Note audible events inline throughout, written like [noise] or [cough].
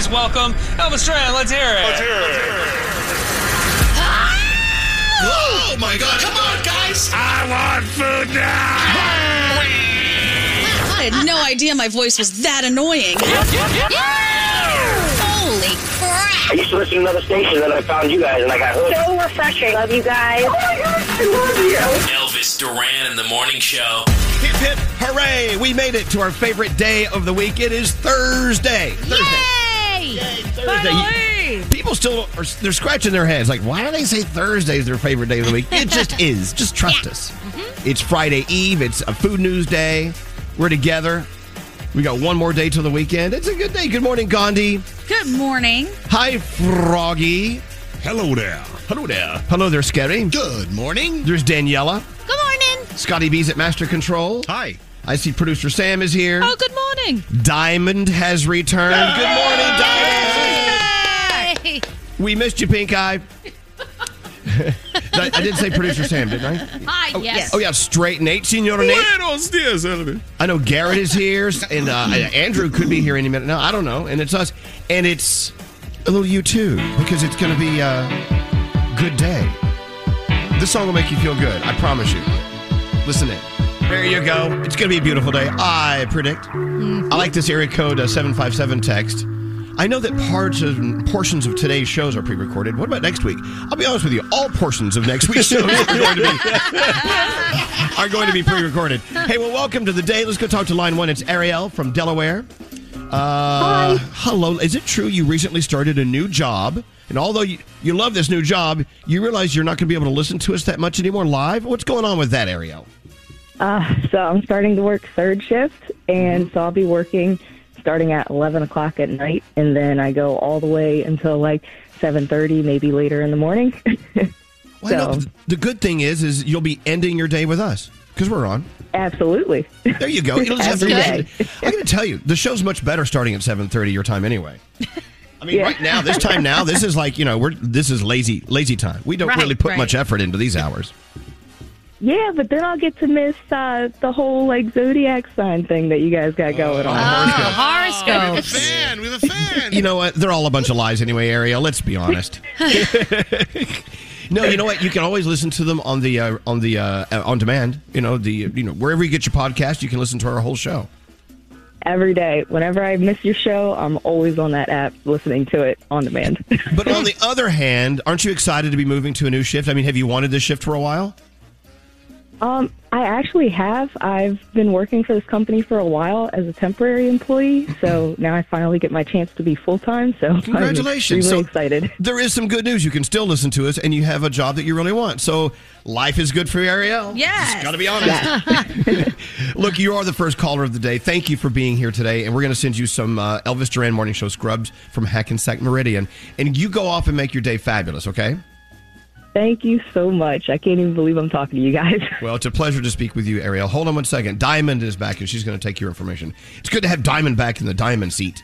Please welcome Elvis Duran. Let's hear it. Let's hear it. Oh my god, come on, guys! I want food now. I had no idea my voice was that annoying. Holy crap! I used to listen to another station, then I found you guys, and I got hooked. So refreshing. Love you guys. Oh my gosh, I love you. Elvis Duran in the morning show. Hip hip hooray! We made it to our favorite day of the week. It is Thursday. Thursday. Thursday. People still are they're scratching their heads like, why do they say Thursday is their favorite day of the week? It [laughs] just is. Just trust us. Mm-hmm. It's Friday Eve. It's a food news day. We're together. We got one more day till the weekend. It's a good day. Good morning, Gandhi. Good morning. Hi, Froggy. Hello there. Hello there. Hello there, Scary. Good morning. There's Daniela. Good morning. Scotty B's at Master Control. Hi. I see producer Sam is here. Oh, good morning. Diamond has returned. Good morning, Diamond. Hey. We missed you, Pink Eye. I, [laughs] I did say producer Sam, didn't I? Hi, yes. Oh yeah, straight Nate, Senor Nate. Buenos dias, Elvis. I know Garrett is here, and uh, Andrew could be here any minute. No, I don't know. And it's us, and it's a little you too, because it's going to be a good day. This song will make you feel good. I promise you. Listen in. There you go. It's going to be a beautiful day. I predict. I like this area code uh, 757 text. I know that parts of portions of today's shows are pre-recorded. What about next week? I'll be honest with you. All portions of next week's shows are going to be [laughs] are going to be pre-recorded. Hey, well, welcome to the day. Let's go talk to line one. It's Ariel from Delaware. Uh, hello. Is it true you recently started a new job? And although you, you love this new job, you realize you're not going to be able to listen to us that much anymore live? What's going on with that, Ariel? Uh, so I'm starting to work third shift, and so I'll be working starting at 11 o'clock at night, and then I go all the way until like 7:30, maybe later in the morning. [laughs] Well, So- but the good thing is, is you'll be ending your day with us because we're on. Absolutely. There you go. You [laughs] don't just have to Every. I'm going to tell you, the show's much better starting at 7:30 your time anyway. I mean, Yeah. right now, this time now, this is like you know, we're this is lazy lazy time. We don't Right, really put right. much effort into these hours. Yeah, but then I'll get to miss uh, the whole like zodiac sign thing that you guys got going on. Horoscopes. Fan, we have a [laughs] fan. You know what? They're all a bunch of lies anyway, Ariel. Let's be honest. [laughs] no, you know what? You can always listen to them on the uh, on the uh, uh, on demand. You know the you know wherever you get your podcast, you can listen to our whole show. Every day, whenever I miss your show, I'm always on that app listening to it on demand. But on [laughs] the other hand, aren't you excited to be moving to a new shift? I mean, have you wanted this shift for a while? Um, I actually have. I've been working for this company for a while as a temporary employee, so now I finally get my chance to be full time. So Congratulations! I'm really So- excited. There is some good news. You can still listen to us, and you have a job that you really want. So life is good for Ariel. Yes. got to be honest. [laughs] Look, you are the first caller of the day. Thank you for being here today, and we're going to send you some uh, Elvis Duran Morning Show scrubs from Hackensack Meridian, and you go off and make your day fabulous. Okay. Thank you so much. I can't even believe I'm talking to you guys. [laughs] Well, it's a pleasure to speak with you, Ariel. Hold on one second. Diamond is back, and she's going to take your information. It's good to have Diamond back in the Diamond seat.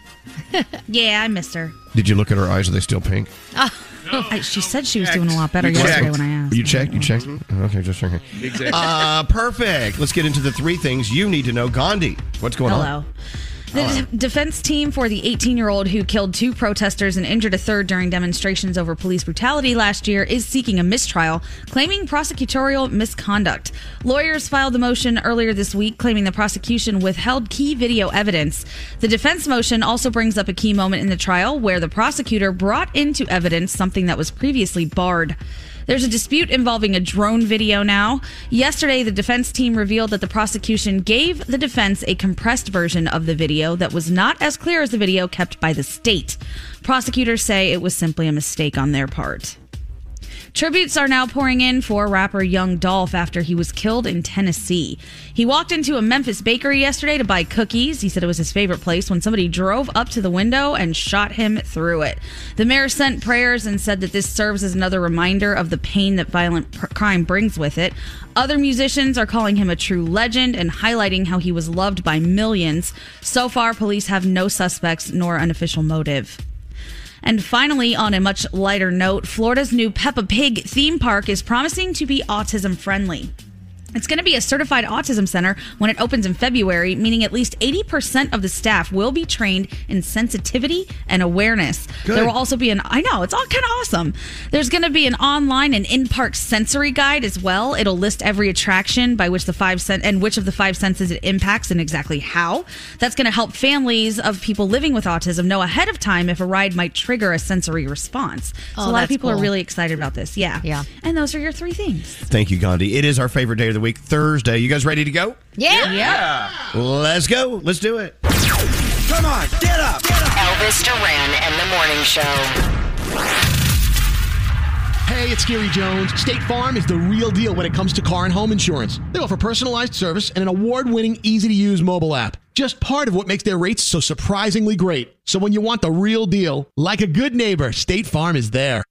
[laughs] Yeah, I missed her. Did you look at her eyes? Are they still pink? [laughs] I, she said she was doing a lot better You yesterday checked. when I asked. You checked? You checked? Okay, just checking. Uh, perfect. Let's get into the three things you need to know. Gandhi, what's going on? Hello. The de- defense team for the 18 year old who killed two protesters and injured a third during demonstrations over police brutality last year is seeking a mistrial, claiming prosecutorial misconduct. Lawyers filed the motion earlier this week, claiming the prosecution withheld key video evidence. The defense motion also brings up a key moment in the trial where the prosecutor brought into evidence something that was previously barred. There's a dispute involving a drone video now. Yesterday, the defense team revealed that the prosecution gave the defense a compressed version of the video that was not as clear as the video kept by the state. Prosecutors say it was simply a mistake on their part. Tributes are now pouring in for rapper Young Dolph after he was killed in Tennessee. He walked into a Memphis bakery yesterday to buy cookies. He said it was his favorite place when somebody drove up to the window and shot him through it. The mayor sent prayers and said that this serves as another reminder of the pain that violent pr- crime brings with it. Other musicians are calling him a true legend and highlighting how he was loved by millions. So far, police have no suspects nor an official motive. And finally, on a much lighter note, Florida's new Peppa Pig theme park is promising to be autism friendly. It's going to be a certified autism center when it opens in February, meaning at least 80% of the staff will be trained in sensitivity and awareness. Good. There will also be an, I know, it's all kind of awesome. There's going to be an online and in park sensory guide as well. It'll list every attraction by which the five sen- and which of the five senses it impacts and exactly how. That's going to help families of people living with autism know ahead of time if a ride might trigger a sensory response. So Oh, a lot of that's people are really excited about this. Yeah. Yeah. And those are your three things. Thank you, Gandhi. It is our favorite day of the week, Thursday. You guys ready to go? Yeah. Yeah. Let's go. Let's do it. Come on, get up. Elvis Duran and the Morning Show. Hey, it's Gary Jones. State Farm is the real deal when it comes to car and home insurance. They offer personalized service and an award winning, easy to use mobile app. Just part of what makes their rates so surprisingly great. So when you want the real deal, like a good neighbor, State Farm is there.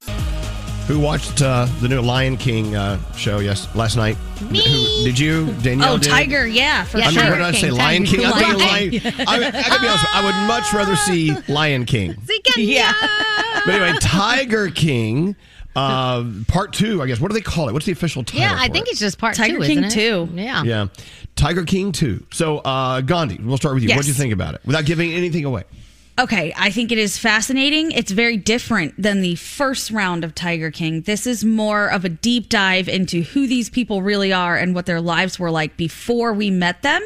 Who watched uh, the new Lion King uh, show yes last night? Me. Who, did you, Danielle? Oh, did? Tiger, yeah, for I mean, sure. what did I say? Lion King. I'm thinking Lion. I, I gotta be honest. I would much rather see Lion King. [laughs] yeah. But anyway, Tiger King, uh, part two. I guess. What do they call it? What's the official title? Yeah, I for think it? it's just part Tiger two, King isn't it? 2. Yeah. Yeah, Tiger King two. So, uh, Gandhi, we'll start with you. What do you think about it? Without giving anything away. Okay, I think it is fascinating. It's very different than the first round of Tiger King. This is more of a deep dive into who these people really are and what their lives were like before we met them,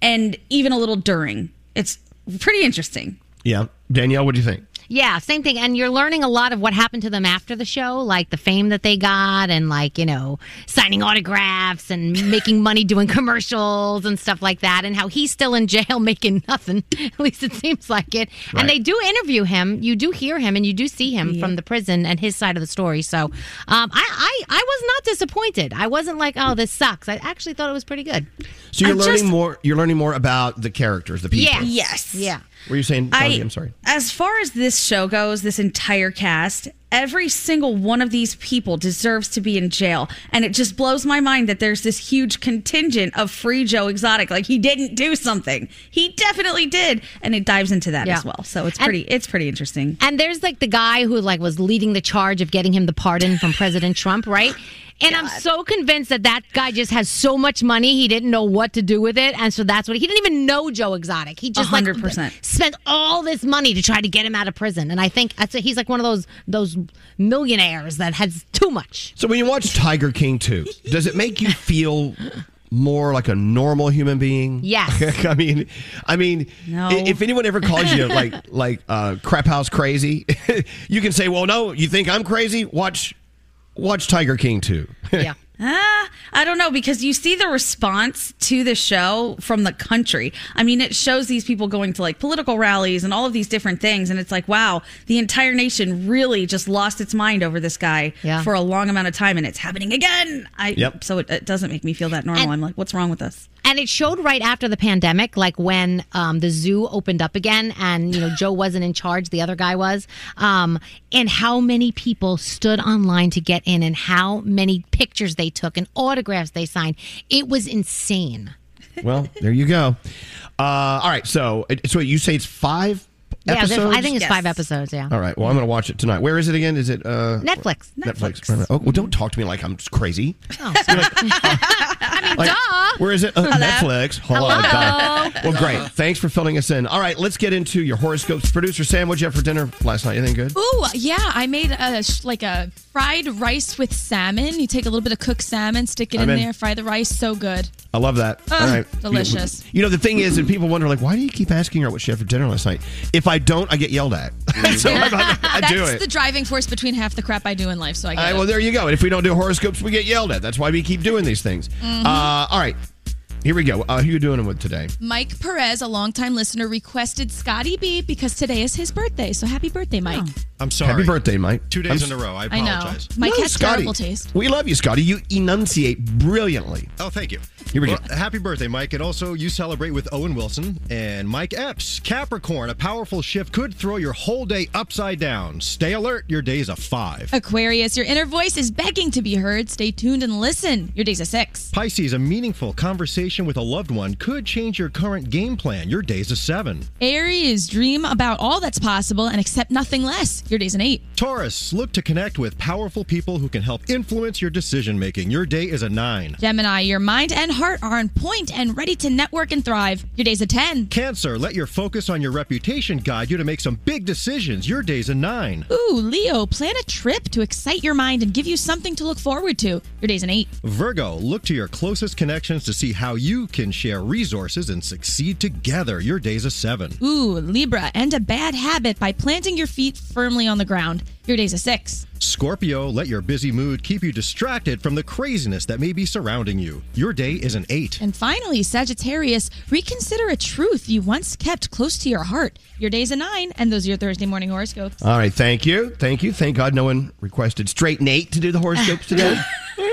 and even a little during. It's pretty interesting. Yeah, Danielle, what do you think? Yeah, same thing. And you're learning a lot of what happened to them after the show, like the fame that they got and like, you know, signing autographs and making money doing commercials and stuff like that and how he's still in jail [laughs] making nothing. At least it seems like it. Right. And they do interview him. You do hear him and you do see him from the prison and his side of the story. So, um, I, I I was not disappointed. I wasn't like, "Oh, this sucks." I actually thought it was pretty good. So you're I'm learning just- more. You're learning more about the characters, the people. Yeah. Yes. Yeah. Were you saying? Gandhi? I'm sorry. As far as this show goes, this entire cast, every single one of these people deserves to be in jail. And it just blows my mind that there's this huge contingent of free Joe Exotic. Like he didn't do something. He definitely did. And it dives into that Yeah. as well. So it's And- pretty it's pretty interesting. And there's like the guy who like was leading the charge of getting him the pardon from President Trump, right? And I'm so convinced that that guy just has so much money he didn't know what to do with it, and so that's what he didn't even know Joe Exotic. He just like 100%. spent all this money to try to get him out of prison, and I think that's he's like one of those those millionaires that has too much. So when you watch Tiger King 2, does it make you [laughs] feel more like a normal human being? Yes. [laughs] I mean, I mean, No. if anyone ever calls you like [laughs] like uh, crap house crazy, you can say, "Well, no, you think I'm crazy? Watch watch Tiger King 2." Yeah. [laughs] Ah, I don't know because you see the response to the show from the country. I mean, it shows these people going to like political rallies and all of these different things, and it's like, wow, the entire nation really just lost its mind over this guy Yeah. for a long amount of time, and it's happening again. I Yep. so it, it doesn't make me feel that normal. And- I'm like, what's wrong with us? And it showed right after the pandemic, like when um, the zoo opened up again, and you know [laughs] Joe wasn't in charge, the other guy was, um, and how many people stood online to get in, and how many pictures they took and autographs they signed. It was insane. well, there you go. Uh, all right, so so you say it's five episodes. there's- I think it's Yes. five episodes. Yeah, All right. Well, I'm going to watch it tonight. Where is it again? Is it uh, Netflix. Netflix. Oh, well, don't talk to me like I'm crazy. [laughs] I mean, Like, duh. Where is it? Uh, Netflix. Hello. Well, great. Thanks for filling us in. All right, let's get into your horoscopes. Producer Sam, what'd you have for dinner last night? Anything good? Ooh, yeah, I made a like a fried rice with salmon. You take a little bit of cooked salmon, stick it I'm in, in. there, fry the rice. So good. I love that. All right. delicious. You know, the thing is, and people wonder, like, why do you keep asking her what she had for dinner last night? If I don't, I get yelled at. [laughs] so I, I That's do it. the driving force between half the crap I do in life. So I get right, it. well, there you go. And if we don't do horoscopes, we get yelled at. That's why we keep doing these things. Mhm. Uh, all right. Here we go. Uh, who you doing it with today? Mike Perez, a longtime listener, requested Scotty B because today is his birthday. So happy birthday, Mike. I'm sorry. Happy birthday, Mike. Two days I'm in a row. I I know. apologize. Mike No, has Scotty. terrible taste. We love you, Scotty. You enunciate brilliantly. Oh, thank you. Here we well, go. Happy birthday, Mike. And also, you celebrate with Owen Wilson and Mike Epps. Capricorn, a powerful shift could throw your whole day upside down. Stay alert. Your day's a five. Aquarius, your inner voice is begging to be heard. Stay tuned and listen. Your day's a six. Pisces, a meaningful conversation conversation with a loved one could change your current game plan. Your day's a seven. Aries, dream about all that's possible and accept nothing less. Your day's an eight. Taurus, look to connect with powerful people who can help influence your decision making. Your day is a nine. Gemini, your mind and heart are on point and ready to network and thrive. Your day's a 10. Cancer, let your focus on your reputation guide you to make some big decisions. Your day's a nine. Ooh, Leo, plan a trip to excite your mind and give you something to look forward to. Your day's an 8. Virgo, look to your closest connections to see how you can share resources and succeed together. Your day's a seven. Ooh, Libra, end a bad habit by planting your feet firmly on the ground. Your day's a 6. Scorpio, let your busy mood keep you distracted from the craziness that may be surrounding you. Your day is an eight. And finally, Sagittarius, reconsider a truth you once kept close to your heart. Your day's a 9, and those are your Thursday morning horoscopes. All right, thank you. Thank you. Thank God no one requested straight Nate to do the horoscopes [laughs] today.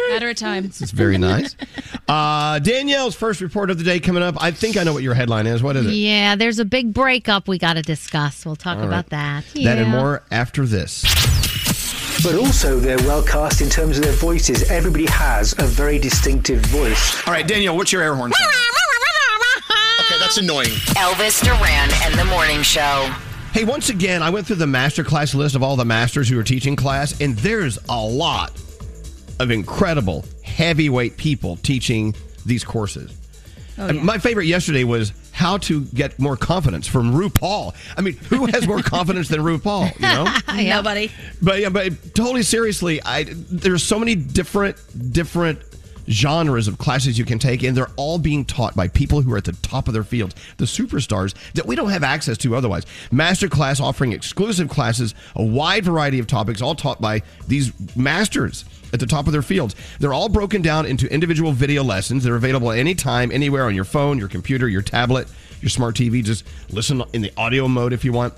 Matter of time. It's very nice. [laughs] Uh, Danielle's first report of the day coming up. I think I know what your headline is. What is it? Yeah, there's a big breakup we got to discuss. We'll talk All right. about that. That and more after this. But also, they're well cast in terms of their voices. Everybody has a very distinctive voice. All right, Danielle, what's your air horn sound? okay, that's annoying. Elvis Duran and the Morning Show. Hey, once again, I went through the master class list of all the masters who are teaching class, and there's a lot of incredible heavyweight people teaching these courses. Oh, And My favorite yesterday was how to get more confidence from RuPaul. I mean, who has more [laughs] confidence than RuPaul? You know, [laughs] Nobody. But yeah, but totally seriously, I there's so many different different genres of classes you can take, and they're all being taught by people who are at the top of their fields, the superstars that we don't have access to otherwise. Masterclass offering exclusive classes, a wide variety of topics, all taught by these masters at the top of their fields. They're all broken down into individual video lessons. They're available anytime, anywhere on your phone, your computer, your tablet, your smart TV. Just listen in the audio mode if you want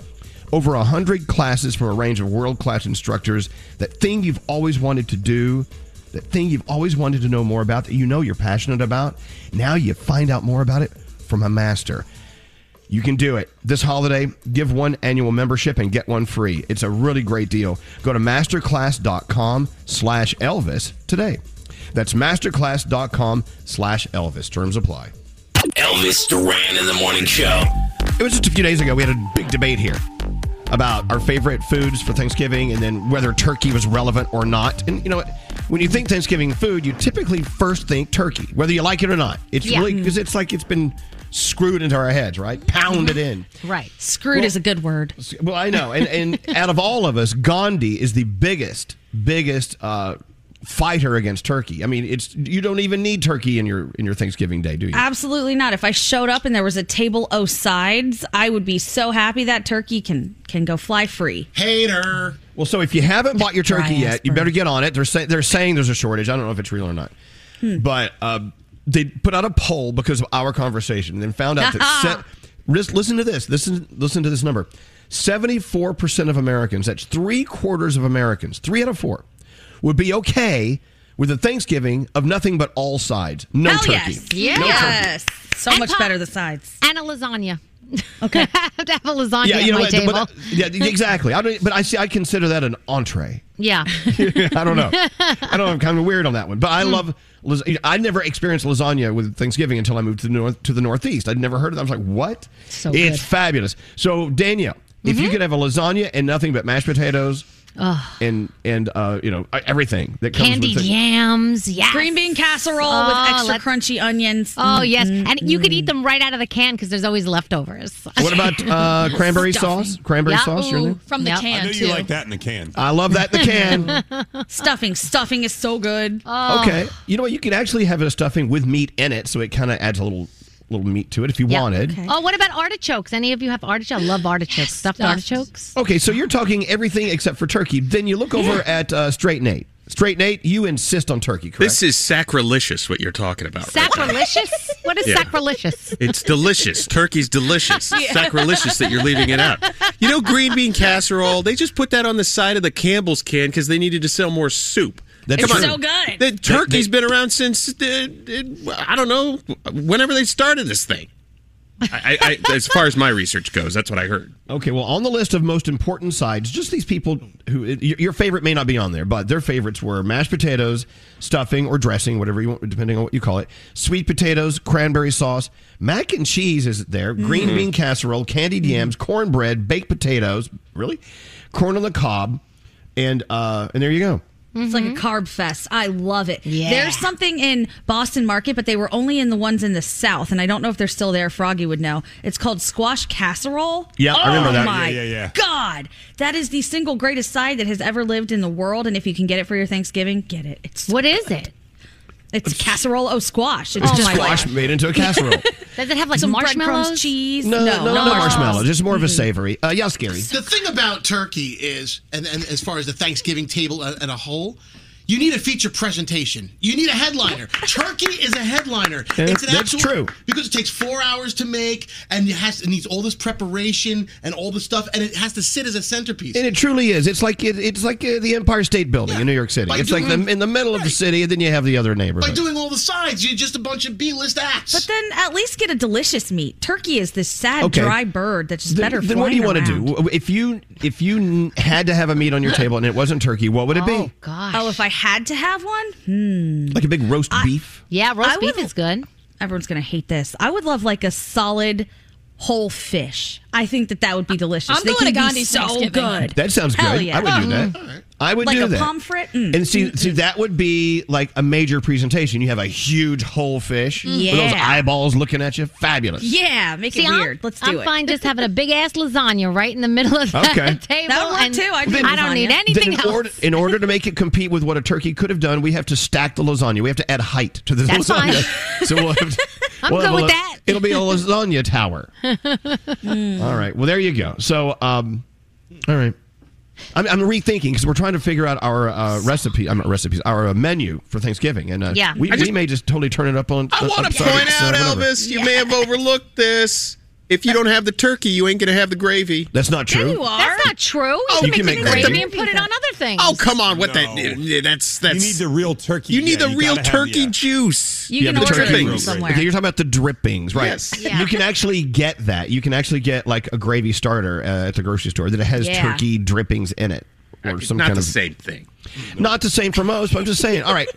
over 100 classes from a range of world class instructors. That thing you've always wanted to do, that thing you've always wanted to know more about, that you know you're passionate about. Now you find out more about it from a master. You can do it. This holiday, give one annual membership and get one free. It's a really great deal. Go to masterclass.com slash Elvis today. That's masterclass.com slash Elvis. Terms apply. Elvis Duran in the morning show. It was just a few days ago. We had a big debate here about our favorite foods for Thanksgiving and then whether turkey was relevant or not. And you know what? When you think Thanksgiving food, you typically first think turkey, whether you like it or not. It's Yeah. really mm-hmm. because it's like it's been screwed into our heads, right? Pounded in. Right. Screwed Well- is a good word. Well, I know. And, and [laughs] out of all of us, Gandhi is the biggest, biggest uh, fighter against turkey. I mean, it's you don't even need turkey in your in your Thanksgiving day, do you? Absolutely not. If I showed up and there was a table o sides, I would be so happy that turkey can can go fly free. Hater. Well, so if you haven't bought your turkey Dry yet, you better get on it. They're say, they're saying there's a shortage. I don't know if it's real or not, Hmm. but uh, they put out a poll because of our conversation and found out that se- [laughs] listen to this. Listen listen to this number. Seventy four percent of Americans. That's three quarters of Americans. Three out of four would be okay with a Thanksgiving of nothing but all sides. No Hell turkey. yes. No turkey. So And much pop- better the sides. And a lasagna. Okay. [laughs] I have to have a lasagna Yeah, you at my what? table. Yeah, [laughs] exactly. I don't, but I see. I consider that an entree. yeah. [laughs] I don't know. I don't know. I'm kind of weird on that one, but. I love. las- I never experienced lasagna with Thanksgiving until I moved to the north to the Northeast. I'd never heard of it. I was like, "What? So it's good. Mm-hmm. fabulous." So Danielle, if you could have a lasagna and nothing but mashed potatoes Ugh. and and uh, you know everything that comes Candied with it. yams, yes. Green bean casserole Oh, with extra let's- crunchy onions. Oh yes, Mm, and you could eat them right out of the can because there's always leftovers. What about uh, [laughs] cranberry Stuffing. sauce? Cranberry Yeah. sauce. Your Ooh. From the Yep. can, I know too. you like that in the can. I love that in the can. [laughs] Stuffing. Stuffing is so good. Oh. Okay. You know what? You could actually have a stuffing with meat in it, so it kind of adds a little little meat to it if you Yeah. wanted. Oh, what about artichokes? Any of you have artichokes? I love artichokes. Stuffed stuffed. artichokes. Okay, so you're talking everything except for turkey. Then you look over at uh, Straight Nate. Straight Nate, you insist on turkey, correct? This is sacrilegious what you're talking about. right now. Sacrilegious? what is Yeah. sacrilegious? It's delicious. Turkey's delicious. [laughs] Yeah. Sacrilegious that you're leaving it out. You know, green bean casserole, they just put that on the side of the Campbell's can because they needed to sell more soup. That's It's Come so good. The turkey's been around since, uh, uh, I don't know, whenever they started this thing. I, I, I, as far as my research goes, that's what I heard. Okay, well, on the list of most important sides, just these people who your your favorite may not be on there, but their favorites were mashed potatoes, stuffing or dressing, whatever you want, depending on what you call it, sweet potatoes, cranberry sauce, mac and cheese is there, green Mhm. bean casserole, candied yams, cornbread, baked potatoes, really, corn on the cob, and uh, and there you go. It's like a mm-hmm. carb fest. I love it. Yeah. There's something in Boston Market, but they were only in the ones in the South, and I don't know if they're still there. Froggy would know. It's called squash casserole. Yeah, I oh remember oh that. My Yeah, yeah, yeah. God, that is the single greatest side that has ever lived in the world. And if you can get it for your Thanksgiving, get it. It's what is it? It's casserole Oh, squash. It's It's just squash like made into a casserole. [laughs] Does it have like some marshmallows? cheese. No, no, no, marshmallow, just more of a savory. Uh, yeah, scary. The thing about turkey is, and, and as far as the Thanksgiving table and a whole, you need a feature presentation. You need a headliner. Turkey is a headliner. [laughs] Yeah, it's an that's actual, true. because it takes four hours to make, and it has it needs all this preparation and all the stuff, and it has to sit as a centerpiece. And it truly is. It's like it, it's like uh, the Empire State Building in New York City. By It's like the, in the middle of the city, and then you have the other By neighborhood. doing all the sides, you're just a bunch of B-list acts. But then at least get a delicious meat. Turkey is this sad, Okay. dry bird that's just Then, better. then what do you want to do? If you if you had to have a meat on your table and it wasn't turkey, what would it be? gosh. Oh, if I had to have one, hmm. Like a big roast beef? Yeah, roast I beef would- is good. Everyone's gonna hate this. I would love like a solid whole fish. I think that that would be delicious. I'm They going can to Gandhi's so Thanksgiving. good. That sounds Hell good. yeah. I would do that. I would like do a that. pomfret. Mm. And see, see, that would be like a major presentation. You have a huge whole fish yeah. with those eyeballs looking at you. Fabulous. Yeah, make See, it I'm- weird. Let's do it. I'm fine just having a big ass lasagna right in the middle of the Okay. [laughs] table. That would work and too. I'd do I don't need anything in else. order, in order [laughs] to make it compete with what a turkey could have done, we have to stack the lasagna. We have to add height to the That's lasagna. [laughs] so we'll have, I'm we'll good have with a- that. It'll be a lasagna tower. Mm. All right. Well, there you go. So, um, all right. I'm, I'm rethinking because we're trying to figure out our uh, recipe, um, recipes, our uh, menu for Thanksgiving, and uh, Yeah. we, just- we may just totally turn it up on. I uh, want to point out, whatever. Elvis, you may have overlooked this. If you don't have the turkey, you ain't going to have the gravy. That's not true. Yeah, you are. That's not true. You Oh, can you make can the make gravy gravy. and put it on other things. Oh, come on. What that? That's that's. You need the real turkey. You need yeah, the real gotta have turkey uh, juice. You can the order turkey- it from somewhere. Okay, you're talking about the drippings, right? Yes. Yeah. You can actually get that. You can actually get like a gravy starter uh, at the grocery store that has Yeah. turkey drippings in it, or some Not kind the of same thing. Not the same for most, but I'm just saying. All right,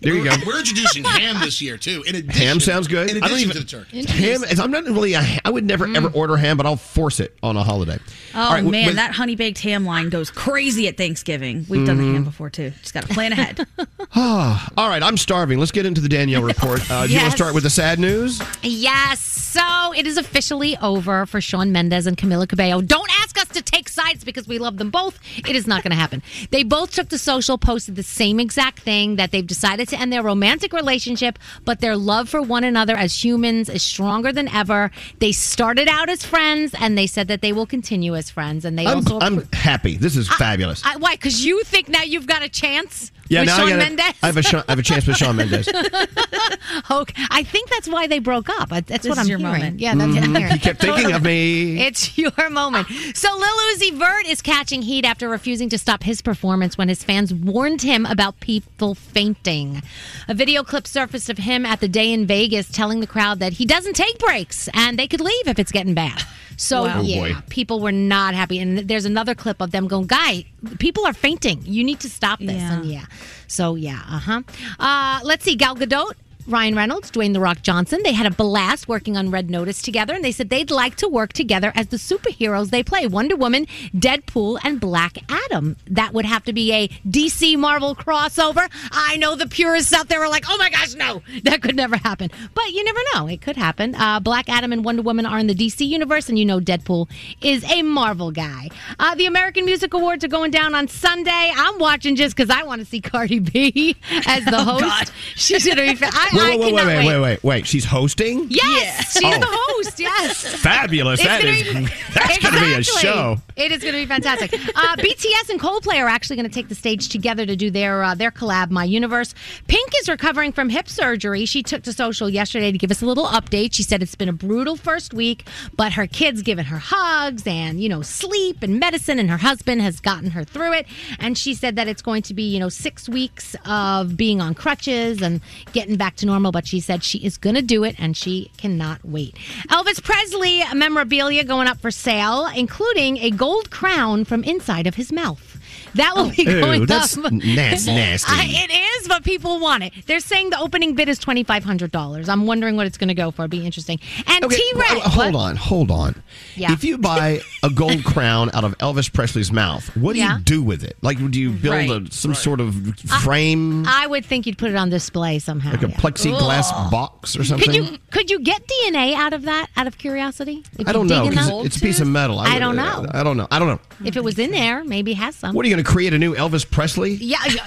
there you go. We're introducing ham this year too. In addition, Ham sounds good. In I don't addition even to the turkey. ham. I'm not really. A, I would never ever order ham, but I'll force it on a holiday. Oh All right, w- man, with- that honey baked ham line goes crazy at Thanksgiving. We've done the ham before too. Just got to plan ahead. [laughs] [laughs] Ah, all right, I'm starving. Let's get into the Danielle [laughs] report. Uh, Do you want to start with the sad news? Yes. So it is officially over for Shawn Mendes and Camila Cabello. Don't ask us to take sides because we love them both. It is not going to happen. They both took to social, posted the same exact thing that they've decided to end their romantic relationship, but their love for one another as humans is stronger than ever. They started out as friends, and they said that they will continue as friends. And they I'm, also. I'm happy. This is fabulous. I, why? Because you think now you've got a chance yeah, with now Shawn I, gotta- Mendes? I have a Sha- I have a chance with Shawn Mendes. [laughs] okay, I think that's why they broke up. That's This what is I'm your hearing. moment. Yeah, that's what I'm Mhm. hearing. He kept thinking of me. [laughs] It's your moment. So Lil Uzi Vert is catching heat after refusing to stop his performance when his fans warned him about people fainting. A video clip surfaced of him at the Day N Vegas telling the crowd that he doesn't take breaks and they could leave if it's getting bad. So Wow. Oh, yeah, boy. people were not happy. And there's another clip of them going, "Guy, people are fainting. You need to stop this." Yeah. And yeah, so yeah, uh-huh. Uh Let's see, Gal Gadot. Ryan Reynolds, Dwayne The Rock Johnson, they had a blast working on Red Notice together, and they said they'd like to work together as the superheroes they play Wonder Woman, Deadpool, and Black Adam. That would have to be a DC Marvel crossover. I know the purists out there are like, oh my gosh, no, that could never happen. But you never know. It could happen. Uh, Black Adam and Wonder Woman are in the DC universe, and you know Deadpool is a Marvel guy. Uh, the American Music Awards are going down on Sunday. I'm watching just because I want to see Cardi B [laughs] as the Oh, host. She's going to be. [laughs] I, Wait, wait, wait, cannot wait, wait. wait, wait, wait. She's hosting. Yes, she's Oh. the host. Yes, [laughs] Fabulous. It's That gonna is. be- That's going to be a show. It is going to be fantastic. Uh, BTS and Coldplay are actually going to take the stage together to do their uh, their collab, My Universe. Pink is recovering from hip surgery. She took to social yesterday to give us a little update. She said it's been a brutal first week, but her kids giving her hugs and you know sleep and medicine, and her husband has gotten her through it. And she said that it's going to be you know six weeks of being on crutches and getting back to to normal, but she said she is going to do it and she cannot wait. Elvis Presley memorabilia going up for sale, including a gold crown from inside of his mouth. That will be Ew, going that's up. nas- [laughs] nasty. I- it is, but people want it. They're saying the opening bid is twenty five hundred dollars. I'm wondering what it's going to go for. It'd be interesting. And Okay, T Rex. well, hold on, hold on. Yeah. If you buy a gold [laughs] crown out of Elvis Presley's mouth, what do Yeah. you do with it? Like, do you build Right. a, some sort of frame, I would think you'd put it on display somehow. like a yeah. plexiglass Ugh. box or something? Could you could you get DNA out of that? Out of curiosity, If I you don't dig know in because that- it's a piece of metal. I would- don't uh, know. I don't know. I don't know. If it was in there, maybe it has some. What are you going to create a new Elvis Presley? Yeah. yeah.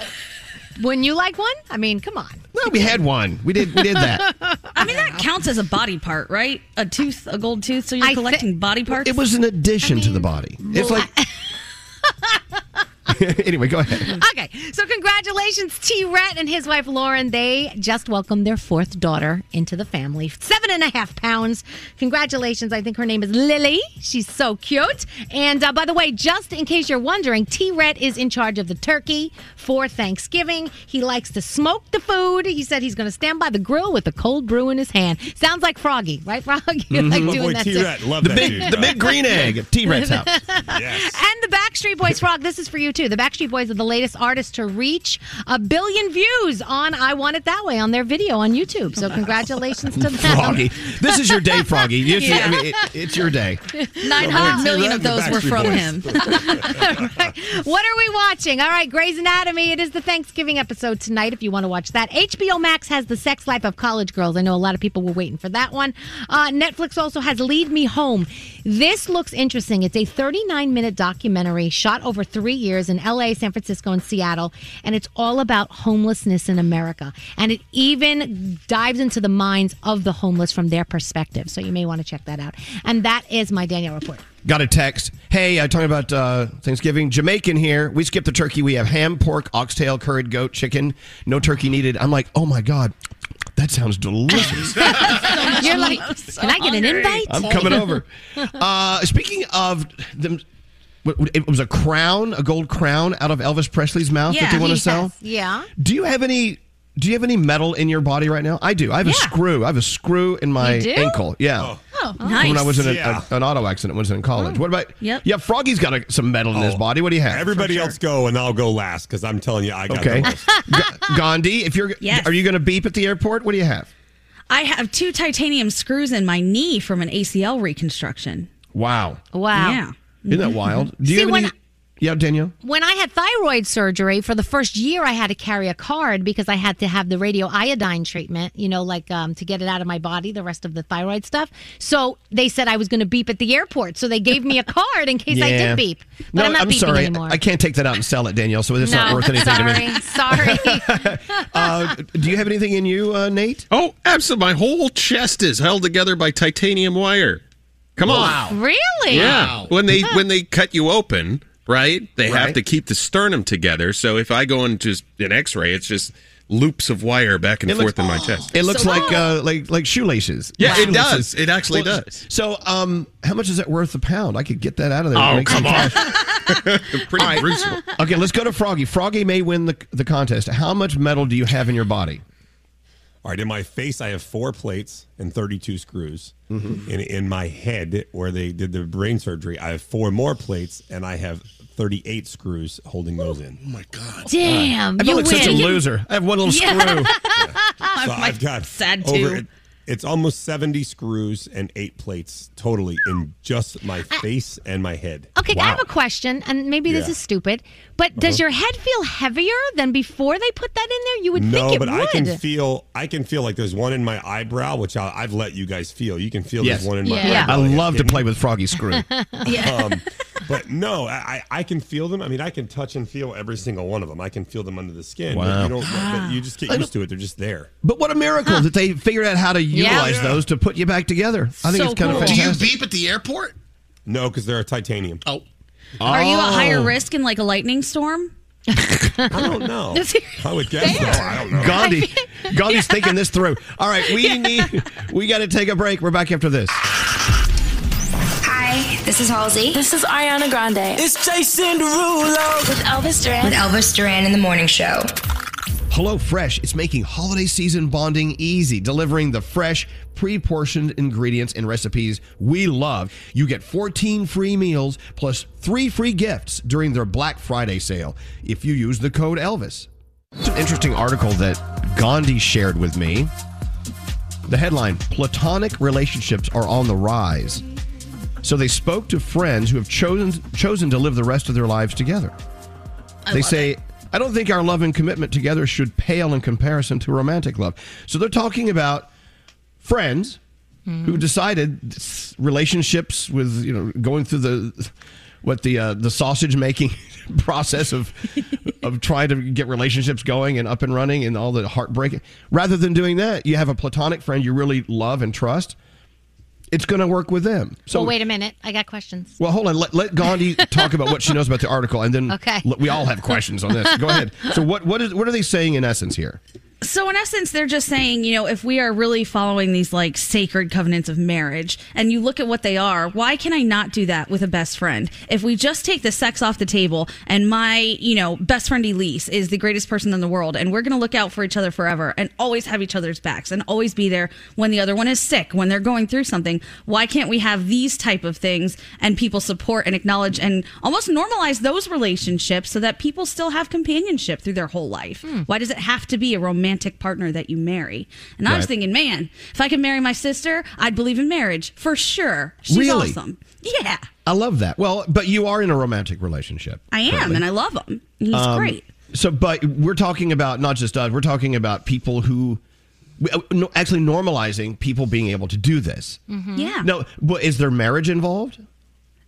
Wouldn't you like one? I mean, come on. Well, we had one. We did. We did that. I mean, that counts as a body part, right? A tooth, a gold tooth. So you're I thi- collecting body parts. It was an addition to the body. It's like. [laughs] [laughs] anyway, go ahead. Okay, so congratulations, T. Rhett and his wife Lauren. They just welcomed their fourth daughter into the family. Seven and a half pounds. Congratulations. I think her name is Lily. She's so cute. And uh, by the way, just in case you're wondering, T. Rhett is in charge of the turkey for Thanksgiving. He likes to smoke the food. He said he's going to stand by the grill with a cold brew in his hand. Sounds like Froggy, right, Frog? [laughs] You like doing that too. the big, the big green egg T-Rex house. [laughs] And the Backstreet Boys, Frog, this is for you too. The Backstreet Boys are the latest artists to reach a billion views on I Want It That Way on their video on YouTube. So [laughs] congratulations to them. Froggy, this is your day, Froggy. You- Yeah. I mean, it, it's your day. Nine hundred million of those were from him. [laughs] [laughs] What are we watching? All right, Grey's Anatomy. It is the Thanksgiving episode tonight if you want to watch that. HBO Max has The Sex Life of College Girls. I know a lot of people were waiting for that one. Uh, Netflix also has Lead Me Home. This looks interesting. It's a 39 minute documentary shot over three years in LA, San Francisco, and Seattle. And it's all about homelessness in America. And it even dives into the minds of the homeless from their perspective. So you may want to check that out. And that is my Danielle report. Got a text. Hey, I'm talking about uh, Thanksgiving. Jamaican here. We skip the turkey. We have ham, pork, oxtail, curried goat, chicken. No turkey needed. I'm like, oh my god, that sounds delicious. [laughs] You're like, can I get an invite? I'm coming over. Uh, speaking of them, it was a crown, a gold crown out of Elvis Presley's mouth that they want to sell. Yeah. Do you have any? Do you have any metal in your body right now? I do. I have a screw. I have a screw in my You do? ankle. Yeah. Oh, oh From When I was in a, Yeah. a- an auto accident, when I was in college. Oh, what about? Yep. Yeah, Froggy's got a, some metal in his oh, body. What do you have? Everybody else go, and I'll go last because I'm telling you, I got Okay. the most. G- Gandhi, if you're, Yes. are you going to beep at the airport? What do you have? I have two titanium screws in my knee from an ACL reconstruction. Wow. Wow. Yeah. Isn't that wild? Do you See, have when any? Yeah, Danielle. When I had thyroid surgery for the first year, I had to carry a card because I had to have the radio iodine treatment, you know, like um, to get it out of my body, the rest of the thyroid stuff. So they said I was going to beep at the airport. So they gave me a card in case I did beep. But No, I'm not beeping sorry. anymore. I can't take that out and sell it, Danielle. So it's no, not worth anything sorry, to me. sorry. [laughs] Uh, do you have anything in you, uh, Nate? Oh, absolutely. My whole chest is held together by titanium wire. Come on. really? Yeah. When they when they cut you open, right? They have to keep the sternum together. So if I go into an X-ray, it's just loops of wire back and It forth looks- in my chest. It looks like uh, like like shoelaces. Yeah, it Shoelaces. does. It actually Well, does. So, um, how much is that worth a pound? I could get that out of there. Oh, come on. [laughs] Pretty All right. gruesome. Okay, let's go to Froggy. Froggy may win the the contest. How much metal do you have in your body? All right, in my face, I have four plates and 32 screws. Mm-hmm. In, in my head, where they did the brain surgery, I have four more plates and I have 38 screws holding those in. Oh my god! Damn, I feel you like such a loser. I have one little Yeah. screw. [laughs] So I've got sad over too. It- it's almost 70 screws and eight plates totally in just my face and my head. Okay, I have a question, and maybe this Yeah. is stupid, but does your head feel heavier than before they put that in there? You would no, think it would. No, but would. I can feel I can feel like there's one in my eyebrow, which I, I've let you guys feel. You can feel Yes. there's one in my Yeah. eyebrow. I love to play with Froggy screw. [laughs] Um, but no, I, I can feel them. I mean, I can touch and feel every single one of them. I can feel them under the skin. but Wow. You, don't, but you just get [gasps] used to it. They're just there. But what a miracle that they figured out how to utilize Yeah. those to put you back together. I think So it's kind cool. of Do you beep at the airport? No, because they're a titanium. Oh, Are you at oh. higher Oh. risk in like a lightning storm? I don't know. [laughs] I would guess so. I don't know. Gandhi, [laughs] Gandhi's thinking this through. All right, we need, we got to take a break. We're back after this. Hi, this is Halsey. This is Ariana Grande. It's Jason Derulo with Elvis Duran. With Elvis Duran in the morning show. Hello Fresh is making holiday season bonding easy, delivering the fresh, pre-portioned ingredients and recipes we love. You get 14 free meals plus 3 free gifts during their Black Friday sale if you use the code Elvis. It's an interesting article that Gandhi shared with me. The headline Platonic relationships are on the rise. So they spoke to friends who have chosen chosen to live the rest of their lives together. I they say, I don't think our love and commitment together should pale in comparison to romantic love. So they're talking about friends who decided relationships with, you know, going through the what the uh, the sausage making [laughs] process of of trying to get relationships going and up and running and all the heartbreak. Rather than doing that, you have a platonic friend you really love and trust. It's going to work with them. So well, wait a minute. I got questions. well, hold on. Let, let Gandhi [laughs] talk about what she knows about the article, and then Okay. we all have questions on this. Go ahead. So, what what is what are they saying in essence here? So in essence, they're just saying, you know, if we are really following these like sacred covenants of marriage, and you look at what they are, why can I not do that with a best friend? If we just take the sex off the table, and my, you know, best friend Elise is the greatest person in the world, and we're gonna look out for each other forever, and always have each other's backs, and always be there when the other one is sick, when they're going through something. Why can't we have these type of things, and people support and acknowledge and almost normalize those relationships so that people still have companionship through their whole life? Hmm. Why does it have to be a romantic partner that you marry? And I was Right. thinking, man, if I could marry my sister, I'd believe in marriage for sure. She's Really? awesome. Yeah, I love that. Well, but you are in a romantic relationship. I am, currently. and I love him. He's Um, great. So, but we're talking about not just us. We're talking about people who, we- uh, no- actually normalizing people being able to do this. Yeah. No, but is there marriage involved?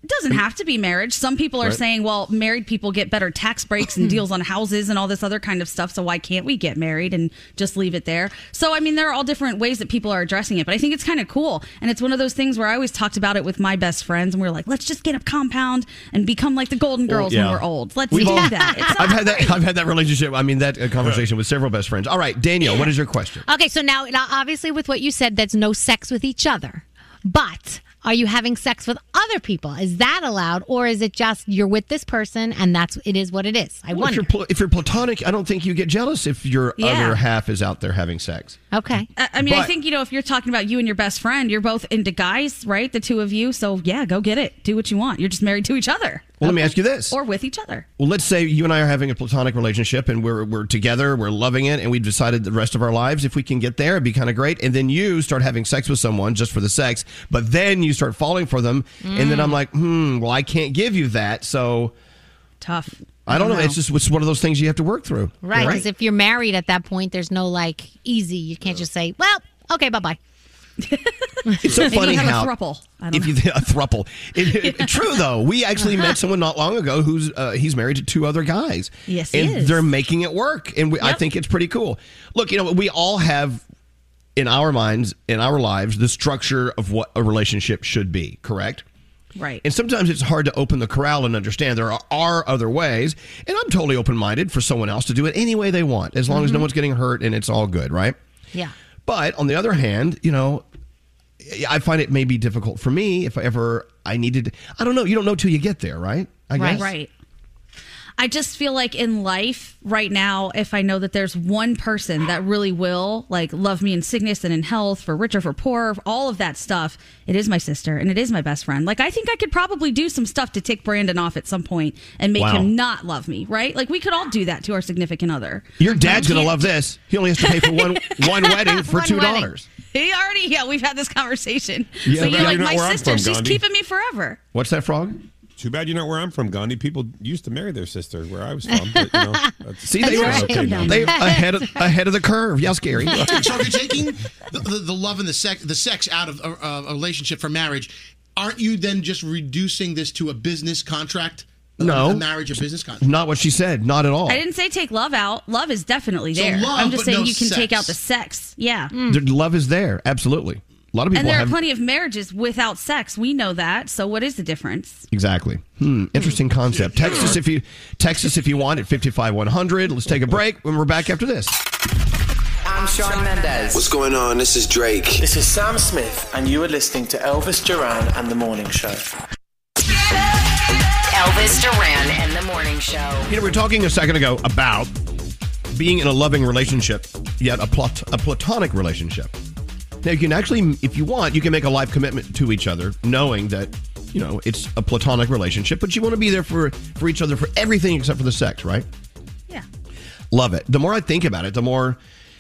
It doesn't have to be marriage. Some people are Right. saying, well, married people get better tax breaks and [clears throat] deals on houses and all this other kind of stuff. So why can't we get married and just leave it there? So, I mean, there are all different ways that people are addressing it, but I think it's kind of cool. And it's one of those things where I always talked about it with my best friends and we are like, let's just get a compound and become like the Golden Girls Well, yeah. when we're old. Let's We've do all- that. [laughs] I've had that. I've had that relationship. I mean, that uh, conversation with several best friends. All right, Daniel, what is your question? Okay, so now, now obviously with what you said, that's no sex with each other. But are you having sex with other people? Is that allowed, or is it just you're with this person and that's it is what it is? I Well, if wonder. you're pl- if you're platonic, I don't think you get jealous if your Yeah. other half is out there having sex. Okay. I I mean, I think, you know, if you're talking about you and your best friend, you're both into guys, right? The two of you. So, yeah, go get it. Do what you want. You're just married to each other. Well, let me ask you this. Or with each other. Well, let's say you and I are having a platonic relationship and we're we're together, we're loving it, and we've decided the rest of our lives, if we can get there, it'd be kind of great. And then you start having sex with someone just for the sex, but then you start falling for them, and then I'm like, hmm, well, I can't give you that, so tough. I don't know. It's just it's one of those things you have to work through. Right, because if you're married at that point, there's no like easy. You can't just say, "Well, okay, bye bye." [laughs] It's so [laughs] funny you have a how thruple. I don't if you [laughs] a thruple. It- it- true though, we actually met someone not long ago who's uh, he's married to two other guys. Yes, and is. they're making it work, and we, I think it's pretty cool. Look, you know, we all have in our minds, in our lives, the structure of what a relationship should be. Correct. Right. And sometimes it's hard to open the corral and understand there are, are other ways. And I'm totally open minded for someone else to do it any way they want, as long as no Mhm. one's getting hurt and it's all good, right? Yeah. But on the other hand, you know, I find it may be difficult for me if I ever I needed. I don't know. You don't know till you get there, right? I right. guess. Right. I just feel like in life right now, if I know that there's one person that really will like love me in sickness and in health, for rich or for poor, all of that stuff, it is my sister and it is my best friend. Like I think I could probably do some stuff to take Brandon off at some point and make Wow. him not love me, right? Like we could all do that to our significant other. Your dad's gonna love this. He only has to pay for one [laughs] one wedding for One two wedding. dollars. He already, yeah, we've had this conversation. Yeah, so you're like, my sister, from, she's Gandhi." keeping me forever. What's that frog? Too bad you're not where I'm from, Gandhi. People used to marry their sisters where I was from. But, you know, [laughs] See, they that's were okay they [laughs] ahead of ahead of the curve. Yeah, scary. [laughs] so if you're taking the, the, the love and the sex, the sex out of a, a relationship for marriage, aren't you then just reducing this to a business contract? No. a marriage, a business contract. Not what she said. Not at all. I didn't say take love out. Love is definitely So there. love, I'm just but saying no you can take out the sex. Yeah. The love is there. Absolutely. A lot of people And there have are plenty of marriages without sex. We know that. So what is the difference? Exactly. Hmm. Interesting concept. Text us if you text us if you want at fifty five one hundred. Let's take a break. When we're back after this. I'm Shawn Mendes. What's going on? This is Drake. This is Sam Smith, and you are listening to Elvis Duran and the Morning Show. Elvis Duran and the Morning Show. You know, we were talking a second ago about being in a loving relationship, yet a, plat- a platonic relationship. Now, you can actually, if you want, you can make a life commitment to each other, knowing that, you know, it's a platonic relationship, but you want to be there for, for each other for everything except for the sex, right? Yeah. Love it. The more I think about it, the more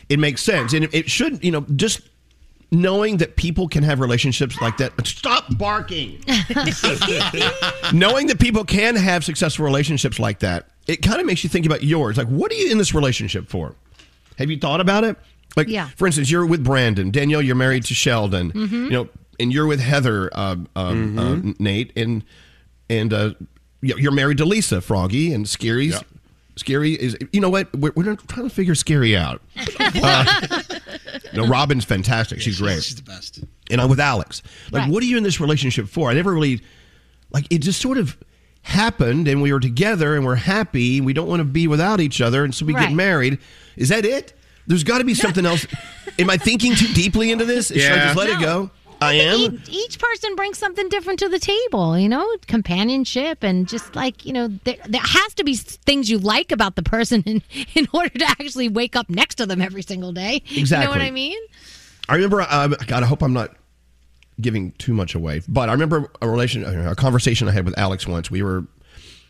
it makes sense. And it, it should, you know, just knowing that people can have relationships like that. Stop barking. [laughs] knowing that people can have successful relationships like that, it kind of makes you think about yours. Like, what are you in this relationship for? Have you thought about it? Like, Yeah. for instance, you're with Brandon. Danielle, you're married to Sheldon. Mhm. You know, and you're with Heather, uh, um, uh, Nate, and and uh, you're married to Lisa Froggy and Scary's. Scary is, you know what? We're, we're trying to figure Scary out. [laughs] Uh, no, Robin's fantastic. She's great. She's the best. And I'm with Alex. Like, Right. what are you in this relationship for? I never really, like, it just sort of happened and we were together and we're happy. And we don't want to be without each other. And so we Right. get married. Is that it? There's got to be something else. Am I thinking too deeply into this? Should I just let it go? I am. Each, each person brings something different to the table, you know, companionship and just like, you know, there, there has to be things you like about the person [laughs] in, in order to actually wake up next to them every single day. Exactly. You know what I mean? I remember, uh, God, I hope I'm not giving too much away, but I remember a relation, a conversation I had with Alex once. We were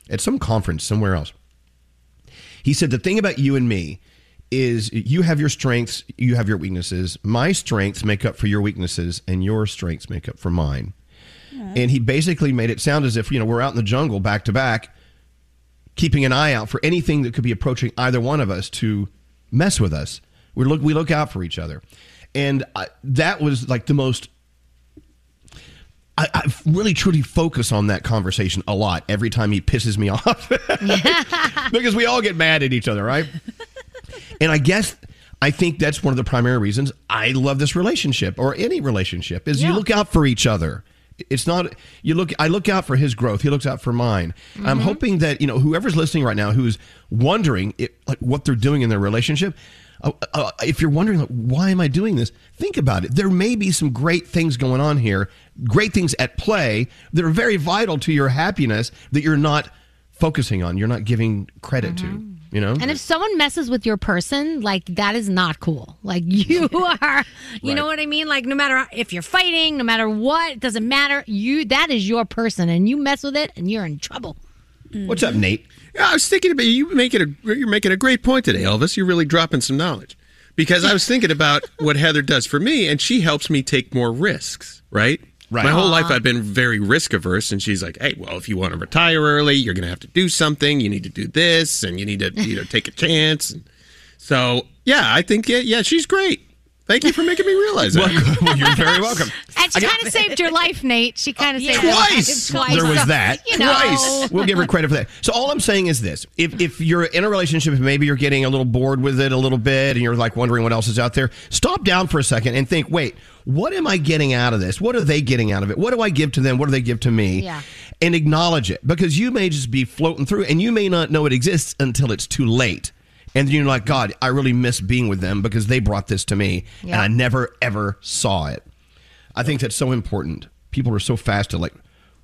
at some conference somewhere else. He said, The thing about you and me is you have your strengths, you have your weaknesses. My strengths make up for your weaknesses, and your strengths make up for mine. And he basically made it sound as if, you know, we're out in the jungle back to back, keeping an eye out for anything that could be approaching either one of us to mess with us. We look, we look out for each other. And I, that was like the most I, I really truly focus on that conversation a lot every time he pisses me [laughs] off [laughs] because we all get mad at each other, right? And I guess I think that's one of the primary reasons I love this relationship or any relationship is you look out for each other. It's not you look. I look out for his growth. He looks out for mine. I'm Mhm. hoping that you know whoever's listening right now who's wondering it, like what they're doing in their relationship. Uh, uh, if you're wondering like, why am I doing this, think about it. There may be some great things going on here, great things at play that are very vital to your happiness that you're not focusing on. You're not giving credit to. You know, And if someone messes with your person, like that is not cool. Like [laughs] you are, you know what I mean? Like no matter if you're fighting, no matter what, it doesn't matter. You that is your person, and you mess with it, and you're in trouble. Mm. What's up, Nate? Yeah, I was thinking about you making a you're making a great point today, Elvis. You're really dropping some knowledge because I was thinking about what Heather does for me, and she helps me take more risks. Right. Right. My whole Aw. life I've been very risk averse, and she's like, "Hey, well, if you want to retire early, you're going to have to do something. You need to do this, and you need to you know take a [laughs] chance." And so, yeah, I think yeah, yeah, she's great. Thank you for making me realize that. well, you're very welcome. [laughs] And she kind of saved your life, Nate. She kind of oh, saved your Twice. life. [laughs] Twice. There was that. You know. Twice. We'll give her credit for that. So all I'm saying is this: if if you're in a relationship, maybe you're getting a little bored with it a little bit, and you're like wondering what else is out there, stop down for a second and think. Wait, what am I getting out of this? What are they getting out of it? What do I give to them? What do they give to me? Yeah. And acknowledge it because you may just be floating through, and you may not know it exists until it's too late. And then you're like, God, I really miss being with them because they brought this to me, and I never ever saw it. I think that's so important. People are so fast to like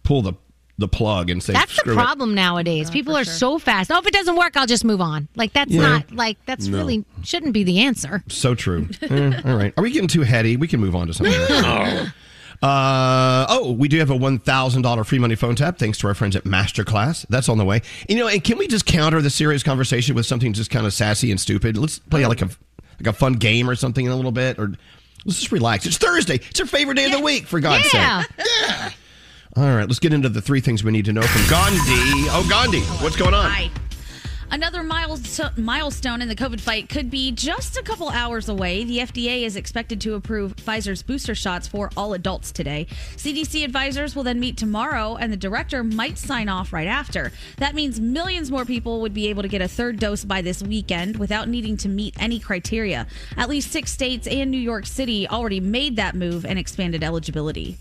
pull the the plug and say That's the screw it. problem nowadays. People are so fast. Oh, if it doesn't work, I'll just move on. Like that's Yeah. not like that's No. really shouldn't be the answer. So true. [laughs] Eh, all right. Are we getting too heady? We can move on to something else. [laughs] Uh, oh, we do have a $1,000 free money phone tap thanks to our friends at Masterclass. That's on the way. You know, and can we just counter the serious conversation with something just kind of sassy and stupid? Let's play like a like a fun game or something in a little bit or let's just relax. It's Thursday. It's our favorite day of the week for God's Yeah. sake. Yeah. All right, let's get into the three things we need to know from Gandhi. Oh, Gandhi, what's going on? Hi. Another milestone in the COVID fight could be just a couple hours away. The FDA is expected to approve Pfizer's booster shots for all adults today. CDC advisors will then meet tomorrow, and the director might sign off right after. That means millions more people would be able to get a third dose by this weekend without needing to meet any criteria. At least six states and New York City already made that move and expanded eligibility.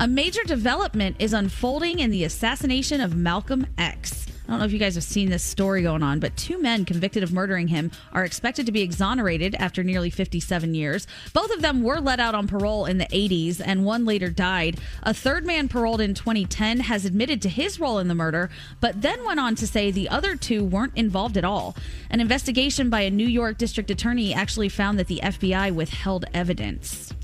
A major development is unfolding in the assassination of Malcolm X. I don't know if you guys have seen this story going on, but two men convicted of murdering him are expected to be exonerated after nearly 57 years. Both of them were let out on parole in the 80s, and one later died. A third man paroled in 2010 has admitted to his role in the murder, but then went on to say the other two weren't involved at all. An investigation by a New York district attorney actually found that the FBI withheld evidence.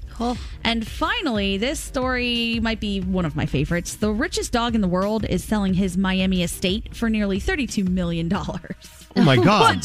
And finally, this story might be one of my favorites. The richest dog in the world is selling his Miami estate for nearly $32 million. Oh my God. [laughs]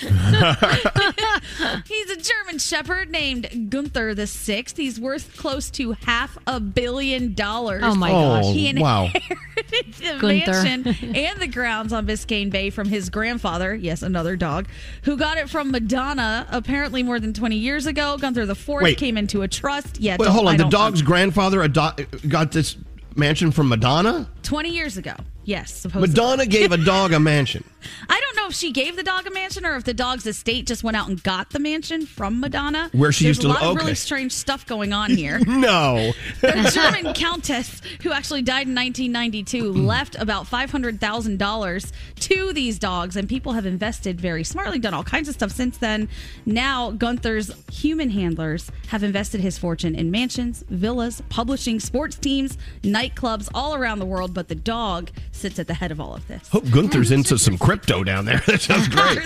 [laughs] He's a German Shepherd named Gunther the Sixth. He's worth close to half a billion dollars. Oh my oh, gosh. Oh, He wow. inherited [laughs] the Gunther. mansion and the grounds on Biscayne Bay from his grandfather, yes, another dog, who got it from Madonna apparently more than 20 years ago. Gunther the Fourth Wait. came into a trust. Yeah, Wait, don't- hold I on. The don't- dog's grandfather ado- got this mansion from Madonna? 20 years ago. Yes, supposedly. Madonna gave a dog a mansion. [laughs] I don't know if she gave the dog a mansion or if the dog's estate just went out and got the mansion from Madonna. Where she There's used to a live- lot of okay. really strange stuff going on here. [laughs] No. The German countess, who actually died in 1992, left about $500,000 to these dogs, and people have invested very smartly, done all kinds of stuff since then. Now, Gunther's human handlers have invested his fortune in mansions, villas, publishing, sports teams, nightclubs all around the world, but the dog sits at the head of all of this. Hope Gunther's into some crypto down there. [laughs] That sounds [laughs] great.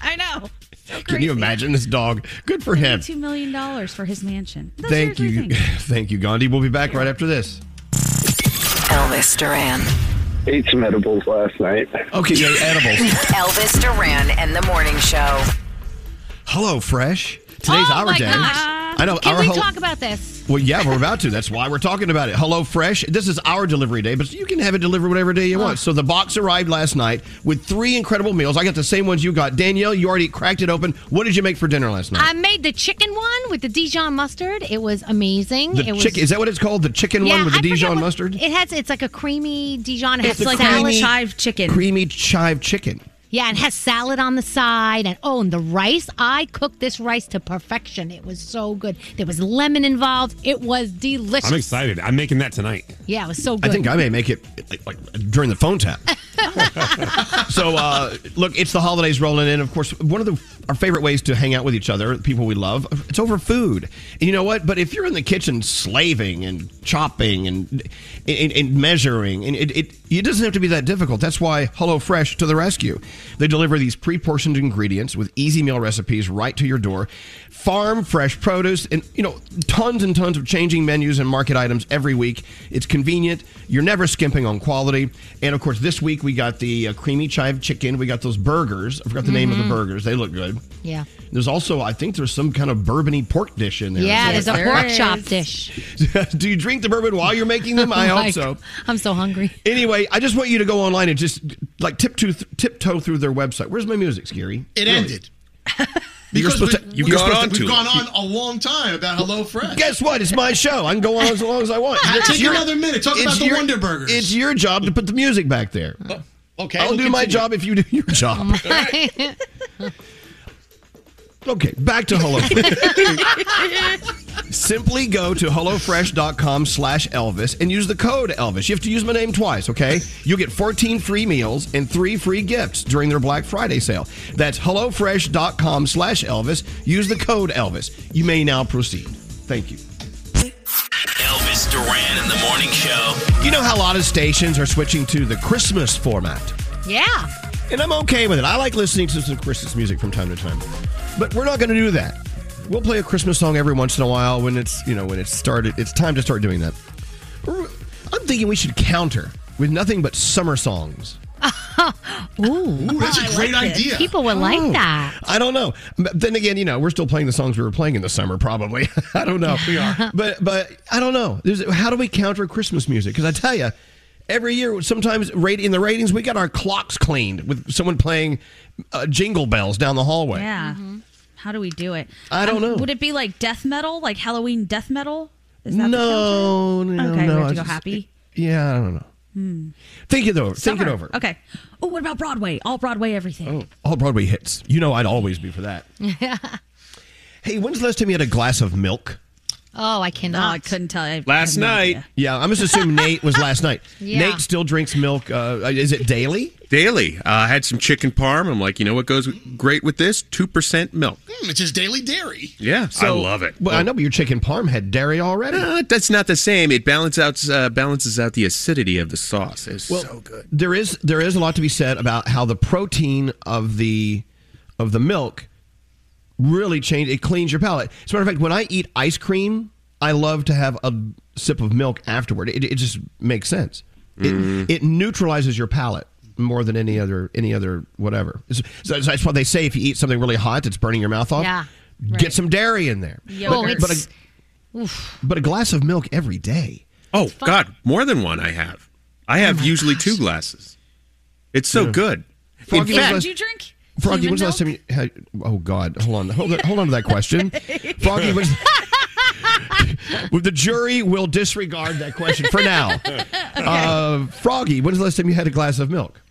I know. Can you imagine this dog? Good for him. $2 million for his mansion. That's Thank you. thing. [laughs] Thank you, Gandhi. We'll be back right after this. Elvis Duran. Ate some edibles last night. Okay, yeah, edibles. Elvis Duran and the Morning Show. Hello, Fresh. Today's oh our my day. gosh. I know. Can our we hel- talk about this? Well, yeah, we're about to. That's why we're talking about it. Hello Fresh. This is our delivery day, but you can have it delivered whatever day you want. Oh. So the box arrived last night with three incredible meals. I got the same ones you got. Danielle, you already cracked it open. What did you make for dinner last night? I made the chicken one with the Dijon mustard. It was amazing. the it was, chicken. Is that what it's called? The chicken Yeah, one with the I Dijon what- mustard? It has. It's like a creamy Dijon. It It's has the creamy- chive chicken. Creamy chive chicken. Yeah, and it has salad on the side, and oh, and the rice. I cooked this rice to perfection. It was so good. There was lemon involved. It was delicious. I'm excited. I'm making that tonight. Yeah, it was so good. I think I may make it like, like during the phone tap. [laughs] so uh, look, it's the holidays rolling in. Of course, one of the our favorite ways to hang out with each other, people we love, it's over food. And you know what? But if you're in the kitchen slaving and chopping and and, and measuring, and it, it it doesn't have to be that difficult. That's why HelloFresh to the rescue. They deliver these pre-portioned ingredients with easy meal recipes right to your door. Farm fresh produce and you know tons and tons of changing menus and market items every week. It's convenient. You're never skimping on quality. And of course, this week we got the uh, creamy chive chicken. We got those burgers. I forgot the name of the Mhm. burgers. They look good. Yeah. There's also, I think, there's some kind of bourbony pork dish in there. Yeah, there's a pork chop dish. [laughs] Do you drink the bourbon while you're making them? I [laughs] hope Like, so. I'm so hungry. Anyway, I just want you to go online and just like tiptoe tiptoe through their website. Where's my music, Scary? It Really? ended. [laughs] You're Because supposed we- to- you've we've gone on to We've gone on a long time about Hello Fresh. Guess what? It's my show. I can go on as long as I want. [laughs] It's take your- another minute. Talk about the your- Wonder Burgers. It's your job to put the music back there. Oh, okay, I'll we'll do my job if you do your job. [laughs] Okay, back to Hello. Simply go to HelloFresh.com slash Elvis and use the code Elvis. You have to use my name twice, okay? You'll get 14 free meals and three free gifts during their Black Friday sale. That's HelloFresh.com slash Elvis. Use the code Elvis. You may now proceed. Thank you. Elvis Duran in the morning show. You know how a lot of stations are switching to the Christmas format? Yeah. And I'm okay with it. I like listening to some Christmas music from time to time. But we're not going to do that. We'll play a Christmas song every once in a while when it's, you know, when it's started. It's time to start doing that. I'm thinking we should counter with nothing but summer songs. [laughs] Ooh, that's a great idea. People would like Oh. that. I don't know. But then again, you know, we're still playing the songs we were playing in the summer, probably. [laughs] I don't know. We are. [laughs] But but I don't know. There's, how do we counter Christmas music? Because I tell you, every year, sometimes rate in the ratings, we got our clocks cleaned with someone playing uh, jingle bells down the hallway. Yeah. How do we do it? Um, I don't know. Would it be like death metal, like Halloween death metal? Is that No, the no. Okay, no. we have to go just- happy. Yeah, I don't know. Hmm. Think it over. Think it over. Okay. Oh, what about Broadway? All Broadway, everything. Oh, All Broadway hits. You know, I'd always be for that. [laughs] Hey, when's the last time you had a glass of milk? Oh, I cannot. I couldn't tell you. Last night. Yeah, I'm just assuming Nate was last night. [laughs] Yeah. Nate still drinks milk. Uh, is it daily? Daily. Uh, I had some chicken parm. I'm like, you know what goes great with this? 2% milk. Hmm, it's his daily dairy. Yeah, I love it. Well, I know, but your chicken parm had dairy already. Uh, that's not the same. It balances out uh, balances out the acidity of the sauce. It's so good. There is there is a lot to be said about how the protein of the of the milk really change. It cleans your palate. As a matter of fact, when I eat ice cream, I love to have a sip of milk afterward. It, it just makes sense. It, mm-hmm. it neutralizes your palate more than any other any other whatever. So so that's why they say if you eat something really hot it's burning your mouth off, Yeah, get some dairy in there. Oh, But, it's, but, a, but a glass of milk every day. Oh God, more than one. I have. I have oh usually two glasses. It's so Yeah. good. In Froggy, fact, Did you drink? Froggy, human when's the last time you had? Oh God, hold on, hold on, hold on to that question. [laughs] Froggy, when's, [laughs] well, the jury will disregard that question for now. [laughs] Uh, Froggy, when's the last time you had a glass of milk?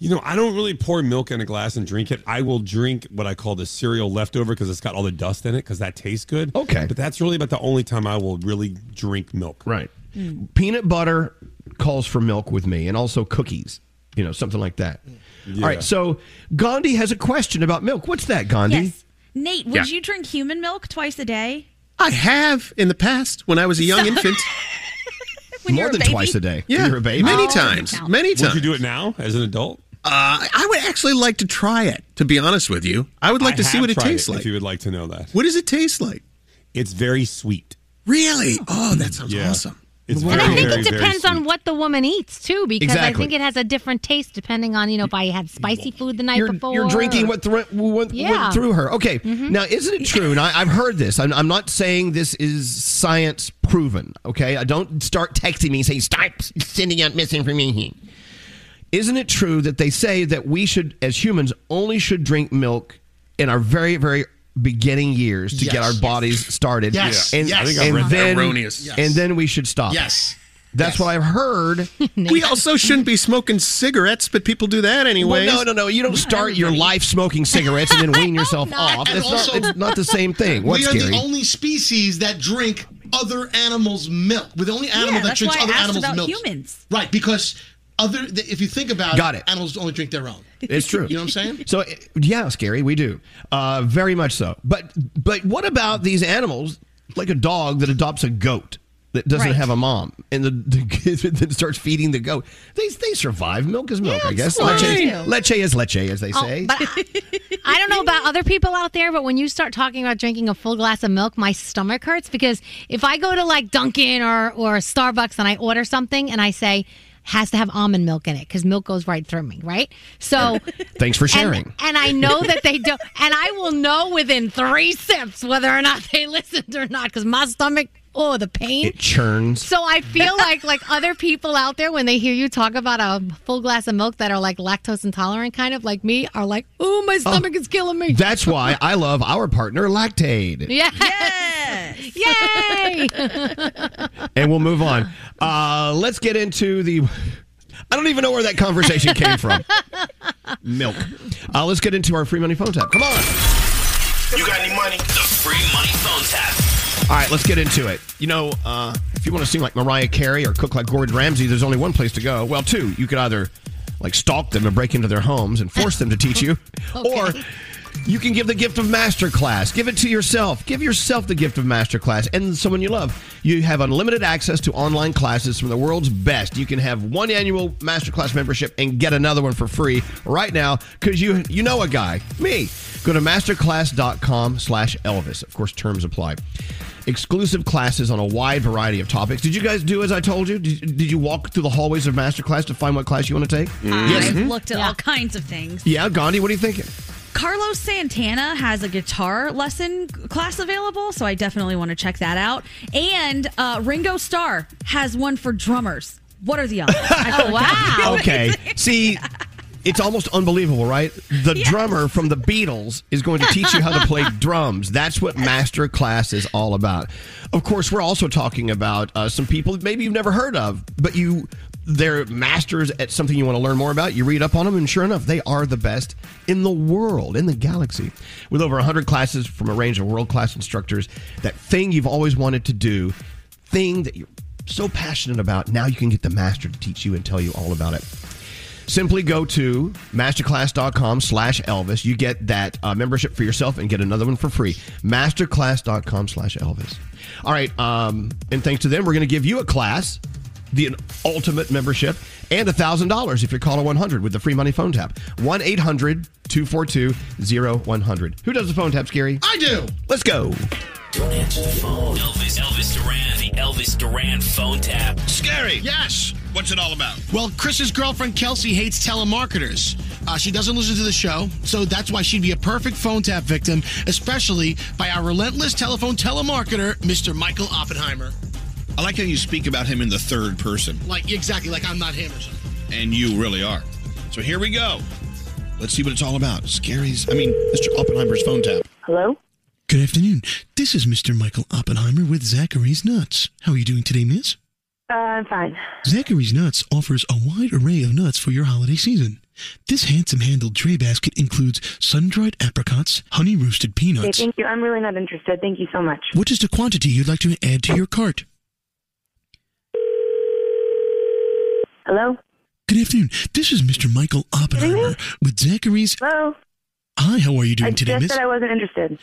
You know, I don't really pour milk in a glass and drink it. I will drink what I call the cereal leftover because it's got all the dust in it because that tastes good. Okay. But that's really about the only time I will really drink milk. Right. Peanut butter calls for milk with me, and also cookies. You know, something like that. Yeah. All right. So Gandhi has a question about milk. What's that, Gandhi? Yes. Nate, would Yeah. you drink human milk twice a day? I have in the past when I was a young infant. [laughs] When More than baby? twice a day. Yeah, When you're a baby. many Oh, times, doesn't count. many Would times. you do it now as an adult? Uh, I would actually like to try it. To be honest with you, I would like I to see what it tried tastes like. If you would like to know that, What does it taste like? it's very sweet. Really? Oh, that sounds Yeah. awesome. It's and very, I think very, it depends on what the woman eats too, because I think it has a different taste depending on you know if I had spicy food the night You're, before. you're drinking what thro- went, Yeah. Mm-hmm. went through her. Okay. Now, isn't it true? And I, I've heard this. I'm, I'm not saying this is science proven. Okay. I don't start texting me and saying stop sending out misinformation. Isn't it true that they say that we should, as humans, only should drink milk in our very, very beginning years to get our bodies started? Yes. And, Yes. I think and read that. then, Erroneous. Yes. and then we should stop. Yes. That's Yes. what I've heard. [laughs] We also shouldn't be smoking cigarettes, but people do that anyway. Well, no, no, no. You don't start your life smoking cigarettes and then wean [laughs] yourself off. And It's not, also- it's not the same thing. [laughs] What's we are scary? the only species that drink other animals' milk. We're the only animal Yeah, that drinks other animals' milk. humans. Right, because other th- if you think about Got it. animals only drink their own. [laughs] It's true. You know what I'm saying? So yeah, scary. We do, uh, very much so. But but what about these animals, like a dog that adopts a goat that doesn't Right. have a mom, and the, the [laughs] then starts feeding the goat? They they survive. Milk is milk, Yeah, I guess. it's fine. Leche, leche is leche, as they Oh, say. but I, [laughs] I don't know about other people out there, but when you start talking about drinking a full glass of milk, my stomach hurts because if I go to like Dunkin' or or Starbucks and I order something and I say has to have almond milk in it because milk goes right through me, right? So [laughs] Thanks for and, sharing. and I know that they don't, [laughs] and I will know within three sips whether or not they [laughs] listened or not because my stomach, oh, the pain. it churns. So I feel like like other people out there when they hear you talk about a full glass of milk that are like lactose intolerant kind of like me are like, "Oh, my stomach is killing me." That's why I [laughs] love our partner, Lactaid. Yeah. Yes. Yay! [laughs] and we'll move on. Uh, let's get into the. I don't even know where that conversation came from. [laughs] Milk. Uh, let's get into our free money phone tap. Come on. You got any money? The free money phone tap. All right, let's get into it. You know, uh, if you want to sing like Mariah Carey or cook like Gordon Ramsay, there's only one place to go. Well, two. You could either like stalk them and break into their homes and force them to teach you, [laughs] or you can give the gift of masterclass. Give it to yourself. Give yourself the gift of masterclass and someone you love. You have unlimited access to online classes from the world's best. You can have one annual masterclass membership and get another one for free right now because you you know a guy, me. Go to masterclass.com slash Elvis. Of course, terms apply. Exclusive classes on a wide variety of topics. Did you guys do as I told you? Did, did you walk through the hallways of Masterclass to find what class you want to take? I've mm-hmm. looked at all kinds of things. Yeah, Gandhi, what are you thinking? Carlos Santana has a guitar lesson class available, so I definitely want to check that out. And uh, Ringo Starr has one for drummers. What are the odds? [laughs] I feel like that would be Okay. [laughs] See, it's almost unbelievable, right? The drummer from the Beatles is going to teach you how to play [laughs] drums. That's what Master Class is all about. Of course, we're also talking about uh, some people maybe you've never heard of, but you they're masters at something you want to learn more about. You read up on them, and sure enough, they are the best in the world, in the galaxy. With over 100 classes from a range of world class instructors, that thing you've always wanted to do, thing that you're so passionate about, now you can get the master to teach you and tell you all about it. Simply go to masterclass.com slash Elvis. You get that uh, membership for yourself and get another one for free. Masterclass.com slash Elvis. All right. Um, and thanks to them, we're going to give you a class, the ultimate membership, and $1,000 if you call a 100 with the free money phone tap. 1 800 242 0100. Who does the phone tap, Scary? I do. Let's go. Don't answer the phone. Elvis, Elvis Duran, the Elvis Duran phone tap. Scary. Yes. What's it all about? Well, Chris's girlfriend Kelsey hates telemarketers. Uh, she doesn't listen to the show, so that's why she'd be a perfect phone tap victim, especially by our relentless telephone telemarketer, Mr. Michael Oppenheimer. I like how you speak about him in the third person, Like exactly like I'm not him or something. and you really are. So here we go. Let's see what it's all about. Scary's, I mean, Mr. Oppenheimer's phone tap. Hello? Good afternoon. This is Mr. Michael Oppenheimer with Zachary's Nuts. How are you doing today, miss? Uh, I'm fine. Zachary's Nuts offers a wide array of nuts for your holiday season. This handsome handled tray basket includes sun dried apricots, honey roasted Okay, peanuts. thank you. I'm really not interested. Thank you so much. What is the quantity you'd like to add to your cart? Hello? Good afternoon. This is Mr. Michael Oppenheimer with Zachary's. Hello? Hi, how are you doing I today, miss? said I wasn't interested.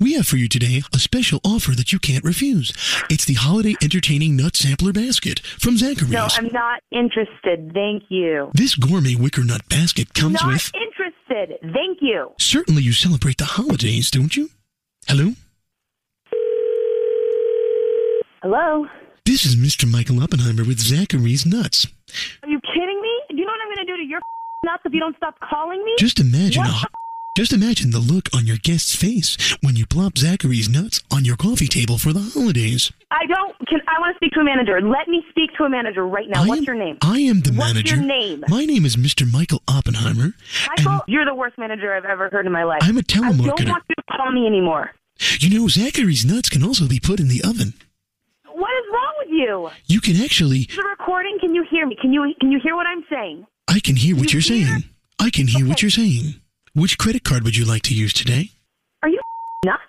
We have for you today a special offer that you can't refuse. It's the Holiday Entertaining Nut Sampler Basket from Zachary's. No, I'm not interested. Thank you. This gourmet wicker nut basket comes not with. interested. Thank you. Certainly, you celebrate the holidays, don't you? Hello? Hello? This is Mr. Michael Oppenheimer with Zachary's Nuts. Are you kidding me? Do you know what I'm going to do to your nuts if you don't stop calling me? Just imagine What a, just imagine the look on your guest's face when you plop Zachary's nuts on your coffee table for the holidays. I don't. Can I want to speak to a manager? Let me speak to a manager right now. I What's am- your name? I am the What's manager. your name? My name is Mr. Michael Oppenheimer. Michael, you're the worst manager I've ever heard in my life. I'm a I don't telemarketer. want you to call me anymore. You know, Zachary's nuts can also be put in the oven. What is wrong you? You can actually. The recording. Can you hear me? Can you can you hear what I'm saying? I can hear what You you're hear? saying. I can hear what you're saying. Which credit card would you like to use today? Are you [laughs] nuts?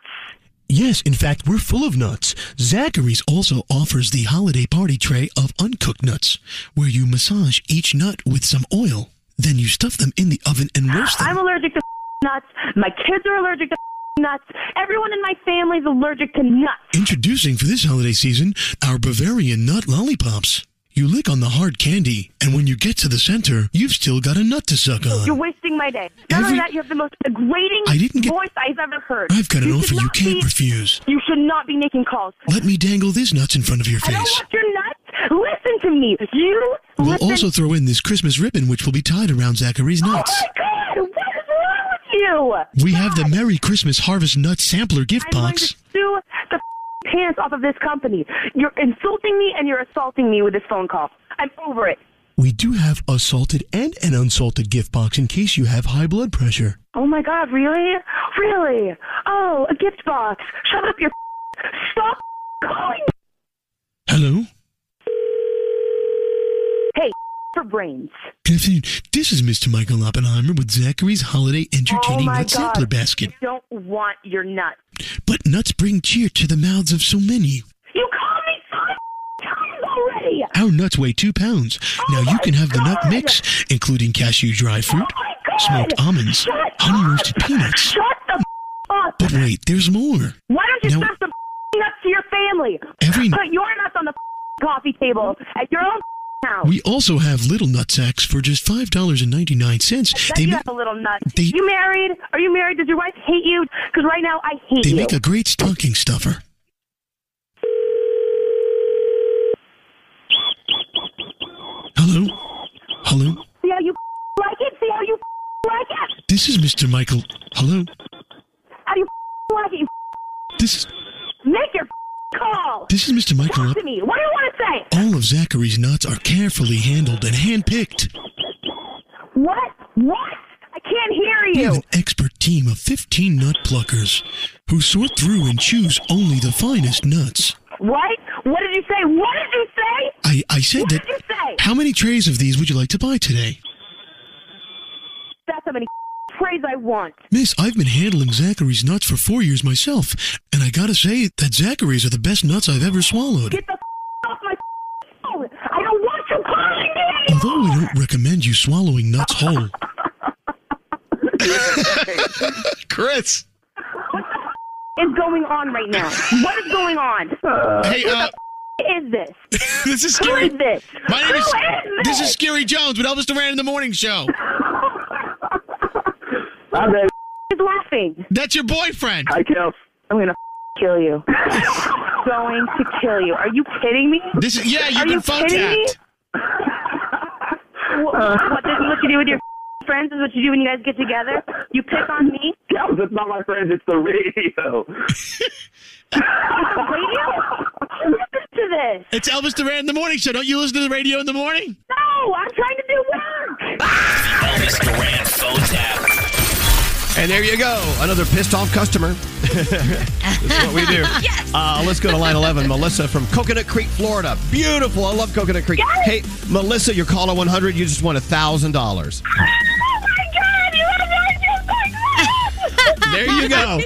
Yes, in fact, we're full of nuts. Zachary's also offers the holiday party tray of uncooked nuts, where you massage each nut with some oil. Then you stuff them in the oven and roast them. I'm allergic to [laughs] nuts. My kids are allergic to nuts. Everyone in my family is allergic to nuts. Introducing for this holiday season our Bavarian nut lollipops. You lick on the hard candy, and when you get to the center, you've still got a nut to suck on. You're wasting my day. Not Every- only that, you have the most degrading I didn't get- voice I've ever heard. I've got an You offer you can't be- refuse. You should not be making calls. Let me dangle these nuts in front of your face. I don't want your nuts. Listen to me. You We'll listen. also throw in this Christmas ribbon, which will be tied around Zachary's oh nuts. Oh my God! What is wrong with you? We have the Merry Christmas Harvest Nut Sampler gift I'm going box. to sue the pants off of this company. You're insulting me and you're assaulting me with this phone call. I'm over it. We do have a salted and an unsalted gift box in case you have high blood pressure. Oh my God! Really? Really? Oh, a gift box. Shut up! Your stop calling. Hello? Hey, for brains. Good afternoon. This is Mr. Michael Oppenheimer with Zachary's Holiday Oh Entertaining my Nut Sampler Basket. I don't want your nuts. But nuts bring cheer to the mouths of so many. You called me so times already. Our nuts weigh two pounds. Oh now you can have the nut mix, including cashew dry oh fruit, smoked almonds, Shut honey roasted peanuts. Shut the up. But wait, there's more. Why don't you Now- some nuts to your family? Every- Put your nuts on the coffee table at your own We also have little nut sacks for just five dollars and ninety nine cents. They you ma- have a little nut. they- you married? Are you married? Does your wife hate you? Because right now I hate they you. They make a great stocking stuffer. Hello, hello. See how you [laughs] like it? See how you [laughs] like it? This is Mr. Michael. Hello. How do you [laughs] like it? You This is make your call. this is Mr. Michael. Talk to me. What do you want to say? All of Zachary's nuts are carefully handled and handpicked. What? What? I can't hear you. We have an expert team of 15 nut pluckers who sort through and choose only the finest nuts. What? What did you say? What did you say? I, I said What that did you say? How many trays of these would you like to buy today? That's how many trays I want. Miss, I've been handling Zachary's nuts for four years myself, and I gotta say that Zachary's are the best nuts I've ever swallowed. Get the off my phone. I don't want you calling me. Although we don't recommend you swallowing nuts whole. [laughs] Chris. is going on right now? What is going on? [laughs] Hey, Who uh, the f- is this? [laughs] this is Who Scary. is this? My name Who is. is This is Scary Jones with Elvis Duran in the Morning Show. He's laughing. That's your boyfriend. Hi, Kel. I'm gonna kill you. [laughs] going to kill you. Are you kidding me? This is yeah. You've Are been you phone kidding me? tapped. [laughs] What, what, this is what you do with your friends? Is what you do when you guys get together? You pick on me? Kel, that's not my friends. It's the radio. [laughs] Radio? Listen to this. It's Elvis Duran in the Morning Show. Don't you listen to the radio in the morning? No, I'm trying to do work. Ah! Elvis Duran phone tap. And there you go, another pissed off customer. [laughs] That's what we do. [laughs] Yes. Uh, let's go to line 11. Melissa from Coconut Creek, Florida. Beautiful. I love Coconut Creek. Hey, Melissa, your caller 100. You just won $1,000. [laughs] There you go.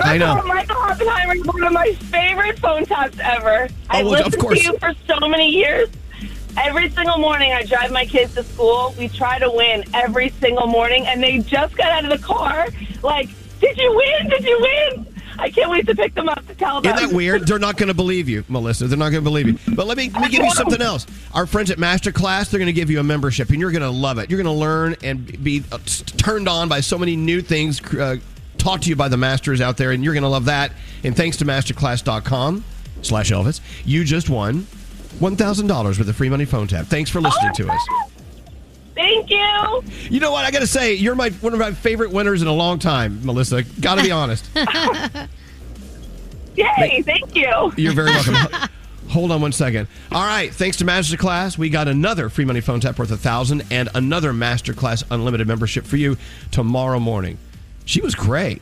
I know. Michael Oppenheimer is one of my favorite phone taps ever. I Oh, well, of listened course. to you for so many years. Every single morning, I drive my kids to school. We try to win every single morning, and they just got out of the car. Like, did you win? Did you win? I can't wait to pick them up to tell them. Isn't that weird? They're not going to believe you, Melissa. They're not going to believe you. But let me let me give you something else. Our friends at Masterclass, they're going to give you a membership, and you're going to love it. You're going to learn and be uh, turned on by so many new things uh, taught to you by the masters out there, and you're going to love that. And thanks to Masterclass.com slash Elvis, you just won one thousand dollars with a free money phone tap. Thanks for listening to us. Thank you. You know what? I got to say, you're my one of my favorite winners in a long time, Melissa. Got to be honest. [laughs] Yay, thank you. You're very welcome. Hold on one second. All right, thanks to Masterclass, we got another free money phone tap worth a thousand and another Masterclass unlimited membership for you tomorrow morning. She was great.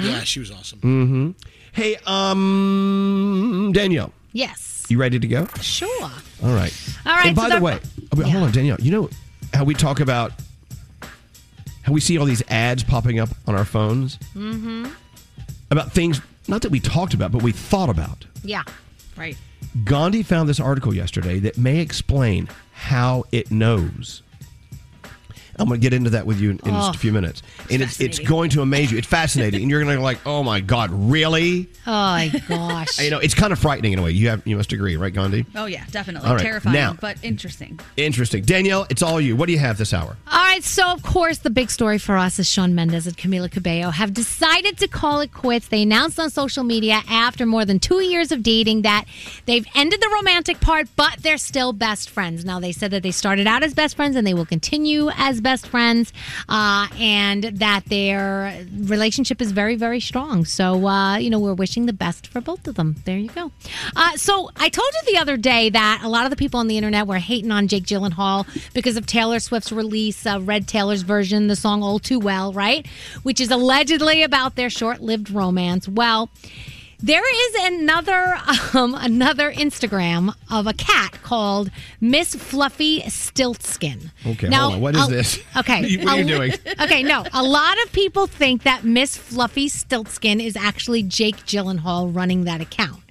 Yeah, she was awesome. Mm-hmm. Hey, um, Danielle, Yes. You ready to go? Sure. All right. All right, And by so the way, oh, wait, hold on, Danielle. You know how we talk about how we see all these ads popping up on our phones Mm-hmm. about things not that we talked about, but we thought about. Yeah. Right. Gandhi found this article yesterday that may explain how it knows. I'm going to get into that with you in, in Oh, just a oh, few minutes. And it's, it's going to amaze you. It's fascinating. And you're going to go like, oh my God, really? Oh my [laughs] gosh. You know, it's kind of frightening in a way. You have you must agree, right, Gandhi? Oh yeah, definitely All right, terrifying, now- but interesting. Interesting. Danielle, it's all you. What do you have this hour? All right, so of course, the big story for us is Shawn Mendes and Camila Cabello have decided to call it quits. They announced on social media after more than two years of dating that they've ended the romantic part, but they're still best friends. Now, they said that they started out as best friends and they will continue as best friends, uh, and that their relationship is very, very strong. So, uh, you know, we're wishing the best for both of them. There you go. Uh, so, I told you the other day that a lot of the people on the internet were hating on Jake Gyllenhaal because of Taylor Swift's release of Red Taylor's version, the song All Too Well, right? Which is allegedly about their short lived romance. Well, there is another [laughs] um, another Instagram of a cat called Miss Fluffy Stiltskin. Okay, Now, hold on. What is a- this? [laughs] Okay, what are you doing? [laughs] Okay, no. A lot of people think that Miss Fluffy Stiltskin is actually Jake Gyllenhaal running that account.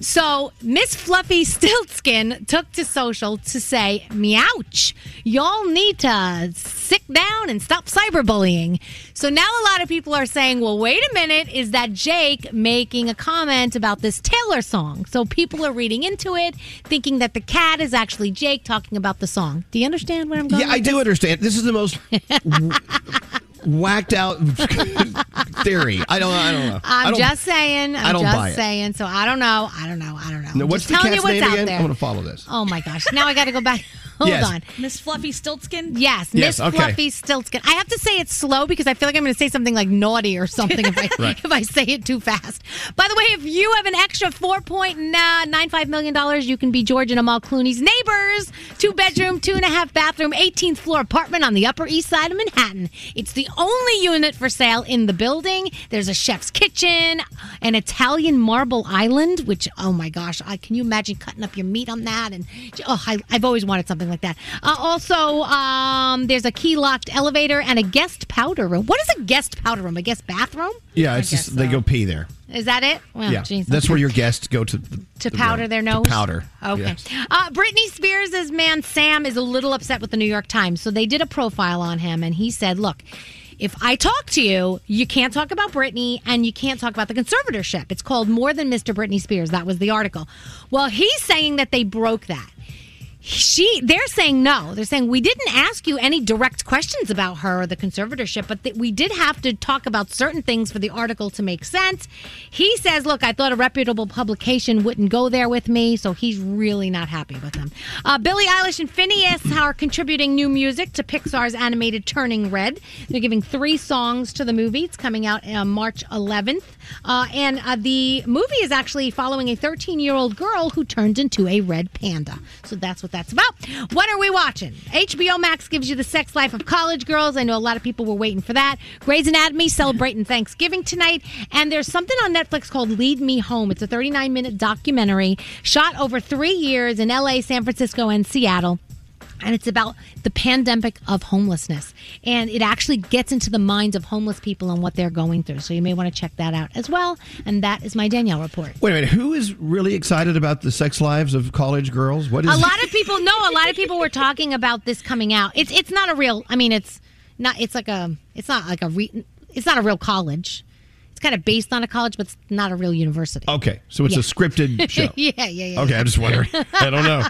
So Miss Fluffy [laughs] Stiltskin took to social to say, "Meouch! Y'all need to sit down and stop cyberbullying." So now a lot of people are saying, "Well, wait a minute, is that Jake making a comment about this Taylor song?" So people are reading into it, thinking that the cat is actually Jake talking about the song. Do you understand where I'm going? Yeah, I do this? understand. This is the most [laughs] whacked out [laughs] theory. I don't. I don't know. I'm don't- just saying. I'm I don't just buy it. saying. So I don't know. I don't know. I don't know. No, what's just the telling cat's you what's name out again? there. I'm going to follow this. Oh my gosh! Now I got to go back. Hold Yes. on. Miss Fluffy Stiltskin? Yes, Yes, Miss okay. Fluffy Stiltskin. I have to say it slow because I feel like I'm going to say something like naughty or something if I [laughs] Right. if I say it too fast. By the way, if you have an extra four point nine five million dollars, you can be George and Amal Clooney's neighbors. Two bedroom, two and a half bathroom, 18th floor apartment on the Upper East Side of Manhattan. It's the only unit for sale in the building. There's a chef's kitchen, an Italian marble island, which oh my gosh, I, can you imagine cutting up your meat on that? And oh, I, I've always wanted something like that. Uh, also, um, there's a key locked elevator and a guest powder room. What is a guest powder room? A guest bathroom? Yeah, it's just they go pee there. Is that it? Well, yeah, geez, that's okay. where your guests go to the, to the powder room. their nose. powder. Okay. Yes. Uh, Britney Spears' man Sam is a little upset with the New York Times, so they did a profile on him, and he said, "Look." If I talk to you, you can't talk about Britney and you can't talk about the conservatorship. It's called More Than Mr. Britney Spears. That was the article. Well, he's saying that they broke that she they're saying no. They're saying we didn't ask you any direct questions about her or the conservatorship but that we did have to talk about certain things for the article to make sense. He says look i thought a reputable publication wouldn't go there with me so he's really not happy with them. Uh, billie eilish and Finneas are contributing new music to pixar's animated turning red. They're giving three songs to the movie. It's coming out uh, march 11th uh, and uh, the movie is actually following a 13 year old girl who turned into a red panda. So that's what that's about. What are we watching? HBO Max gives you the sex life of college girls. I know a lot of people were waiting for that. Grey's Anatomy celebrating Thanksgiving tonight. And there's something on Netflix called Lead Me Home. It's a 39 minute documentary shot over three years in LA, San Francisco, and Seattle. And it's about the pandemic of homelessness. And it actually gets into the minds of homeless people and what they're going through. So you may want to check that out as well. And that is my Danielle report. Wait a minute. Who is really excited about the sex lives of college girls? What is a lot of people no a lot of people were talking about this coming out it's it's not a real i mean it's not it's like a it's not like a re, it's not a real college it's kind of based on a college but it's not a real university Okay, so it's Yeah. a scripted [laughs] show. yeah yeah yeah Okay, I'm just wondering. I don't know.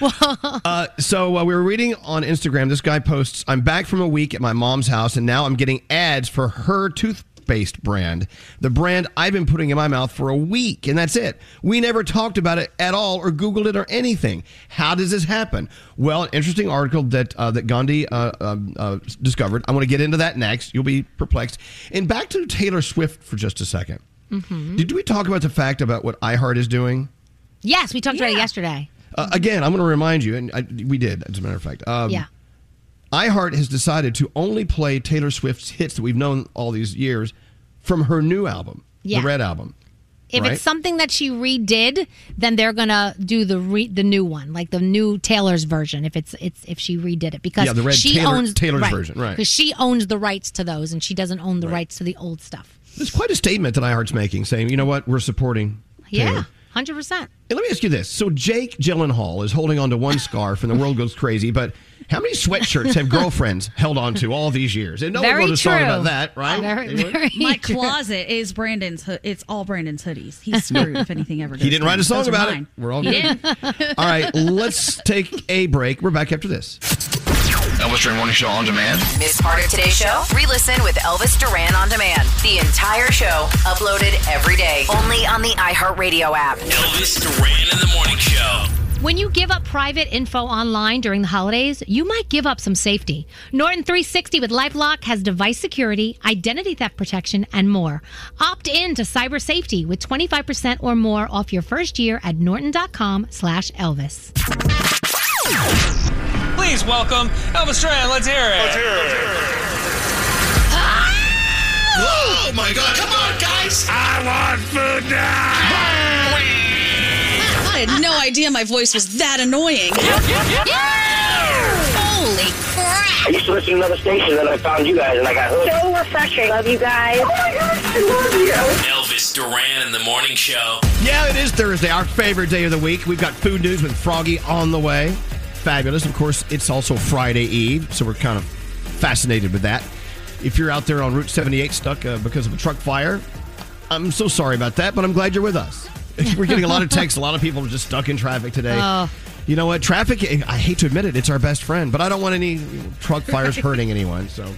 [laughs] Uh, so uh, we were reading on Instagram. This guy posts, "I'm back from a week at my mom's house, and now I'm getting ads for her toothpaste brand, the brand I've been putting in my mouth for a week, and that's it. We never talked about it at all, or Googled it, or anything. How does this happen? Well, an interesting article that uh, that Gandhi uh, um, uh, discovered. I want to get into that next. You'll be perplexed. And back to Taylor Swift for just a 2nd Mhm. Did we talk about the fact about what iHeart is doing? yes we talked about it yesterday Uh, again, I'm going to remind you, and I, we did, as a matter of fact. Um, yeah iHeart has decided to only play Taylor Swift's hits that we've known all these years from her new album, Yeah. the Red Album. if right? it's something that she redid then they're gonna do the re- the new one like the new taylor's version if it's it's if she redid it because Yeah, the red she Taylor- owns Taylor's version, right. because she owns the rights to those and she doesn't own the rights to the old stuff It's quite a statement that iHeart's making, saying, you know what, we're supporting yeah Taylor. 100% Hey, let me ask you this. So Jake Gyllenhaal is holding on to one scarf and the world goes crazy, but how many sweatshirts have girlfriends held on to all these years? And no Very one wrote a song about that, right? Very, very My closet is Brandon's. hoo- It's all Brandon's hoodies. He's screwed if anything ever. [laughs] Goes He didn't write a down. song Those are about it. We're all good. All right, let's take a break. We're back after this. Elvis Duran Morning Show on demand. Miss part of today's show? Re-listen with Elvis Duran on demand. The entire show uploaded every day, only on the iHeartRadio app. Elvis Duran in the morning show. When you give up private info online during the holidays, you might give up some safety. Norton 360 with LifeLock has device security, identity theft protection, and more. Opt in to cyber safety with 25% or more off your first year at norton.com slash Elvis. Please welcome Elvis Duran. Let's hear it. Let's hear it. Oh my God! Come on, guys! I want food now. I had no idea my voice was that annoying. Holy crap! I used to listen to another station, then I found you guys, and I got hooked. So refreshing. Love you guys. Oh my gosh, I love you. Elvis Duran in the morning show. Yeah, it is Thursday, our favorite day of the week. We've got food news with Froggy on the way. Fabulous. Of course, it's also Friday Eve, so we're kind of fascinated with that. If you're out there on Route 78 stuck uh, because of a truck fire, I'm so sorry about that, but I'm glad you're with us. [laughs] We're getting a lot of texts. A lot of people are just stuck in traffic today. Oh. You know what? Traffic, I hate to admit it, it's our best friend, but I don't want any truck fires [laughs] hurting anyone. So,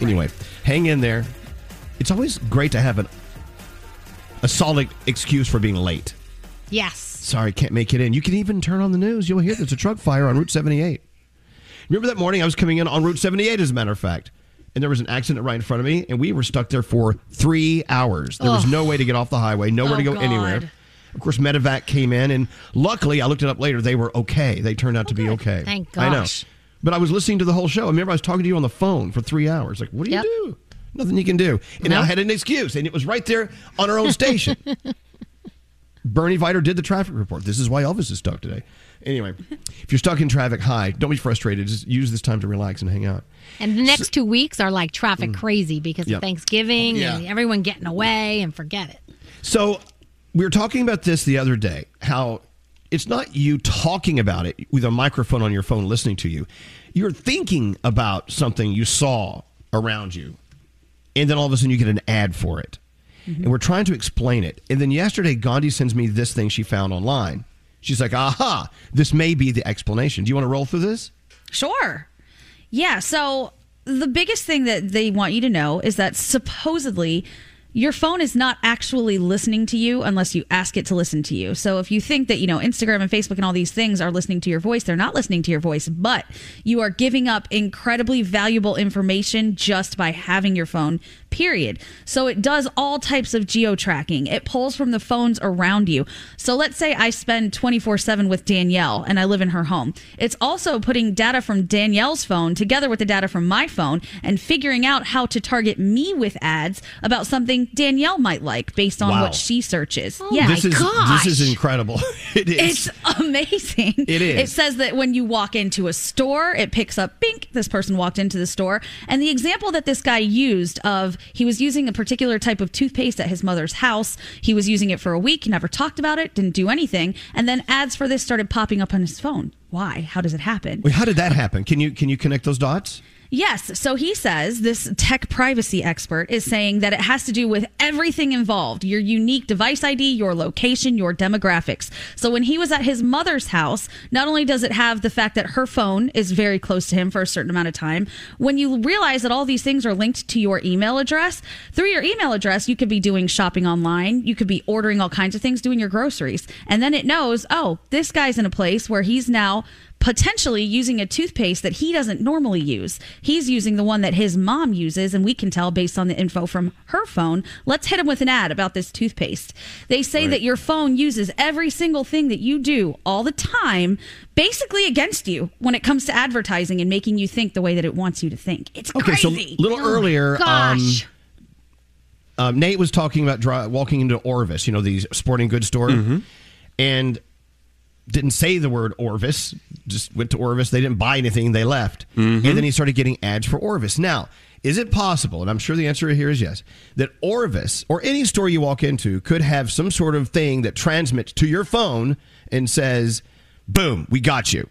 anyway, hang in there. It's always great to have an, a solid excuse for being late. Yes. Sorry, can't make it in. You can even turn on the news. You'll hear there's a truck fire on Route 78. Remember that morning I was coming in on Route 78, as a matter of fact, and there was an accident right in front of me, and we were stuck there for three hours. There was Ugh. no way to get off the highway, nowhere Oh, to go God. anywhere. Of course, Medevac came in, and luckily, I looked it up later. They were okay. They turned out to be oh, okay. Thank God. I know. gosh. But I was listening to the whole show. I remember I was talking to you on the phone for three hours. Like, what do Yep. you do? Nothing you can do. And I Nope. had an excuse, and it was right there on our own station. [laughs] Bernie Viter did the traffic report. This is why Elvis is stuck today. Anyway, if you're stuck in traffic, hi. Don't be frustrated. Just use this time to relax and hang out. And the next two weeks are like traffic crazy because Mm. Of Thanksgiving Yeah. and everyone getting away and forget it. So we were talking about this the other day. How it's not you talking about it with a microphone on your phone listening to you. You're thinking about something you saw around you, and then all of a sudden you get an ad for it. And we're trying to explain it. And then yesterday, Gandhi sends me this thing she found online. She's like, aha, this may be the explanation. Do you want to roll through this? Sure. Yeah. So the biggest thing that they want you to know is that supposedly your phone is not actually listening to you unless you ask it to listen to you. So if you think that, you know, Instagram and Facebook and all these things are listening to your voice, they're not listening to your voice, but you are giving up incredibly valuable information just by having your phone, period. So it does all types of geo tracking. It pulls from the phones around you. So let's say I spend 24 7 with Danielle and I live in her home. It's also putting data from Danielle's phone together with the data from my phone and figuring out how to target me with ads about something Danielle might like based on Wow. what she searches. Oh yeah, this is this is incredible. [laughs] It is. it's amazing. It is. It says that when you walk into a store, it picks up bink, this person walked into the store. And the example that this guy used of he was using a particular type of toothpaste at his mother's house. He was using it for a week, never talked about it, didn't do anything, and then ads for this started popping up on his phone. Why? How does it happen? Wait, how did that happen? Can you can you connect those dots? Yes. So he says this tech privacy expert is saying that it has to do with everything involved your unique device ID, your location, your demographics. So when he was at his mother's house, not only does it have the fact that her phone is very close to him for a certain amount of time, when you realize that all these things are linked to your email address, through your email address, you could be doing shopping online, you could be ordering all kinds of things, doing your groceries. And then it knows, oh, this guy's in a place where he's now potentially using a toothpaste that he doesn't normally use. He's using the one that his mom uses, and we can tell based on the info from her phone. Let's hit him with an ad about this toothpaste. They say that your phone uses every single thing that you do all the time, basically against you when it comes to advertising and making you think the way that it wants you to think. It's Okay, so a little earlier, um, gosh. um, Nate was talking about dri- walking into Orvis, you know, the sporting goods store, and didn't say the word Orvis. Just went to Orvis. They didn't buy anything. They left, and then he started getting ads for Orvis. Now, is it possible? And I'm sure the answer here is yes. That Orvis or any store you walk into could have some sort of thing that transmits to your phone and says, "Boom, we got you."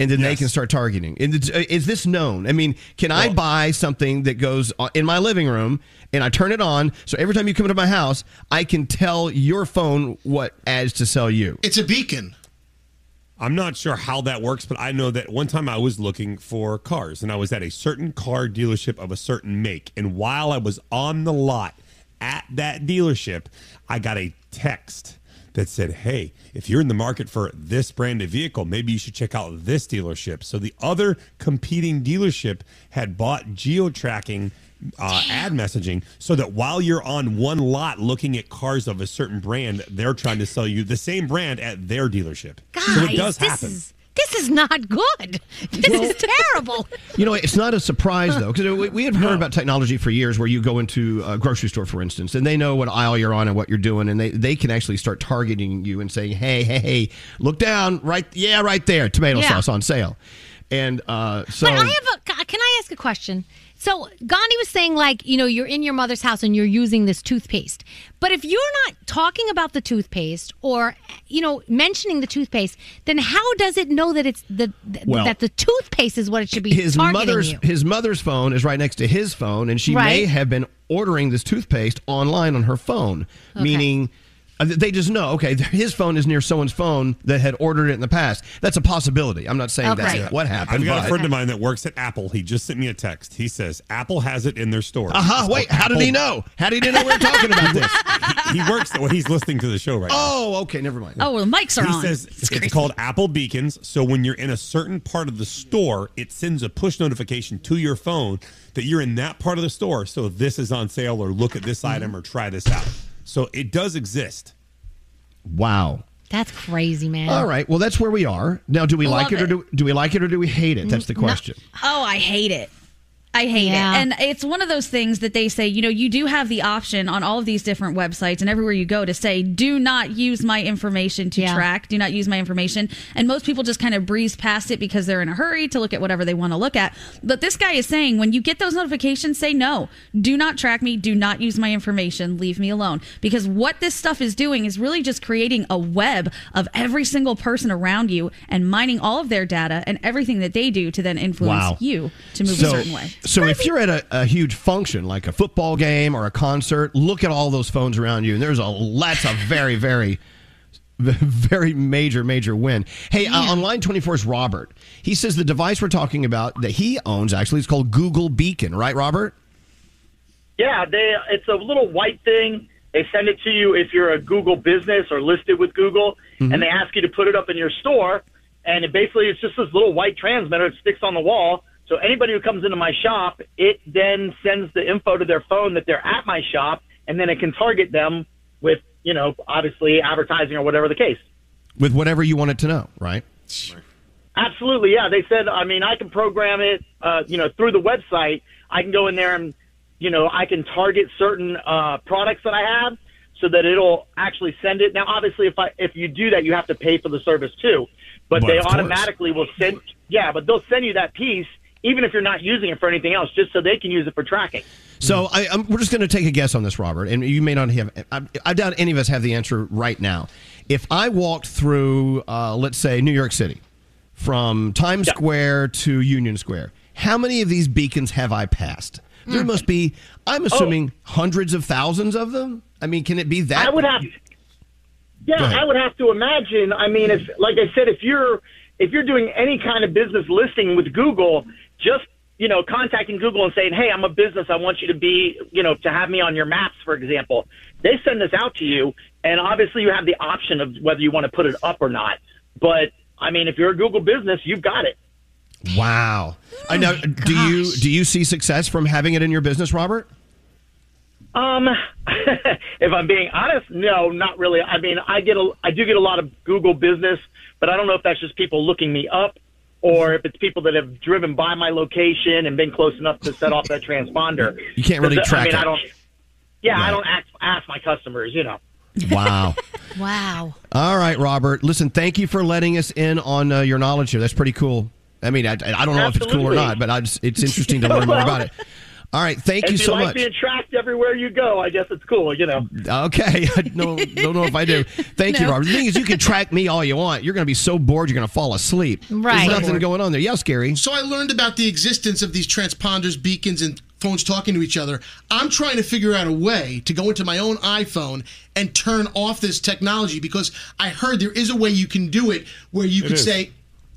And then they can start targeting. And uh, is this known? I mean, can I buy something that goes in my living room and I turn it on so every time you come into my house, I can tell your phone what ads to sell you? It's a beacon. I'm not sure how that works, but I know that one time I was looking for cars and I was at a certain car dealership of a certain make. And while I was on the lot at that dealership, I got a text that said, Hey, if you're in the market for this brand of vehicle, maybe you should check out this dealership. So the other competing dealership had bought geo tracking uh, ad messaging so that while you're on one lot looking at cars of a certain brand, they're trying to sell you the same brand at their dealership. so it does this happen. Is, this is not good. [laughs] This is terrible. [laughs] You know, it's not a surprise though, because we, we have heard about technology for years. Where you go into a grocery store, for instance, and they know what aisle you're on and what you're doing, and they they can actually start targeting you and saying, "Hey, hey, hey, look down, right? Yeah, right there, tomato Yeah. sauce on sale." And uh, so, but I have a. Can I ask a question? So Gandhi was saying, like, you know, you're in your mother's house and you're using this toothpaste. But if you're not talking about the toothpaste or, you know, mentioning the toothpaste, then how does it know that it's the th- Well, that the toothpaste is what it should be his mother's you? his mother's phone is right next to his phone, and she may have been ordering this toothpaste online on her phone, Okay. meaning. Uh, They just know, okay, [laughs] his phone is near someone's phone that had ordered it in the past. That's a possibility. I'm not saying that's what happened. I've got but- a friend of mine that works at Apple. He just sent me a text. He says Apple has it in their store. Uh-huh. Wait, called how did he know? How did he know we are talking about [laughs] this? he, he works. Well, he's listening to the show right now. Oh, okay, never mind. Oh, well, the mics are he on. says it's, called Apple Beacons. So when you're in a certain part of the store, it sends a push notification to your phone that you're in that part of the store. So this is on sale, or look at this item, or try this out. So it does exist. Wow. That's crazy, man. All right. Well, that's where we are. Now, do we like Love it or it. do, do we like it or do we hate it? That's the No. question. Oh, I hate it. I hate Yeah. it. And it's one of those things that they say, you know, you do have the option on all of these different websites and everywhere you go to say, do not use my information to track, do not use my information. And most people just kind of breeze past it because they're in a hurry to look at whatever they want to look at. But this guy is saying, when you get those notifications, say no. Do not track me. Do not use my information. Leave me alone. Because what this stuff is doing is really just creating a web of every single person around you and mining all of their data and everything that they do to then influence Wow. you to move so, a certain way. So if you're at a, a huge function like a football game or a concert, look at all those phones around you, and there's a that's a very very [laughs] very major major win. Hey, uh, on line 24 is Robert. He says the device we're talking about that he owns actually is called Google Beacon, right, Robert? Yeah, they it's a little white thing. They send it to you if you're a Google business or listed with Google, Mm-hmm. and they ask you to put it up in your store. And it basically, it's just this little white transmitter that sticks on the wall. So anybody who comes into my shop, it then sends the info to their phone that they're at my shop, and then it can target them with, you know, obviously advertising or whatever the case. With whatever you want it to know, right? Absolutely, yeah. They said, I mean, I can program it, uh, you know, through the website. I can go in there and, you know, I can target certain uh, products that I have so that it'll actually send it. Now, obviously, if I if you do that, you have to pay for the service too. But, But they automatically will send, yeah, but they'll send you that piece even if you're not using it for anything else, just so they can use it for tracking. So I, we're just going to take a guess on this, Robert, and you may not have. I, I doubt any of us have the answer right now. If I walked through, uh, let's say, New York City, from Times Square to Union Square, how many of these beacons have I passed? There must be. I'm assuming hundreds of thousands of them. I mean, can it be that? I would have. Yeah. I would have to imagine. I mean, if like I said, if you're if you're doing any kind of business listing with Google, just you know, contacting Google and saying, "Hey, I'm a business. I want you to be, you know, to have me on your maps, for example." They send this out to you, and obviously you have the option of whether you want to put it up or not. But I mean, if you're a Google business, you've got it. Wow. I know. Do you do you see success from having it in your business, Robert? Um, [laughs] if I'm being honest, no, not really. I mean, I get a, I do get a lot of Google business, but I don't know if that's just people looking me up or if it's people that have driven by my location and been close enough to set off that transponder. You can't really track I mean, it. I don't. Yeah, I don't ask, ask my customers. You know. Wow. [laughs] Wow. All right, Robert. Listen, thank you for letting us in on uh, your knowledge here. That's pretty cool. I mean, I, I don't know if it's cool or not, but I just, it's interesting to [laughs] learn more about it. All right, thank if you so like much. being tracked everywhere you go, I guess it's cool. You know. Okay, [laughs] I don't, don't know if I do. Thank you, No. Robert. The thing is, you can track me all you want. You're going to be so bored, you're going to fall asleep. Right. There's nothing going on there. Yeah, scary. So I learned about the existence of these transponders, beacons, and phones talking to each other. I'm trying to figure out a way to go into my own iPhone and turn off this technology because I heard there is a way you can do it where you It could is. say,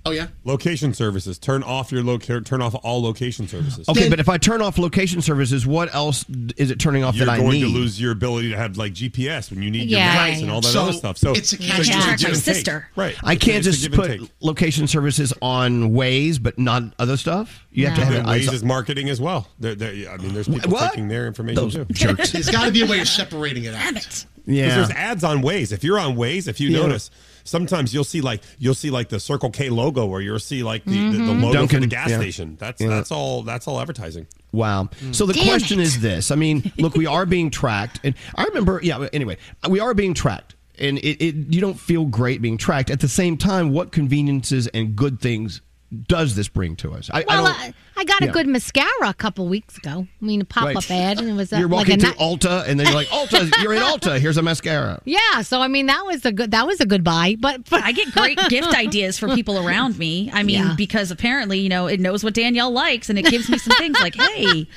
"Oh yeah." Location services. Turn off your loca- Turn off all location services. Okay, but if I turn off location services, what else is it turning off You're that I need? You're going need? to lose your ability to have like GPS when you need Yeah. your maps and all that So other stuff. So it's a catch- it's Track give my and take. sister. Right. I can't just put take. location services on Waze, but not other stuff. You have to have Yeah, it. Waze is marketing as well. They're, they're, I mean, there's people What? taking their information Those too. [laughs] jerks. There's got to be a way of separating it out. Yeah. Because there's ads on Waze. If you're on Waze, if you Yeah. notice, sometimes you'll see like you'll see like the Circle K logo, or you'll see like the, the, the Mhm. logo for the gas yeah. station. That's Yeah. that's all. That's all advertising. Wow. So the Damn question it. is this. I mean, look, we are being tracked. And I remember, yeah, anyway, we are being tracked. And it, it you don't feel great being tracked. At the same time, what conveniences and good things does this bring to us? I, I don't. I, I got a yeah. good mascara a couple weeks ago. I mean, a pop up Right. ad, and it was a, You're like walking a through ni- Ulta, and then you're like, Ulta, [laughs] you're in Ulta. Here's a mascara. Yeah, so I mean that was a good that was a good buy, but, but I get great [laughs] gift ideas for people around me. I mean, Yeah. because apparently, you know, it knows what Danielle likes and it gives me some things like, hey,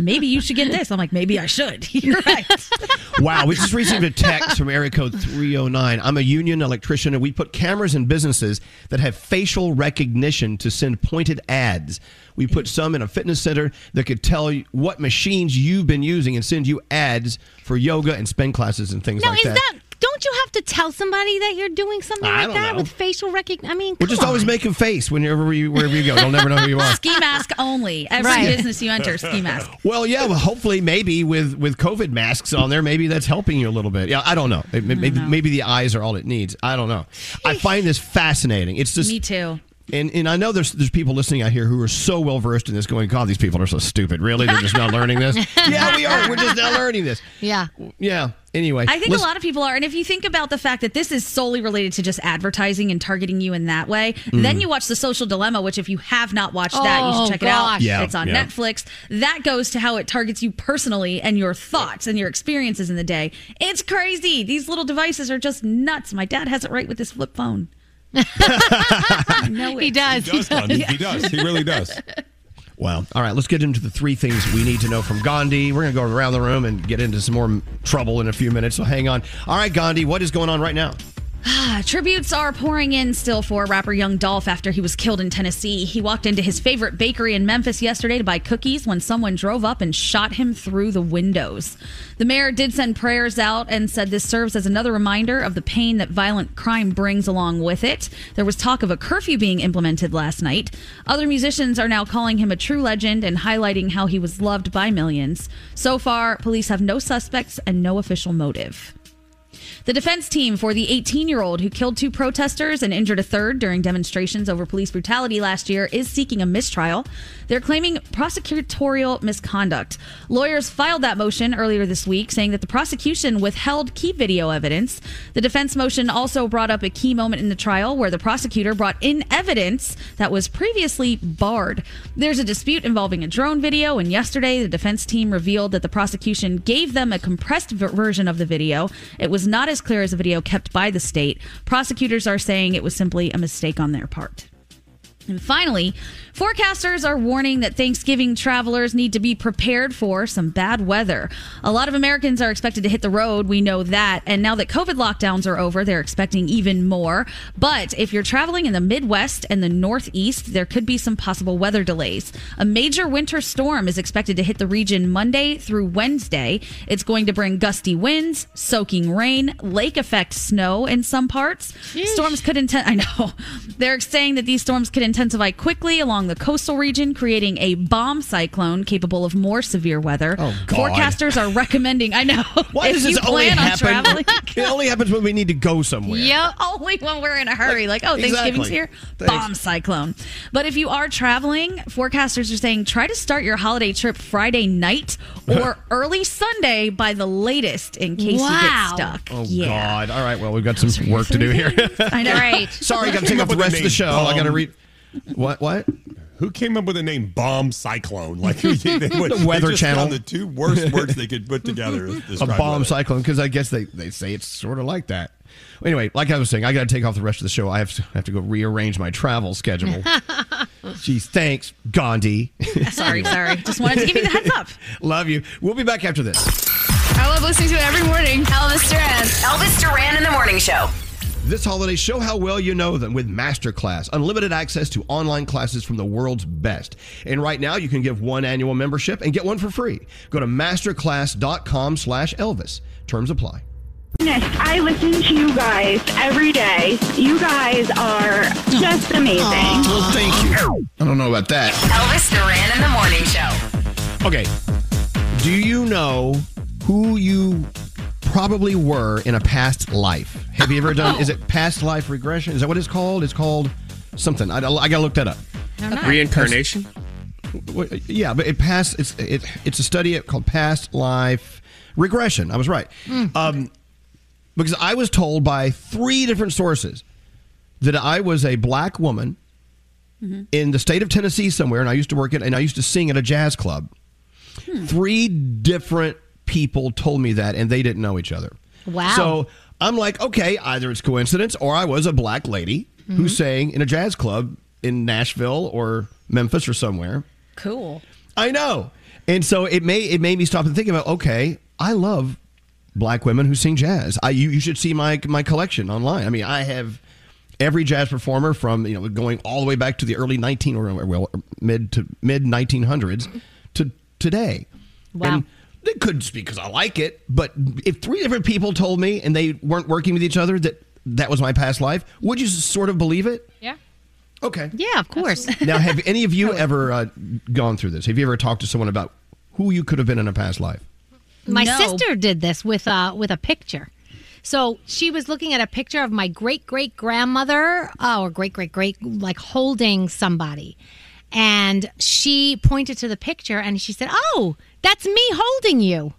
maybe you should get this. I'm like, maybe I should. [laughs] You're right. Wow, we just received a text from area code 309. I'm a union electrician, and we put cameras in businesses that have facial recognition to send pointed ads. We put some in a fitness center that could tell you what machines you've been using and send you ads for yoga and spin classes and things no, like is that. that don't you have to tell somebody that you're doing something I like that know. with facial recognition? I mean, We're just come always on. making face whenever you wherever you go. They'll never know who you are. [laughs] Ski mask only. Every Right. business you enter, ski mask. [laughs] Well, yeah. Well, hopefully, maybe with with COVID masks on there, maybe that's helping you a little bit. Yeah, I don't know. Maybe maybe, maybe the eyes are all it needs. I don't know. I find this fascinating. It's just Me too. And and I know there's there's people listening out here who are so well versed in this, going, God, these people are so stupid. Really, they're just not learning this. [laughs] yeah, we are. We're just not learning this. Yeah. Yeah. Anyway, I think listen- a lot of people are. And if you think about the fact that this is solely related to just advertising and targeting you in that way, then Mm. you watch The Social Dilemma, which if you have not watched that, you Oh, should check it out. Yeah, it's on yeah. Netflix. That goes to how it targets you personally and your thoughts and your experiences in the day. It's crazy. These little devices are just nuts. My dad has it right with his flip phone. [laughs] no, he does. He does, Gandhi. He does. He really does. Wow. All right, let's get into the three things we need to know from Gandhi. We're going to go around the room and get into some more trouble in a few minutes, so hang on. All right, Gandhi, what is going on right now? Ah, Tributes are pouring in still for rapper Young Dolph after he was killed in Tennessee. He walked into his favorite bakery in Memphis yesterday to buy cookies when someone drove up and shot him through the windows. The mayor did send prayers out and said this serves as another reminder of the pain that violent crime brings along with it. There was talk of a curfew being implemented last night. Other musicians are now calling him a true legend and highlighting how he was loved by millions. So far, police have no suspects and no official motive. The defense team for the 18 year old who killed two protesters and injured a third during demonstrations over police brutality last year is seeking a mistrial. They're claiming prosecutorial misconduct. Lawyers filed that motion earlier this week, saying that the prosecution withheld key video evidence. The defense motion also brought up a key moment in the trial where the prosecutor brought in evidence that was previously barred. There's a dispute involving a drone video, and yesterday the defense team revealed that the prosecution gave them a compressed ver- version of the video. It was not as clear as a video kept by the state. Prosecutors are saying it was simply a mistake on their part. And finally, forecasters are warning that Thanksgiving travelers need to be prepared for some bad weather. A lot of Americans are expected to hit the road, we know that. And now that COVID lockdowns are over, they're expecting even more. But if you're traveling in the Midwest and the Northeast, there could be some possible weather delays. A major winter storm is expected to hit the region Monday through Wednesday. It's going to bring gusty winds, soaking rain, lake effect snow in some parts. Storms could intend [laughs] I know. They're saying that these storms could intensify quickly along the coastal region, creating a bomb cyclone capable of more severe weather. Oh, God. Forecasters are recommending. I know. [laughs] Why does you this only plan on happen? traveling, [laughs] it only happens when we need to go somewhere. Yep. [laughs] Only when we're in a hurry. Like, oh, Thanksgiving's Exactly. here. Thanks. Bomb cyclone. But if you are traveling, forecasters are saying try to start your holiday trip Friday night or early Sunday by the latest in case Wow. you get stuck. Oh yeah. God! All right, well we've got some work to do here. I know. Right. Sorry, got to take up off the rest of the name show. I got to read. What? What? Who came up with the name bomb cyclone? Like they, [laughs] they, would- The Weather they just Channel. found the two worst words they could put together. to [laughs] A bomb weather. cyclone because I guess they, they say it's sort of like that. Anyway, like I was saying, I got to take off the rest of the show. I have to have to go rearrange my travel schedule. [laughs] Geez, thanks, Gandhi. Sorry, sorry. Just wanted to give you the heads up. Love you. We'll be back after this. I love listening to it every morning. Elvis Duran. Elvis Duran in the morning show. This holiday, show how well you know them with Masterclass, unlimited access to online classes from the world's best. And right now, you can give one annual membership and get one for free. Go to masterclass.com slash Elvis. Terms apply. I listen to you guys every day. You guys are just amazing. Well, thank you. I don't know about that. Elvis Duran in the morning show. Okay. Do you know who you probably were in a past life? Have you ever done, is it past life regression? Is that what it's called? It's called something. I, I got to look that up. Reincarnation? Well, Yeah, but it passed. It's it, it's a study called past life regression. I was right, um, because I was told by three different sources that I was a black woman in the state of Tennessee somewhere, and I used to work at, and I used to sing at a jazz club. Three different people told me that, and they didn't know each other. Wow. So I'm like, okay, either it's coincidence or I was a black lady who Mhm. sang in a jazz club in Nashville or Memphis or somewhere. Cool. I know. And so it may it made me stop and think about, okay, I love black women who sing jazz. I you, you should see my my collection online. I mean, I have every jazz performer from, you know, going all the way back to the early 19 or well mid to mid 1900s to today. Wow. And it could just be because I like it, but if three different people told me and they weren't working with each other that that was my past life, would you sort of believe it? Yeah. Okay. Yeah, of course. Now, have any of you [laughs] ever uh, gone through this? Have you ever talked to someone about who you could have been in a past life? My No. sister did this with uh with a picture. So she was looking at a picture of my great great grandmother, uh, or great great great, like holding somebody, and she pointed to the picture and she said, "Oh, that's me holding you,"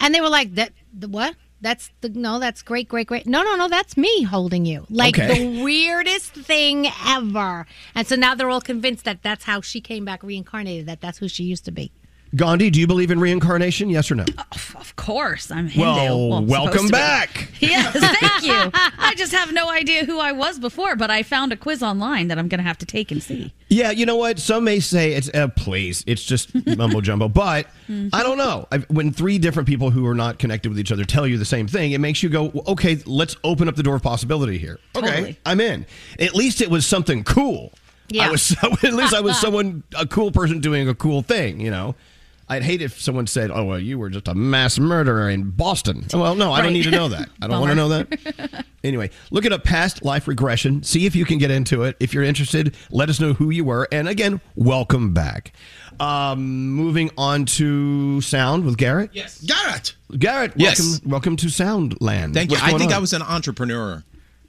and they were like, "That the what?" That's the no. That's great, great, great. No, no, no. That's me holding you. Like Okay. the weirdest thing ever. And so now they're all convinced that that's how she came back reincarnated. That that's who she used to be. Gandhi, do you believe in reincarnation? Yes or no? Of course, I'm Hindu. Well, I'm welcome supposed to be. back. [laughs] Yes, thank you. I just have no idea who I was before, but I found a quiz online that I'm going to have to take and see. Yeah, you know what? Some may say it's uh, please, it's just [laughs] mumbo jumbo, but Mhm. I don't know. I, when three different people who are not connected with each other tell you the same thing, it makes you go, well, okay, let's open up the door of possibility here. Okay, Totally. I'm in. At least it was something cool. Yeah. I was [laughs] at least I was someone a cool person doing a cool thing. You know. I'd hate if someone said, "Oh, well, you were just a mass murderer in Boston." Well, no, I don't need to know that. I don't want to know that. Anyway, look at a past life regression. See if you can get into it. If you're interested, let us know who you were. And again, welcome back. Um, moving on to sound with Garrett. Yes. Garrett. Garrett, Yes. welcome, welcome to Soundland. Thank you. I think on? I was an entrepreneur.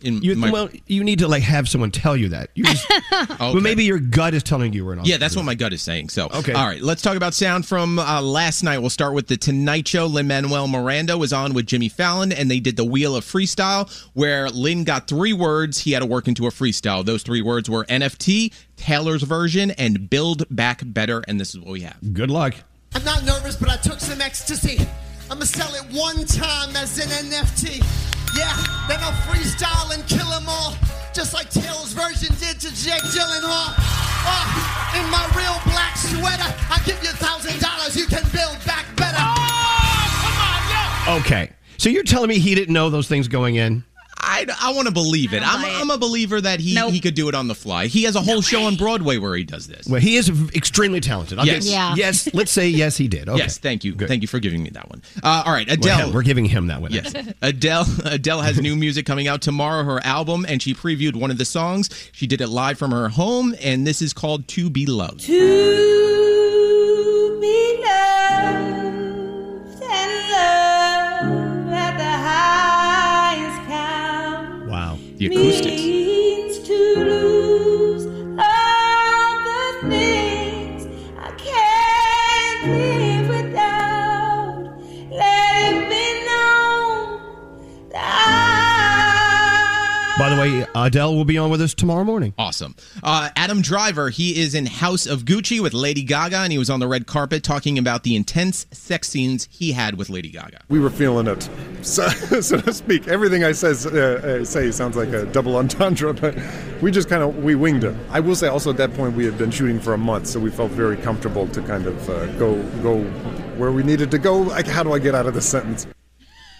In You, my, well, you need to like have someone tell you that. You just, [laughs] Well, maybe your gut is telling you we're not. Yeah, that's what my gut is saying. So, Okay. All right, let's talk about sound from uh, last night. We'll start with the Tonight Show. Lin Manuel Miranda was on with Jimmy Fallon, and they did the Wheel of Freestyle, where Lin got three words he had to work into a freestyle. Those three words were NFT, Taylor's version, and Build Back Better. And this is what we have. Good luck. I'm not nervous, but I took some ecstasy. I'ma sell it one time as an NFT. Yeah, then I'll freestyle and kill 'em all. Just like Taylor's version did to Jake Gyllenhaal. Uh, in my real black sweater, I give you a thousand dollars, you can build back better. Okay. So you're telling me he didn't know those things going in? I, I want to believe it. I'm, I'm a believer that he, he could do it on the fly. He has a whole show on Broadway where he does this. Well, he is extremely talented. I'll Yes. give- Yeah. Yes. Let's say yes, he did. Okay. Yes, thank you. Thank you for giving me that one. Uh, all right, Adele. Well, we're giving him that one. Yes. Adele Adele has new music coming out tomorrow, her album, and she previewed one of the songs. She did it live from her home, and this is called To Be Loved. To The acoustics. Way, Adele will be on with us tomorrow morning. Awesome. Uh, Adam Driver, he is in House of Gucci with Lady Gaga, and he was on the red carpet talking about the intense sex scenes he had with Lady Gaga. We were feeling it, so, [laughs] so to speak. Everything I says, uh, uh, say sounds like a double entendre, but we just kind of we winged it. I will say also at that point we had been shooting for a month, so we felt very comfortable to kind of uh, go go where we needed to go. Like, how do I get out of this sentence?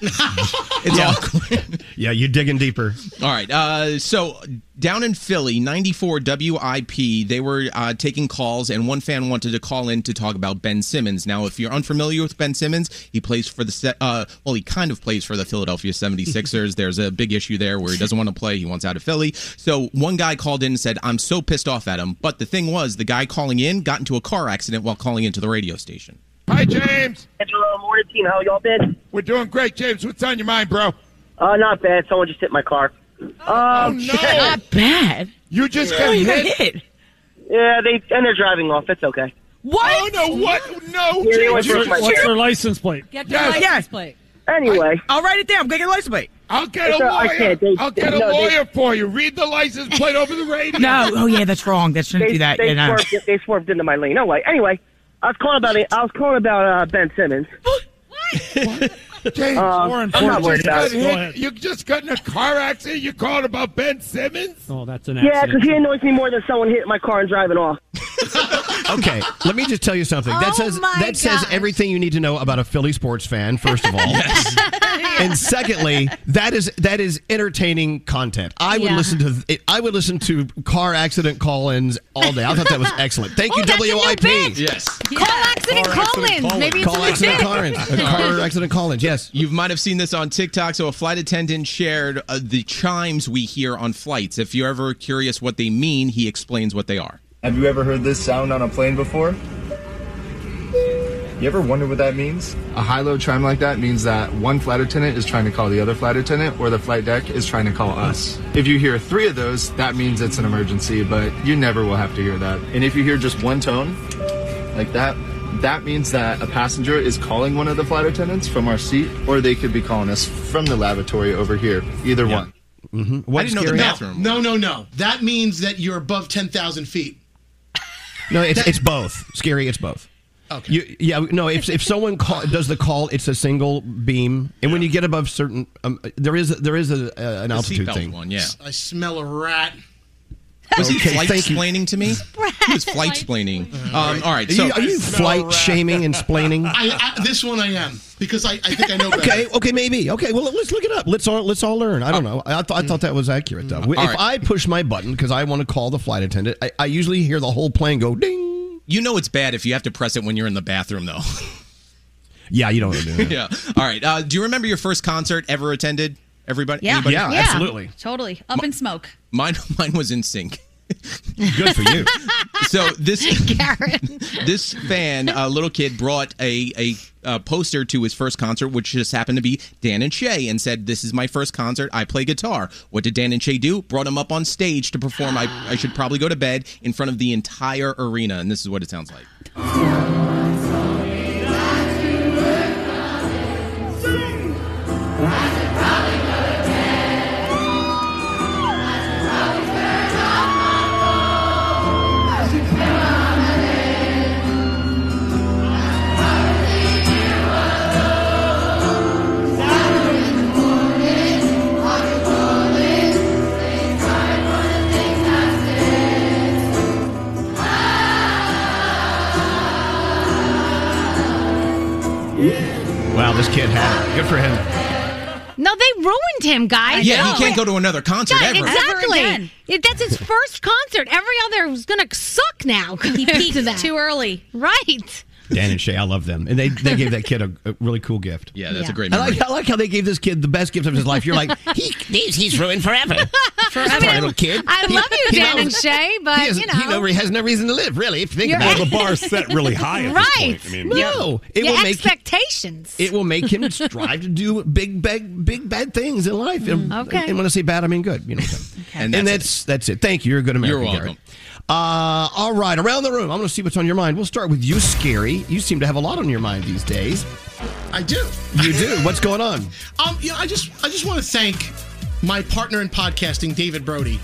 [laughs] It's awkward. [laughs] Yeah, you're digging deeper. All right. Uh, so down in Philly, 94 WIP, they were uh, taking calls, and one fan wanted to call in to talk about Ben Simmons. Now, if you're unfamiliar with Ben Simmons, he plays for the. Uh, well, he kind of plays for the Philadelphia 76ers. [laughs] There's a big issue there where he doesn't want to play. He wants out of Philly. So one guy called in and said, "I'm so pissed off at him." But the thing was, the guy calling in got into a car accident while calling into the radio station. Hi, James. Angelo, morning team. How y'all been? We're doing great, James. What's on your mind, bro? Uh, not bad. Someone just hit my car. Oh, no. [laughs] Not bad. You just got hit. Yeah, they and they're driving off. It's okay. What? Oh, no, what? No, Yeah, they James. for my- What's their license plate? Get the license plate. Anyway, I'll write it down. Get your license plate. I'll get a It's, I lawyer. can't. They- I'll get a no, they- lawyer for you. Read the license plate over the radio. [laughs] No, oh yeah, that's wrong. That shouldn't they, do that. They, Yeah, no. swerved, they swerved into my lane. No way. Anyway, I was calling about. I was calling about uh, Ben Simmons. James, Uh, I'm I'm not you worried just about got it. hit- You just got in a car accident. You called about Ben Simmons? Oh, that's an accident. Yeah, because he annoys me more than someone hitting my car and driving off. [laughs] Okay, let me just tell you something. That Oh says my that says everything you need to know about a Philly sports fan. First of all, [laughs] yes. [laughs] and secondly, that is that is entertaining content. I would Yeah. listen to it, I would listen to car accident call-ins all day. I thought that was excellent. Thank you, Oh, that's a new WIP. bit. Yes. Call accident call-ins. Maybe it's Call legit. accident call-ins. Car accident call-ins. Yes. You might have seen this on TikTok. So, a flight attendant shared uh, the chimes we hear on flights. If you're ever curious what they mean, he explains what they are. Have you ever heard this sound on a plane before? You ever wonder what that means? A high-low chime like that means that one flight attendant is trying to call the other flight attendant or the flight deck is trying to call us. If you hear three of those, that means it's an emergency, but you never will have to hear that. And if you hear just one tone, like that, that means that a passenger is calling one of the flight attendants from our seat or they could be calling us from the lavatory over here. Either one. Mm-hmm. I didn't know the bathroom. No, no, no. That means that you're above 10,000 feet. No, it's it's both. Scary. It's both. Okay. You, yeah, no. If if someone call, does the call, it's a single beam, and when you get above certain, um, there is there is a, uh, an altitude seatbelt thing. one, yeah. I smell a rat. Was he flight thank explaining to me? He was [laughs] flight explaining. Um, all right. Are So, you, are you flight shaming and splaining? [laughs] I, I, this one I am because I, I think I know better. Okay, okay, maybe. Okay, well, let's look it up. Let's all let's all learn. I don't know. I, th- I thought that was accurate though. if right. I push my button because I want to call the flight attendant, I, I usually hear the whole plane go ding. you know it's bad if you have to press it when you're in the bathroom, though. [laughs] Yeah, you don't want to do that. yeah. All right. Uh, do you remember your first concert ever attended? Everybody? Yeah. Anybody? Yeah, absolutely. Totally. Up in smoke. Mine, [laughs] mine was NSYNC. Good for you. So this [laughs] this fan, a little kid, brought a, a uh poster to his first concert, which just happened to be Dan and Shay, and said, "This is my first concert. I play guitar." What did Dan and Shay do? Brought him up on stage to perform. I, I should probably go to bed in front of the entire arena, and this is what it sounds like. Him, guys. Yeah, he can't go to another concert Yeah, ever. exactly. Ever again. It- that's his first concert. Every other is gonna suck now. [laughs] He peaked to that. too early. Right. Dan and Shay, I love them, and they they gave that kid a, a really cool gift. Yeah, that's a great I memory. like I like how they gave this kid the best gift of his life. You're like, he he's, he's ruined forever. [laughs] Forever. Poor little kid. I He- love you, he Dan knows- and Shay, but he, has, you know, he, never, he has no reason to live, really. If you think You're- about Well, it, the bar's set really high at this right. point. I mean, no, it Your will make expectations. it will make him [laughs] strive to do big, big, big bad things in life. And, mm, Okay. And when I say bad, I mean good. You know. What I'm saying. And And, that's that's that's it. Thank you. You're a good American. You're welcome. Uh, all right, around the room. I'm going to see what's on your mind. We'll start with you, Scary. You seem to have a lot on your mind these days. I do. You do. What's going on? [laughs] Um, you know, I just I just want to thank my partner in podcasting, David Brody.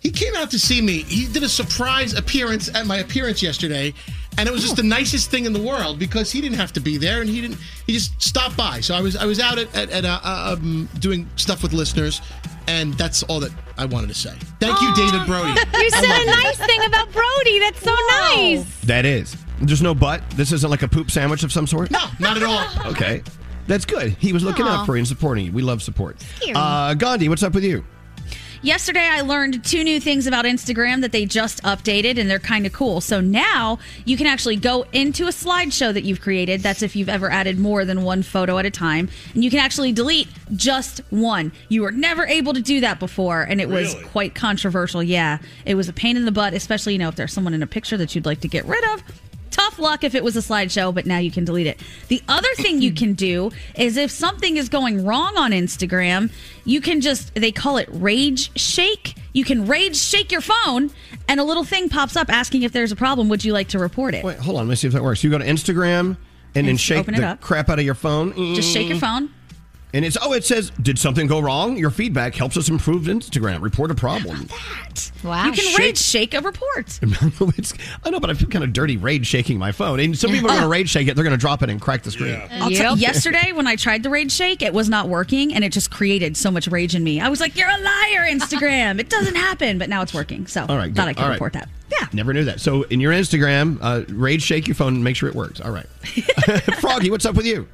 He came out to see me. He did a surprise appearance at my appearance yesterday, and it was just the nicest thing in the world because he didn't have to be there, and he didn't. He just stopped by. So I was I was out at, at, at uh, uh, um, doing stuff with listeners, and that's all that I wanted to say. Thank you, David Brody. [laughs] You said a nice thing about Brody. That's so nice. That is. There's no but. This isn't like a poop sandwich of some sort. No, not at all. Okay, that's good. He was looking Aw. out for you and supporting you. We love support. Scary. Uh, Gandhi, what's up with you? Yesterday, I learned two new things about Instagram that they just updated, and they're kind of cool. So now you can actually go into a slideshow that you've created. That's if you've ever added more than one photo at a time, and you can actually delete just one. You were never able to do that before, and it was quite controversial. Yeah, it was a pain in the butt, especially you know if there's someone in a picture that you'd like to get rid of. Tough luck if it was a slideshow, but now you can delete it. The other thing you can do is if something is going wrong on Instagram, you can just, they call it rage shake. You can rage shake your phone, and a little thing pops up asking if there's a problem. Would you like to report it? Wait, hold on. Let me see if that works. You go to Instagram and, then shake the up. crap out of your phone. Just shake your phone. And it's oh, it says, did something go wrong? Your feedback helps us improve Instagram. Report a problem. What is that? Wow. You can rage shake a report. [laughs] it's, I know, but I feel kind of dirty rage shaking my phone. And some people are going [laughs] to rage shake it. They're going to drop it and crack the screen. I'll tell yesterday when I tried the rage shake, it was not working, and it just created so much rage in me. I was like, "You're a liar, Instagram! it doesn't happen." But now it's working, so All right, thought good. I could All right. report that. Yeah. Never knew that. So in your Instagram, uh, rage shake your phone and make sure it works. All right. [laughs] Froggy, what's up with you?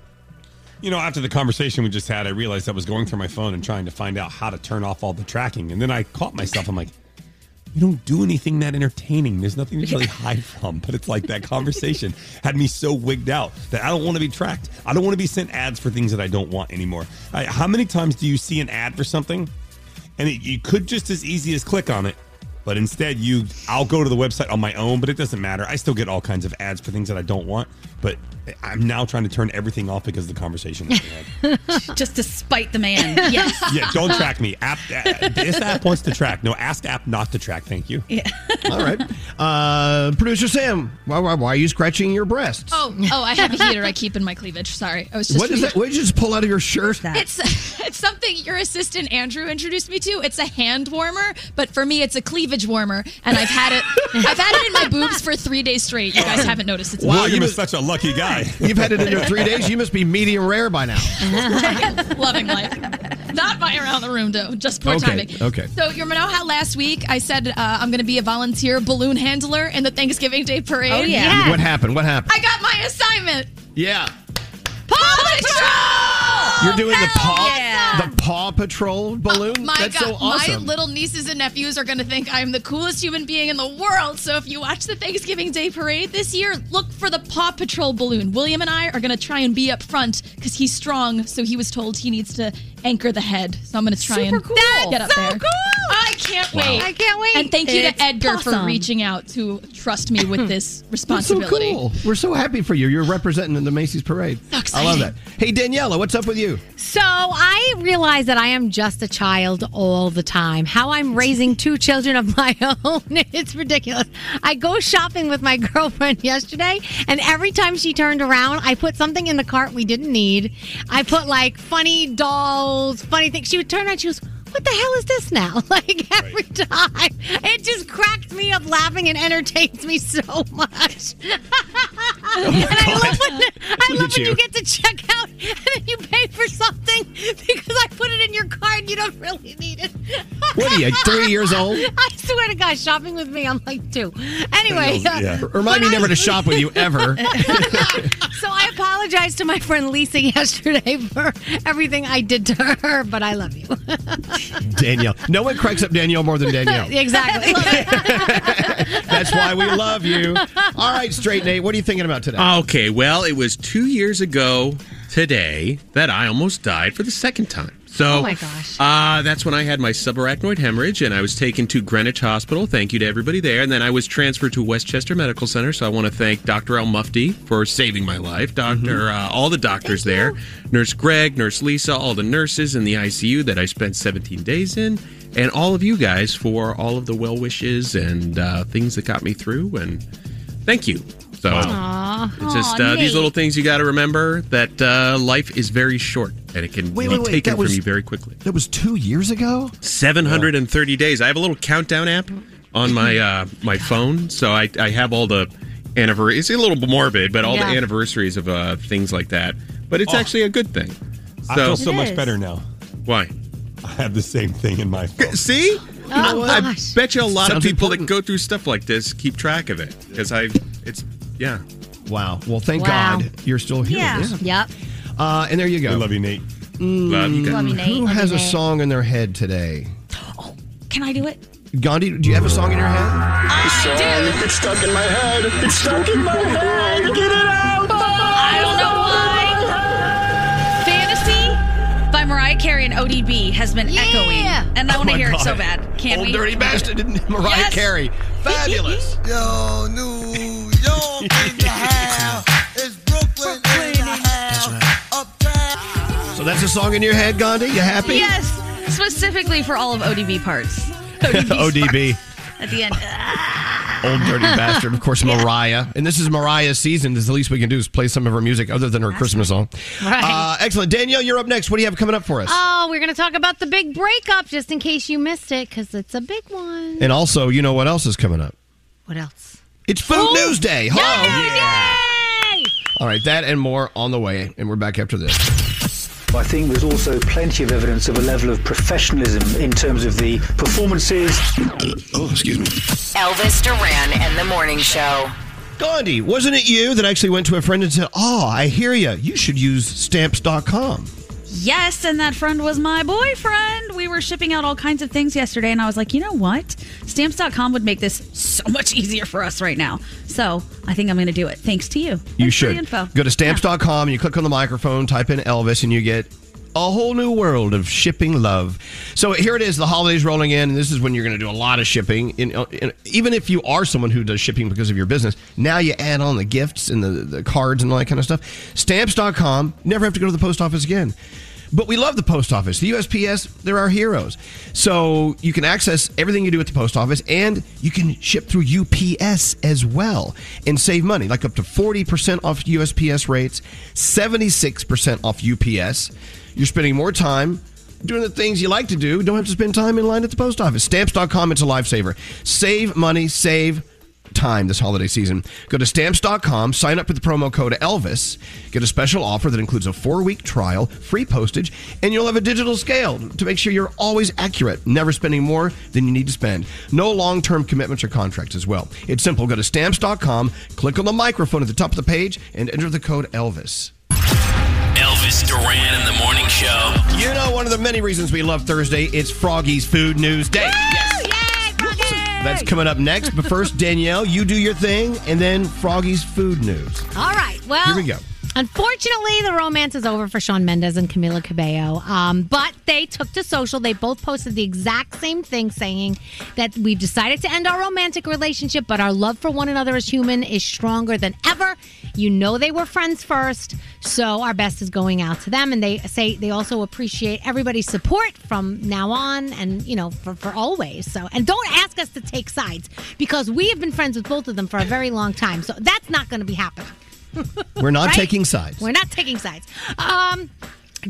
You know, after the conversation we just had, I realized I was going through my phone and trying to find out how to turn off all the tracking. And then I caught myself. I'm like, you don't do anything that entertaining. There's nothing to really hide from. But it's like that conversation [laughs] had me so wigged out that I don't want to be tracked. I don't want to be sent ads for things that I don't want anymore. I, how many times do you see an ad for something and it, you could just as easy as click on it? But instead, you, I'll go to the website on my own, but it doesn't matter. I still get all kinds of ads for things that I don't want. But I'm now trying to turn everything off because of the conversation that we had. [laughs] just to spite the man. Yes. [laughs] yeah, don't track me. App, uh, this app wants to track. No, ask app not to track. Thank you. Yeah. [laughs] All right. Uh, Producer Sam, why, why, why are you scratching your breasts? Oh, oh, I have a heater I keep in my cleavage. Sorry, I was just. What is that? What did you just pull out of your shirt? It's it's something your assistant Andrew introduced me to. It's a hand warmer, but for me, it's a cleavage warmer, and I've had it. I've had it in my boobs for three days straight. You guys haven't noticed it's William is such a lucky guy. You've had it in your three days. You must be medium rare by now. [laughs] loving life. Not by around the room, though. Just poor Okay, timing. okay. So you know how last week I said uh, I'm going to be a volunteer balloon handler in the Thanksgiving Day parade? Oh, yeah. What happened? What happened? I got my assignment. Yeah. Paw Patrol. You're doing the paw yeah. the Paw Patrol balloon. My That's God, so awesome. my little nieces and nephews are going to think I'm the coolest human being in the world. So if you watch the Thanksgiving Day parade this year, look for the Paw Patrol balloon. William and I are going to try and be up front because he's strong. So he was told he needs to anchor the head. So I'm going to try Super and cool. get up So there. I can't Wow. wait. I can't wait. And thank you It's to Edgar for reaching out to trust me with this [clears throat] That's so responsibility. cool. We're so happy for you. You're representing the Macy's parade. I love that. Hey Daniela, what's up with you? So I realize that I am just a child all the time. How I'm raising two children of my [laughs] own, it's ridiculous. I go shopping with my [laughs] girlfriend yesterday, and every time she turned around, I put something in the cart we didn't need. I put like funny dolls, funny things. She would turn around, she goes, what the hell is this now? [laughs] Like every time. It just cracks me up laughing and entertains me so much. [laughs] and I love when, I Look love when you. you. get to check out [laughs] and then you pay for something because I put it in your card and you don't really need it. What are you, three years old? I swear to God, shopping with me, I'm like two. Anyway, uh, Remind me never to shop with you ever. so I apologize to my friend Lisa yesterday for everything I did to her, but I love you. [laughs] Danielle. No one cracks up Danielle more than Danielle. [laughs] exactly. [laughs] That's why we love you. All right, Straight Nate, what are you thinking about today? Okay, well, it was two years ago today that I almost died for the second time. So, Oh my gosh. Uh, that's when I had my subarachnoid hemorrhage, and I was taken to Greenwich Hospital. Thank you to everybody there. And then I was transferred to Westchester Medical Center. So I want to thank Dr. El Mufti for saving my life. Doctor, uh, all the doctors there, Nurse Greg, Nurse Lisa, all the nurses in the ICU that I spent 17 days in, and all of you guys for all of the well wishes and uh, things that got me through. And thank you. So it's just uh, these little things you got to remember that uh, life is very short and it can Wait, be wait, wait, taken that from was- you very quickly. That was two years ago? 730 days. I have a little countdown app on my uh, my phone, so I, I have all the anniversaries. It's a little morbid, but all Yeah. the anniversaries of uh, things like that. But it's Oh. actually a good thing. I feel so much better now. Why? I have the same thing in my phone. [laughs] See? Oh, I gosh. bet you a lot Sounds of people that go through stuff like this keep track of it because I, it's yeah. Wow. Well, thank Wow. God you're still here. Yeah. Yep. Uh, and there you go. I love you, Nate. Love you guys. Love you, Nate. Who Love has you, a Nate. song in their head today? Can I do it? Gandhi, do you have a song in your head? It's stuck in my head. It's stuck in my head. Get it out. I don't know why. Fantasy by Mariah Carey and ODB has been echoing, and I Oh want to my hear it so bad. Can Old we? dirty bastard, Mariah Yes. Carey. [laughs] Fabulous. Yo, New York in the house. It's Brooklyn in the house. Uptown. So that's a song in your head, Gandhi? You happy? Yes, specifically for all of ODB parts. [laughs] ODB, ODB. at the end. [laughs] Old dirty bastard. Of course, Mariah. And this is Mariah's season. This is the least we can do is play some of her music other than her Christmas song. Right. Uh, excellent. Danielle, you're up next. What do you have coming up for us? Oh, we're going to talk about the big breakup just in case you missed it because it's a big one. and also, you know what else is coming up? What else? It's Food Oh, News Day. Hello. Yay! All right, that and more on the way. And we're back after this. I think there's also plenty of evidence of a level of professionalism in terms of the performances. Oh, excuse me. Elvis Duran and the Morning Show. Gandhi, wasn't it you that actually went to a friend and said, Oh, I hear you. You should use stamps.com? Yes, and that friend was my boyfriend. We were shipping out all kinds of things yesterday, and I was like, you know what? Stamps.com would make this so much easier for us right now. So I think I'm going to do it. Thanks to you. You Thanks should. info. Go to stamps.com and you click on the microphone, type in Elvis, and you get a whole new world of shipping love. So here it is, the holidays rolling in, and this is when you're going to do a lot of shipping. In, uh, in, even if you are someone who does shipping because of your business, now you add on the gifts and the, the cards and all that kind of stuff. Stamps.com, never have to go to the post office again. But we love the post office. The USPS, they're our heroes. So you can access everything you do at the post office and you can ship through UPS as well and save money, like up to 40% off USPS rates, 76% off UPS. You're spending more time doing the things you like to do. Don't have to spend time in line at the post office. Stamps.com, it's a lifesaver. Save money, save time this holiday season. Go to stamps.com, sign up with the promo code Elvis, get a special offer that includes a four week trial, free postage, and you'll have a digital scale to make sure you're always accurate, never spending more than you need to spend. No long term commitments or contracts as well. It's simple. Go to stamps.com, click on the microphone at the top of the page, and enter the code Elvis. Elvis Duran in the morning show. You know, one of the many reasons we love Thursday, it's Froggy's Food News Day. That's coming up next. But first, [laughs] Danielle, you do your thing, and then Froggy's Food News. All right. Well, Here we go. Unfortunately, the romance is over for Shawn Mendes and Camila Cabello. Um, but they took to social. They both posted the exact same thing, saying that we've decided to end our romantic relationship, but our love for one another as human is stronger than ever. You know they were friends first, so our best is going out to them. And they say they also appreciate everybody's support from now on, and you know for for always. So and don't ask us to take sides because we have been friends with both of them for a very long time. So that's not going to be happening. We're not Right? taking sides. We're not taking sides. Um,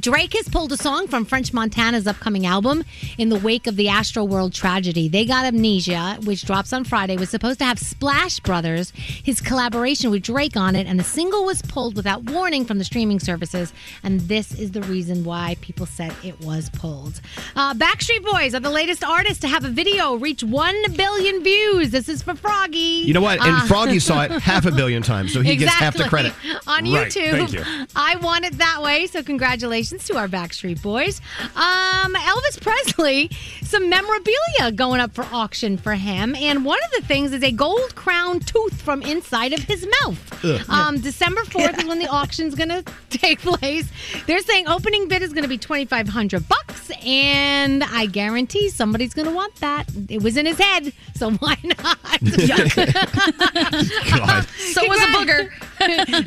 Drake has pulled a song from French Montana's upcoming album in the wake of the Astroworld tragedy. They Got Amnesia, which drops on Friday, was supposed to have Splash Brothers, his collaboration with Drake on it, and the single was pulled without warning from the streaming services. And this is the reason why people said it was pulled. Uh, Backstreet Boys are the latest artists to have a video reach 1 billion views. This is for Froggy. You know what? And Uh, Froggy saw it [laughs] half a billion times, so he gets half the credit. on Right, YouTube. thank you. I want it that way, so congratulations to our Backstreet Boys. Um, Elvis Presley, some memorabilia going up for auction for him, and one of the things is a gold crown tooth from inside of his mouth. Ugh. Um, December fourth is when the [laughs] auction's going to take place. They're saying opening bid is going to be twenty five hundred bucks, and I guarantee somebody's going to want that. It was in his head, so [laughs] why not? [laughs] God. So was a booger.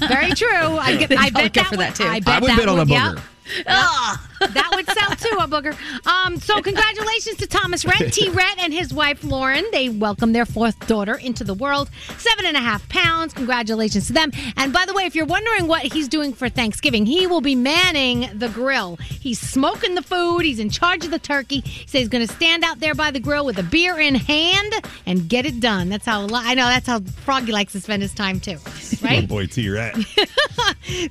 Very true. I, get, I bet go that for would, that, too. I, bet I would that bid on a booger. yep. Booger. That would sell too, a booger. Um, so congratulations to Thomas Rhett, T. [laughs] Rhett, and his wife Lauren. They welcomed their fourth daughter into the world, seven and a half pounds. Congratulations to them. And by the way, if you're wondering what he's doing for Thanksgiving, he will be manning the grill. He's smoking the food. He's in charge of the turkey. He says he's going to stand out there by the grill with a beer in hand and get it done. That's how I know. That's how Froggy likes to spend his time too, [laughs] right? Oh boy, T Rat. [laughs]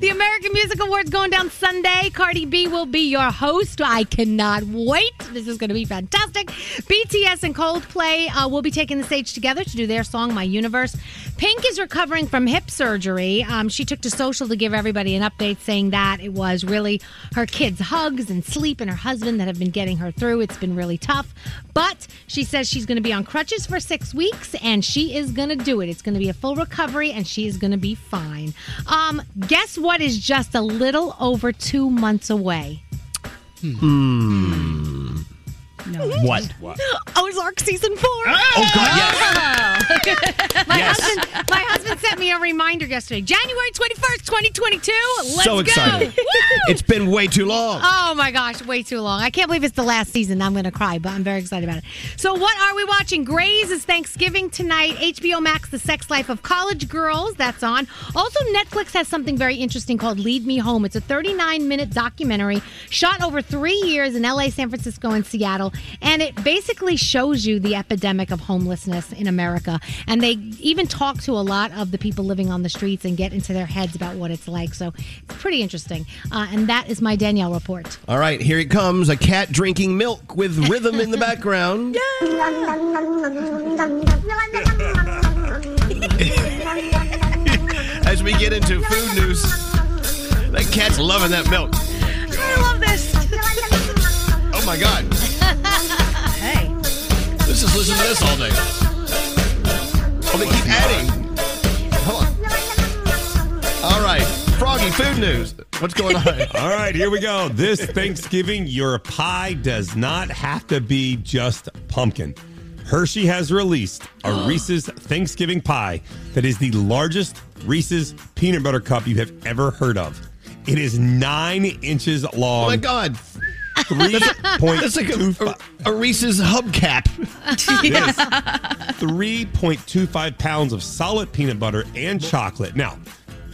The American Music Awards going down Sunday. Cardi B will be your host. I cannot wait. This is going to be fantastic. BTS and Coldplay uh, will be taking the stage together to do their song "My Universe." Pink is recovering from hip surgery. Um, she took to social to give everybody an update, saying that it was really her kids' hugs and sleep and her husband that have been getting her through. It's been really tough, but she says she's going to be on crutches for six weeks and she is going to do it. It's going to be a full recovery and she is going to be fine. Um, guess what is just a little over two months away? Hmm. [laughs] What? What? Ozark season four. Oh, God, yes. Oh. [laughs] [laughs] my Yes. husband, my husband sent me me a reminder yesterday. January 21st, 2022. Let's so excited. Woo! It's been way too long. Oh my gosh, way too long. I can't believe it's the last season. I'm going to cry, but I'm very excited about it. So, what are we watching? Grey's is Thanksgiving tonight. HBO Max, The Sex Life of College Girls, that's on. Also, Netflix has something very interesting called Lead Me Home. It's a 39 minute documentary shot over three years in LA, San Francisco, and Seattle. And it basically shows you the epidemic of homelessness in America. And they even talk to a lot of the people living on the streets and get into their heads about what it's like. So, it's pretty interesting. Uh, and that is my Danielle report. All right, here it comes. A cat drinking milk with rhythm in the background. [laughs] [laughs] As we get into food news, that cat's loving that milk. I love this. Oh my God. Hey. Let's just listen to this all day. Oh, they keep adding. Hold on. All right, Froggy, food news. What's going on? [laughs] All right, here we go. This Thanksgiving, your pie does not have to be just pumpkin. Hershey has released a [gasps] Reese's Thanksgiving pie that is the largest Reese's peanut butter cup you have ever heard of. It is nine inches long. Oh my God. Three point [laughs] That's like two a, a, a Reese's hubcap. [laughs] Yes. 3.25 pounds of solid peanut butter and chocolate. Now,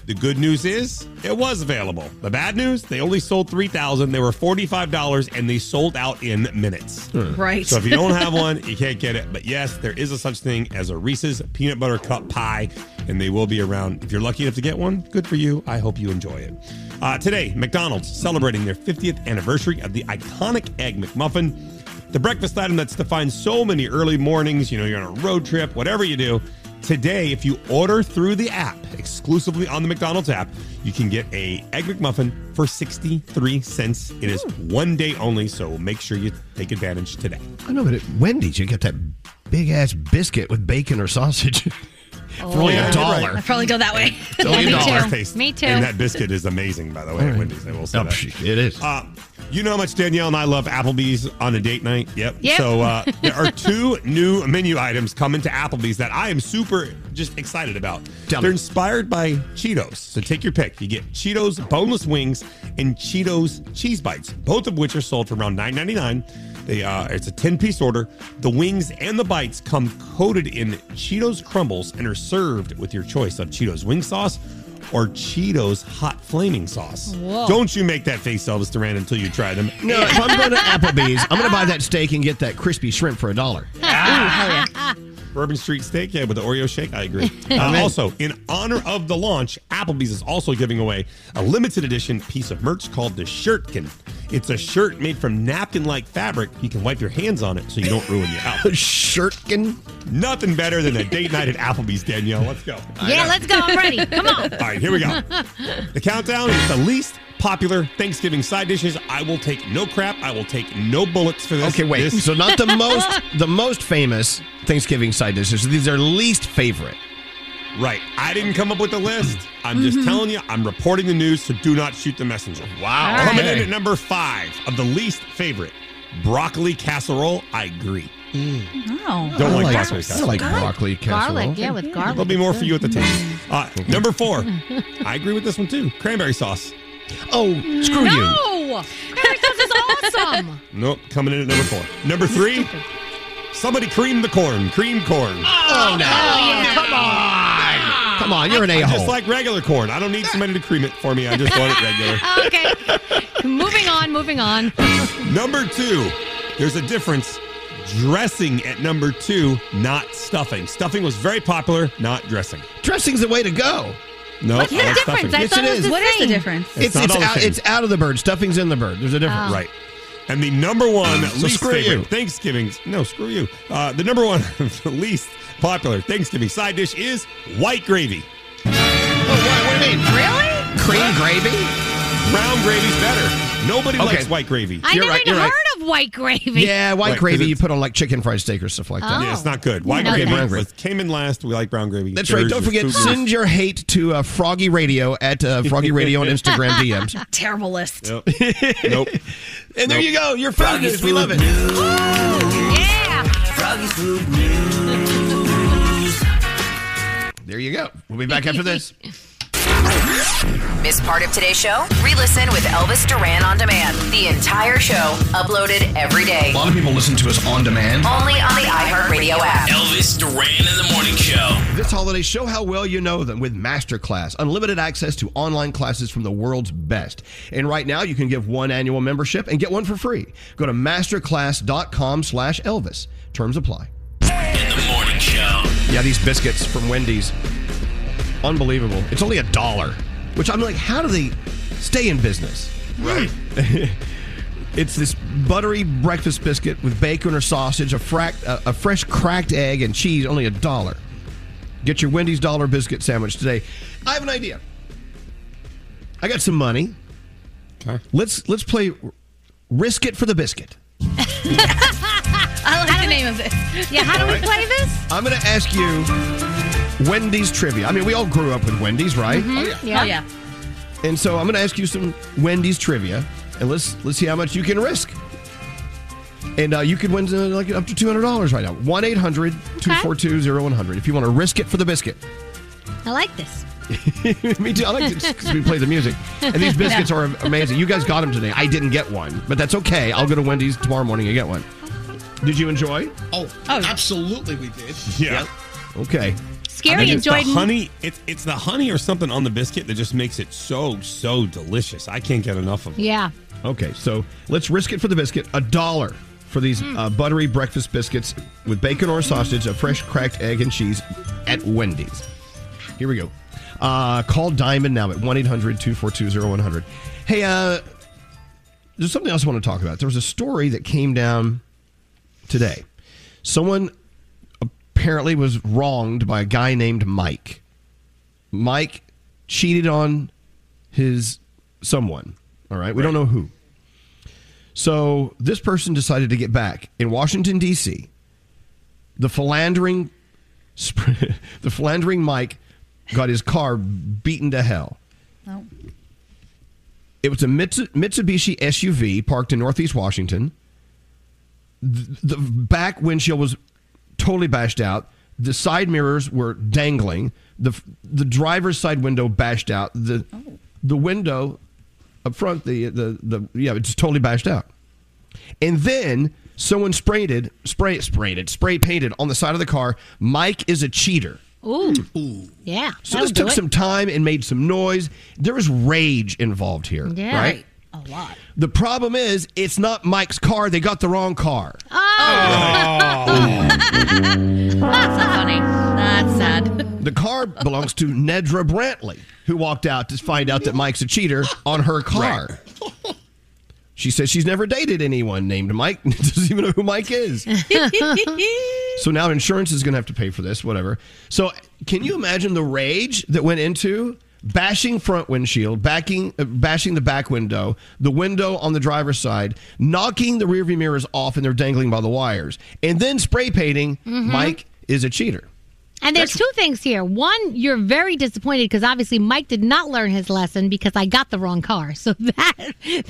the good news is it was available. The bad news, they only sold 3,000. They were $45 and they sold out in minutes. Right. So if you don't have [laughs] one, you can't get it. But yes, there is a such thing as a Reese's peanut butter cup pie, and they will be around. If you're lucky enough to get one, good for you. I hope you enjoy it. Uh, today, McDonald's celebrating their 50th anniversary of the iconic Egg McMuffin. The breakfast item that's defined so many early mornings, you know, you're on a road trip, whatever you do. Today, if you order through the app, exclusively on the McDonald's app, you can get a Egg McMuffin for 63 cents. It is hmm. one day only, so make sure you take advantage today. I know, but at Wendy's, you get that big ass biscuit with bacon or sausage [laughs] for only yeah. a dollar. I'd probably go that way. [laughs] It's only a [laughs] me dollar. too. Taste. Me too. And that biscuit is amazing, by the way, at Wendy's. I will say Oh, that. it is. Uh, you know how much Danielle and I love Applebee's on a date night? Yep. Yep. So uh, [laughs] there are two new menu items coming to Applebee's that I am super just excited about. Tell They're me. inspired by Cheetos. So take your pick. You get Cheetos boneless wings and Cheetos cheese bites, both of which are sold for around $9.99. They uh, it's a 10 piece order. The wings and the bites come coated in Cheetos crumbles and are served with your choice of Cheetos wing sauce or Cheetos hot flaming sauce. Whoa. Don't you make that face, Elvis Duran, until you try them. No, if I'm going to Applebee's, I'm going to buy that steak and get that crispy shrimp for a dollar. [laughs] Bourbon Street Steak, yeah, with the Oreo shake. I agree. [laughs] Uh, also, in honor of the launch, Applebee's is also giving away a limited edition piece of merch called the Shirtkin. It's a shirt made from napkin-like fabric. You can wipe your hands on it so you don't ruin your [laughs] outfit. Shirtkin. Nothing better than a date night at Applebee's, Danielle. Let's go. Yeah, let's go. I'm ready. Come on. All right, here we go. [laughs] The countdown is the least popular Thanksgiving side dishes. I will take no crap. I will take no bullets for this. Okay, wait. This- So not the [laughs] most the most famous Thanksgiving side dishes. These are least favorite. Right. I didn't come up with the list. [clears throat] I'm just telling you, I'm reporting the news, so do not shoot the messenger. Wow. All Coming in at number five of the least favorite broccoli casserole. I agree. Oh. Don't like, I like, broccoli casserole. I casserole. like broccoli casserole. Garlic, yeah, with garlic. There'll be more for you at the table. Uh, number four. [laughs] I agree with this one too. Cranberry sauce. Oh, screw you. No! Cranberry sauce is awesome. [laughs] Nope. Coming in at number four. Number three. Somebody cream the corn. Cream corn. Oh, oh no. Come on. Come on, you're an a-hole. just like regular corn. I don't need somebody to cream it for me. I just want it regular. [laughs] Okay. moving on, moving on. Number two, there's a difference. Dressing at number two, not stuffing. Stuffing was very popular, not dressing. Dressing's the way to go. No, What's the not difference? stuffing. I Yes, thought it it was is. the What is the same. difference? It's It's not it's all the out, same. it's out of the bird. Stuffing's in the bird. There's a difference. Oh. Right. And the number one So least screw favorite you. Thanksgiving, no, screw you. Uh, the number one [laughs] least popular Thanksgiving side dish is white gravy. Oh, what, what do you mean? Really? Cream gravy? Brown gravy's better. Nobody Okay. likes white gravy. I You're never right, even you're heard right. of white gravy. Yeah, white Right, 'cause gravy you put on like chicken fried steak or stuff like that. Oh. Yeah, it's not good. White Okay. gravy Brown gravy. came in last. We like brown gravy. That's There's right. Don't forget, food send your hate to uh, Froggy Radio at uh, Froggy Radio on Instagram DMs. [laughs] Terrible list. Yep. nope. [laughs] And there Nope. you go. Your food news. We love it. Yeah. Froggy's Food News. There you go. We'll be back after this. [laughs] Miss part of today's show? Re-listen with Elvis Duran on demand. The entire show uploaded every day. A lot of people listen to us on demand. Only on the iHeartRadio app. Elvis Duran in the morning show. This holiday, show how well you know them with Masterclass. Unlimited access to online classes from the world's best. And right now, you can give one annual membership and get one for free. Go to masterclass.com slash Elvis. Terms apply. In the morning show. Yeah, these biscuits from Wendy's. Unbelievable. It's only a dollar. Which I'm like, how do they stay in business? Right. [laughs] it's this buttery breakfast biscuit with bacon or sausage, a, frac- a, a fresh cracked egg, and cheese, only a dollar. Get your Wendy's dollar biscuit sandwich today. I have an idea. I got some money. Let's let's play risk it for the biscuit. [laughs] I like the name of this. Yeah, how do we play this? I'm going to ask you Wendy's trivia. I mean, we all grew up with Wendy's, right? Mhm, yeah. Oh, yeah. And so I'm going to ask you some Wendy's trivia, and let's let's see how much you can risk. And uh, you could win uh, like up to two hundred dollars right now. One 242 If you want to risk it for the biscuit. I like this. [laughs] Me too. I like it because we play the music. And these [laughs] biscuits are amazing. You guys got them today. I didn't get one, but that's okay. I'll go to Wendy's tomorrow morning and get one. Did you enjoy? Oh, absolutely, we did. Yeah. Okay. Scary I and the Jordan. honey. It's it's the honey or something on the biscuit that just makes it so so delicious. I can't get enough of it. Yeah. Okay, so let's risk it for the biscuit. A dollar for these uh, buttery breakfast biscuits with bacon or sausage, a fresh cracked egg, and cheese at Wendy's. Here we go. Uh, call Diamond now at 1 800 242 0100. Hey, uh, there's something else I want to talk about. There was a story that came down today. Someone apparently was wronged by a guy named Mike. Mike cheated on his someone. All right, we don't know who. So this person decided to get back in Washington D.C. The philandering, [laughs] the philandering Mike got his car beaten to hell. Oh. It was a Mitsubishi SUV parked in Northeast Washington. The, the back windshield was totally bashed out. The side mirrors were dangling. the The driver's side window bashed out. the The window up front, the the the yeah, it's totally bashed out. And then someone sprayed it, spray sprayed it, spray painted on the side of the car. Mike is a cheater. Ooh. Yeah. So this took it. some time and made some noise. There was rage involved here, Yeah. right? A lot. The problem is, it's not Mike's car. They got the wrong car. Oh. oh. [laughs] That's not funny. That's sad. The car belongs to Nedra Brantley, who walked out to find out that Mike's a cheater on her car. She says she's never dated anyone named Mike. [laughs] Doesn't even know who Mike is. [laughs] So now insurance is going to have to pay for this, whatever. So can you imagine the rage that went into bashing front windshield, backing, uh, bashing the back window, the window on the driver's side, knocking the rearview mirrors off and they're dangling by the wires, and then spray painting Mhm. Mike is a cheater. And there's two things here. One, you're very disappointed because obviously Mike did not learn his lesson because I got the wrong car. So [laughs] that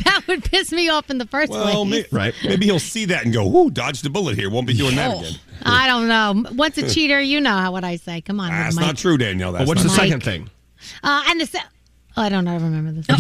that would piss me off in the first Well, place. may, right. Maybe he'll see that and go, "Ooh, dodged a bullet here. Won't be doing that again." I don't know. Once a cheater, you know how what I say. Come on, That's Mike. not true, Danielle. That's Well, what's not the true. second thing? Uh, and the se- oh, I don't know. I remember this. [laughs]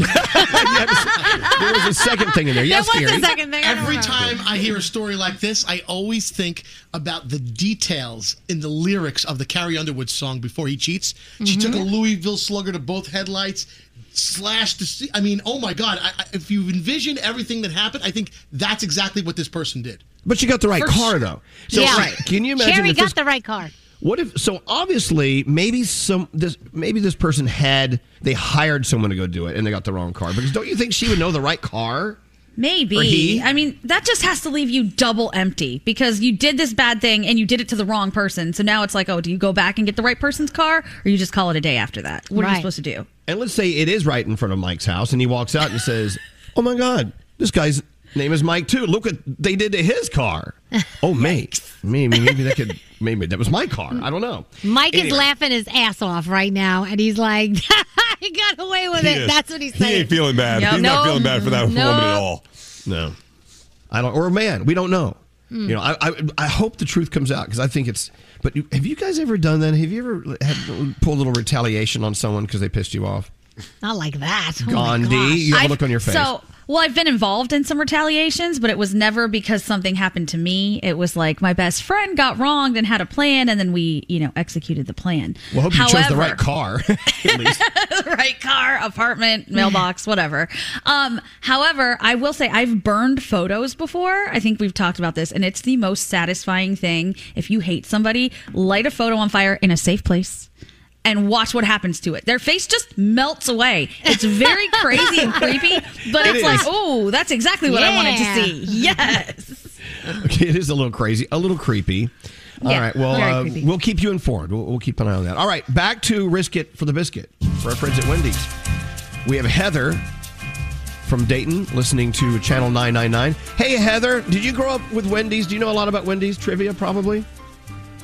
There was a second thing in there. Yes, There was a second thing. I don't Every time I hear a story like this, I always think about the details in the lyrics of the Carrie Underwood song "Before He Cheats." She took a Mm-hmm. Louisville Slugger to both headlights, slashed the. se- I mean, oh my God! I, I, if you envision everything that happened, I think that's exactly what this person did. But she got the right For car sure. though. So yeah. right, can you imagine Cherry if got this, the right car. What if so obviously maybe some this maybe this person had they hired someone to go do it and they got the wrong car because don't you think she would know the right car? Maybe. I mean, that just has to leave you double empty because you did this bad thing and you did it to the wrong person. So now it's like, oh, do you go back and get the right person's car or you just call it a day after that? What are you supposed to do? And let's say it is right in front of Mike's house and he walks out and says, "Oh my god, this guy's name is Mike too. Look what they did to his car." [laughs] Oh, mate. Maybe maybe that could maybe that was my car. I don't know. Mike is laughing his ass off right now, and he's like, [laughs] "I got away with He it." is. That's what he's saying. He saying. ain't feeling bad. Yep. He's not feeling bad for that No. woman at all. No, I don't. Or a man, we don't know. Hmm. You know, I, I I hope the truth comes out because I think it's But have you guys ever done that? Have you ever had, pulled a little retaliation on someone because they pissed you off? Not like that. Oh Gandhi, gosh. you have a I've- look on your face. So, well, I've been involved in some retaliations, but it was never because something happened to me. It was like my best friend got wronged and had a plan, and then we, you know, executed the plan. well, hope you chose the right car. [laughs] the [laughs] right car, apartment, mailbox, whatever. Um, however, I will say I've burned photos before. I think we've talked about this, and it's the most satisfying thing. If you hate somebody, light a photo on fire in a safe place. And watch what happens to it. Their face just melts away. It's very [laughs] crazy and creepy, but It it's like, oh, that's exactly what I wanted to see. Yes. Okay, it is a little crazy, a little creepy. All Yeah, right, well, uh, we'll keep you informed. We'll, we'll keep an eye on that. All right, back to Risk It for the Biscuit for our friends at Wendy's. We have Heather from Dayton listening to Channel 999. Hey, Heather, did you grow up with Wendy's? Do you know a lot about Wendy's trivia, probably?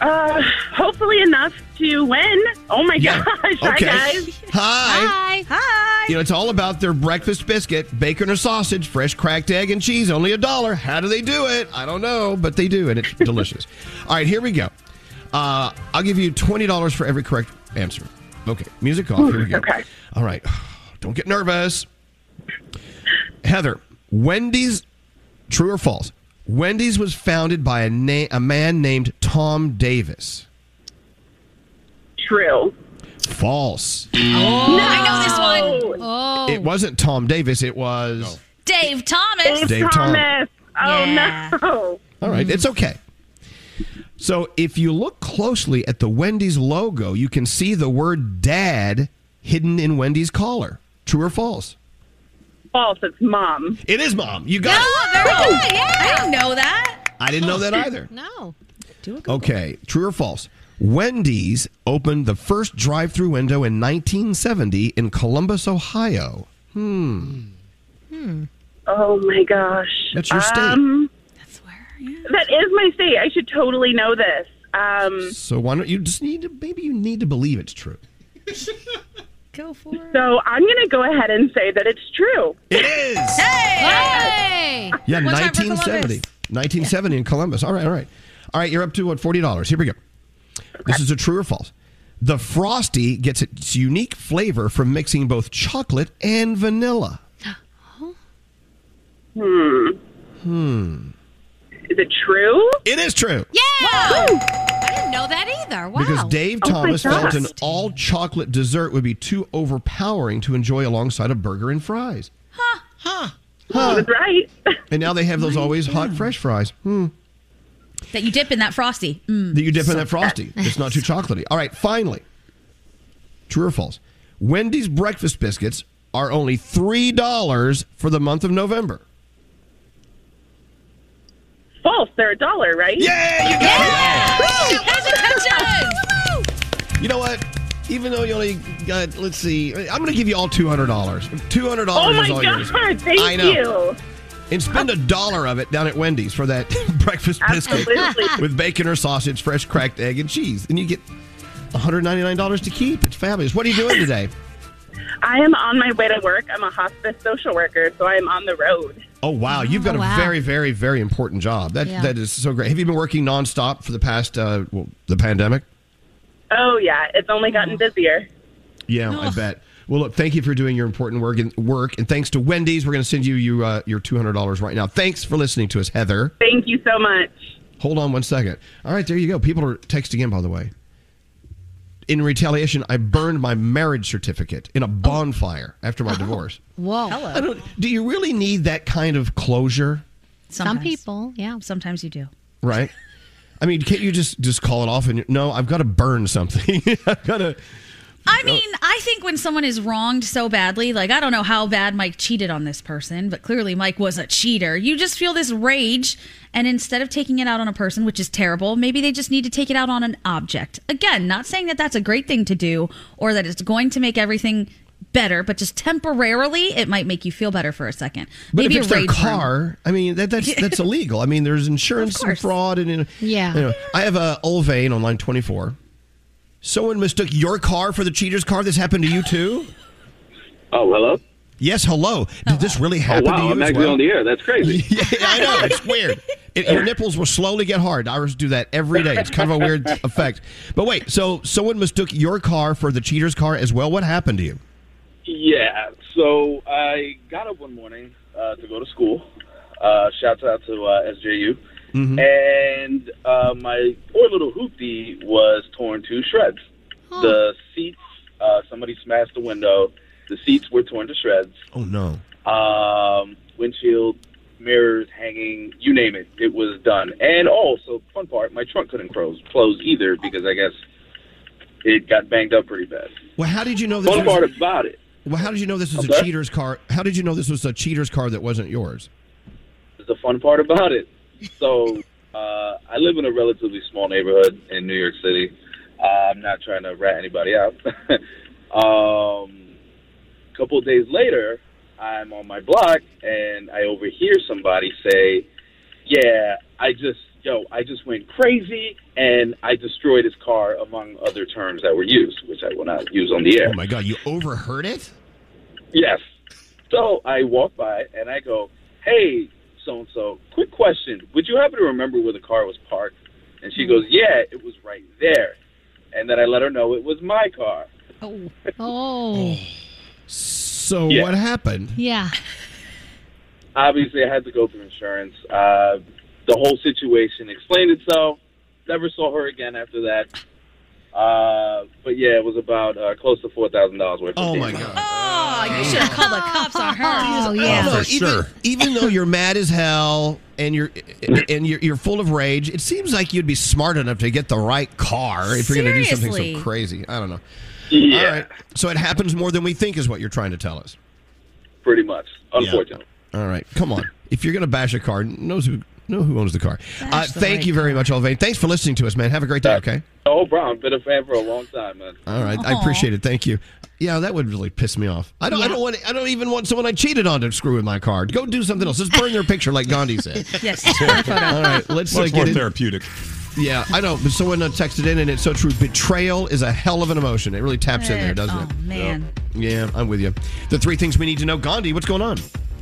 Uh, hopefully enough to win. Oh my Yeah. gosh! Hi guys. Hi. Hi. Hi. You know, it's all about their breakfast biscuit, bacon or sausage, fresh cracked egg and cheese, only a dollar. How do they do it? I don't know, but they do, and it's [laughs] delicious. All right, here we go. Uh, I'll give you $20 for every correct answer. Okay, music off. Here we go. Okay. All right. [sighs] Don't get nervous. Heather, Wendy's, true or false? Wendy's was founded by a, na- a man named Tom Davis. True. False. Oh, I know this one. Oh. It wasn't Tom Davis. It was. Dave Thomas. Dave, Dave Thomas. Oh Yeah. no. All right, it's okay. So if you look closely at the Wendy's logo, you can see the word dad hidden in Wendy's collar. True or false? False. It's mom. It is mom. You got Oh, very good. I didn't know that. I didn't know that either. No. Okay, true or false? Wendy's opened the first drive-through window in 1970 in Columbus, Ohio. Hmm. Hmm. Oh my gosh. That's your state. Um, That's where. That is my state. I should totally know this. Um, So why don't you just need to maybe you need to believe it's true. [laughs] Go for it. so I'm going to go ahead and say that it's true. It is. Hey. Yeah, One time 1970. Columbus. 1970 in Columbus. All right, all right. All right, you're up to what, $40. Here we go. This is a true or false. The Frosty gets its unique flavor from mixing both chocolate and vanilla. [gasps] Hmm. Hmm. Is it true? It is true. Yeah. I didn't know that either. Wow. Because Dave Oh Thomas felt an all chocolate dessert would be too overpowering to enjoy alongside a burger and fries. Huh. Huh? That's right. [laughs] And now they have those always hot fresh fries. Hmm. That you dip in that frosty. Mm. that you dip in that frosty. It's not too chocolatey. All right, finally, true or false? Wendy's breakfast biscuits are only three dollars for the month of November. False. They're a dollar, right? Yeah, you got Congratulations. You know what? Even though you only got, let's see, I'm going to give you all two hundred dollars. Two hundred dollars Oh is my all yours. God. Thank I know. you. And spend a dollar of it down at Wendy's for that [laughs] breakfast biscuit [laughs] with bacon or sausage, fresh cracked egg, and cheese, and you get 199 dollars to keep. It's fabulous. What are you doing today? [laughs] I am on my way to work. I'm a hospice social worker, so I am on the road. Oh wow, you've got Oh, a very, very, very important job. That Yeah. that is so great. Have you been working nonstop for the past uh, well, the pandemic? Oh yeah, it's only gotten busier. Yeah, I bet. Well, look, thank you for doing your important work and work, and thanks to Wendy's, we're going to send you you uh, your two hundred dollars right now. Thanks for listening to us, Heather. Thank you so much. Hold on one second. All right, there you go. People are texting in, by the way. In retaliation, I burned my marriage certificate in a oh. bonfire after my oh. divorce. Whoa. I don't, do you really need that kind of closure? Some people, yeah. Sometimes you do. right? I mean, can't you just just call it off and no, I've got to burn something. [laughs] I've got to. I mean, I think when someone is wronged so badly, like I don't know how bad Mike cheated on this person, but clearly Mike was a cheater. You just feel this rage, and instead of taking it out on a person, which is terrible, maybe they just need to take it out on an object. Again, not saying that that's a great thing to do or that it's going to make everything better, but just temporarily, it might make you feel better for a second. But maybe if it's a their rage room. car, I mean that, that's [laughs] that's illegal. I mean, there's insurance and fraud and Yeah. Anyway, I have a Olvane on line 24. Someone mistook your car for the cheater's car. This happened to you too. Oh, hello. Yes, hello. Did this really happen oh, wow, to you I'm actually well? on the air. That's crazy. [laughs] yeah, I know. It's weird. It, your nipples will slowly get hard. Ours do that every day. It's kind of a weird [laughs] effect. But wait, so someone mistook your car for the cheater's car as well. What happened to you? Yeah. So I got up one morning uh, to go to school. Uh, shouts out to uh, SJU. Mm-hmm. And uh, my poor little hoopty was torn to shreds. The seats, uh, somebody smashed the window. The seats were torn to shreds. Oh no. Um, windshield, mirrors hanging, you name it. It was done. And also, fun part, my trunk couldn't close, close either because I guess it got banged up pretty bad. Well, how did you know this Fun was part about it. Well, how did you know this was I'm a cheater's car? How did you know this was a cheater's car that wasn't yours? is the fun part about it. So uh, I live in a relatively small neighborhood in New York City. Uh, I'm not trying to rat anybody out. [laughs] um, a couple of days later, I'm on my block and I overhear somebody say, "Yeah, I just yo, I just went crazy and I destroyed his car." Among other terms that were used, which I will not use on the air. Oh my god, you overheard it? Yes. So I walk by and I go, "Hey, so and so, quick question. Would you happen to remember where the car was parked?" And she goes, "Yeah, it was right there." And then I let her know it was my car. Oh. [laughs] Oh. So Yeah. what happened? Yeah. Obviously, I had to go through insurance. Uh, the whole situation explained itself. Never saw her again after that. Uh, but yeah, it was about uh, close to four thousand dollars worth. Oh of my god. Oh, you should have called the cops on her. [laughs] Oh, I don't know, even, even though you're mad as hell and you're and you're, you're full of rage, it seems like you'd be smart enough to get the right car if you're going to do something Seriously. so crazy. I don't know. Yeah. All right. So it happens more than we think, is what you're trying to tell us. Pretty much, unfortunately. All right. Come on. If you're going to bash a car, knows who know who owns the car. Uh, thank right you very much, Elvain. Thanks for listening to us, man. Have a great day. Okay. No problem. Been a fan for a long time, man. All right, I appreciate it. Thank you. Yeah, that would really piss me off. I don't. I don't want. I don't even want someone I cheated on to screw with my car. Go do something else. Just burn their picture, like Gandhi said. [laughs] Yes. All right, let's uh, Much get more in- therapeutic. Yeah, I know. But someone uh, texted in, and it's so true. Betrayal is a hell of an emotion. It really taps in there, doesn't oh, it? man. Yeah, I'm with you. The three things we need to know. Gandhi, what's going on?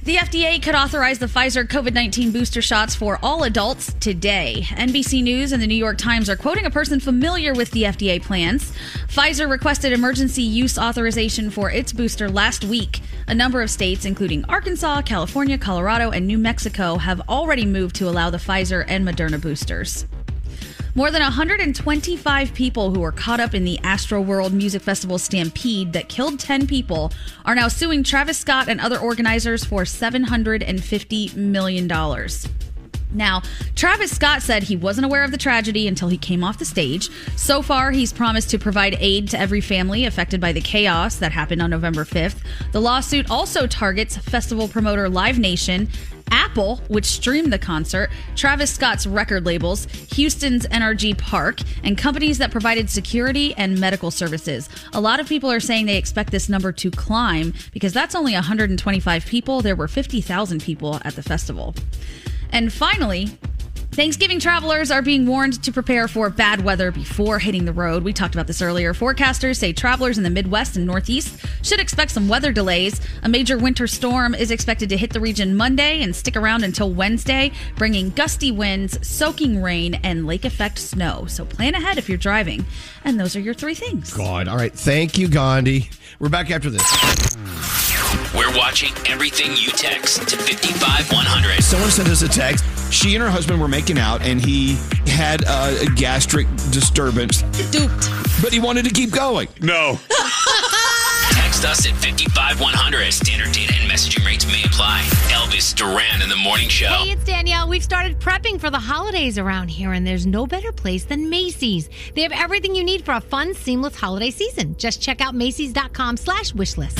The FDA could authorize the Pfizer COVID 19 booster shots for all adults today. NBC News and the New York Times are quoting a person familiar with the FDA plans. Pfizer requested emergency use authorization for its booster last week. A number of states, including Arkansas, California, Colorado, and New Mexico, have already moved to allow the Pfizer and Moderna boosters. More than 125 people who were caught up in the Astroworld Music Festival stampede that killed 10 people are now suing Travis Scott and other organizers for $750 million. Now, Travis Scott said he wasn't aware of the tragedy until he came off the stage. So far, he's promised to provide aid to every family affected by the chaos that happened on November 5th. The lawsuit also targets festival promoter Live Nation, Apple, which streamed the concert, Travis Scott's record labels, Houston's NRG Park, and companies that provided security and medical services. A lot of people are saying they expect this number to climb because that's only 125 people. There were 50,000 people at the festival. And finally, Thanksgiving travelers are being warned to prepare for bad weather before hitting the road. We talked about this earlier. Forecasters say travelers in the Midwest and Northeast should expect some weather delays. A major winter storm is expected to hit the region Monday and stick around until Wednesday, bringing gusty winds, soaking rain, and lake effect snow. So plan ahead if you're driving. And those are your three things. God. All right. Thank you, Gandhi. We're back after this. We're watching everything you text to 55100. Someone sent us a text. She and her husband were making out, and he had uh, a gastric disturbance. Duped. But he wanted to keep going. No. [laughs] Text us at 55100. Standard data and messaging rates may apply. Elvis Duran in the morning show. Hey, it's Danielle. We've started prepping for the holidays around here, and there's no better place than Macy's. They have everything you need for a fun, seamless holiday season. Just check out Macy's.com slash wishlist.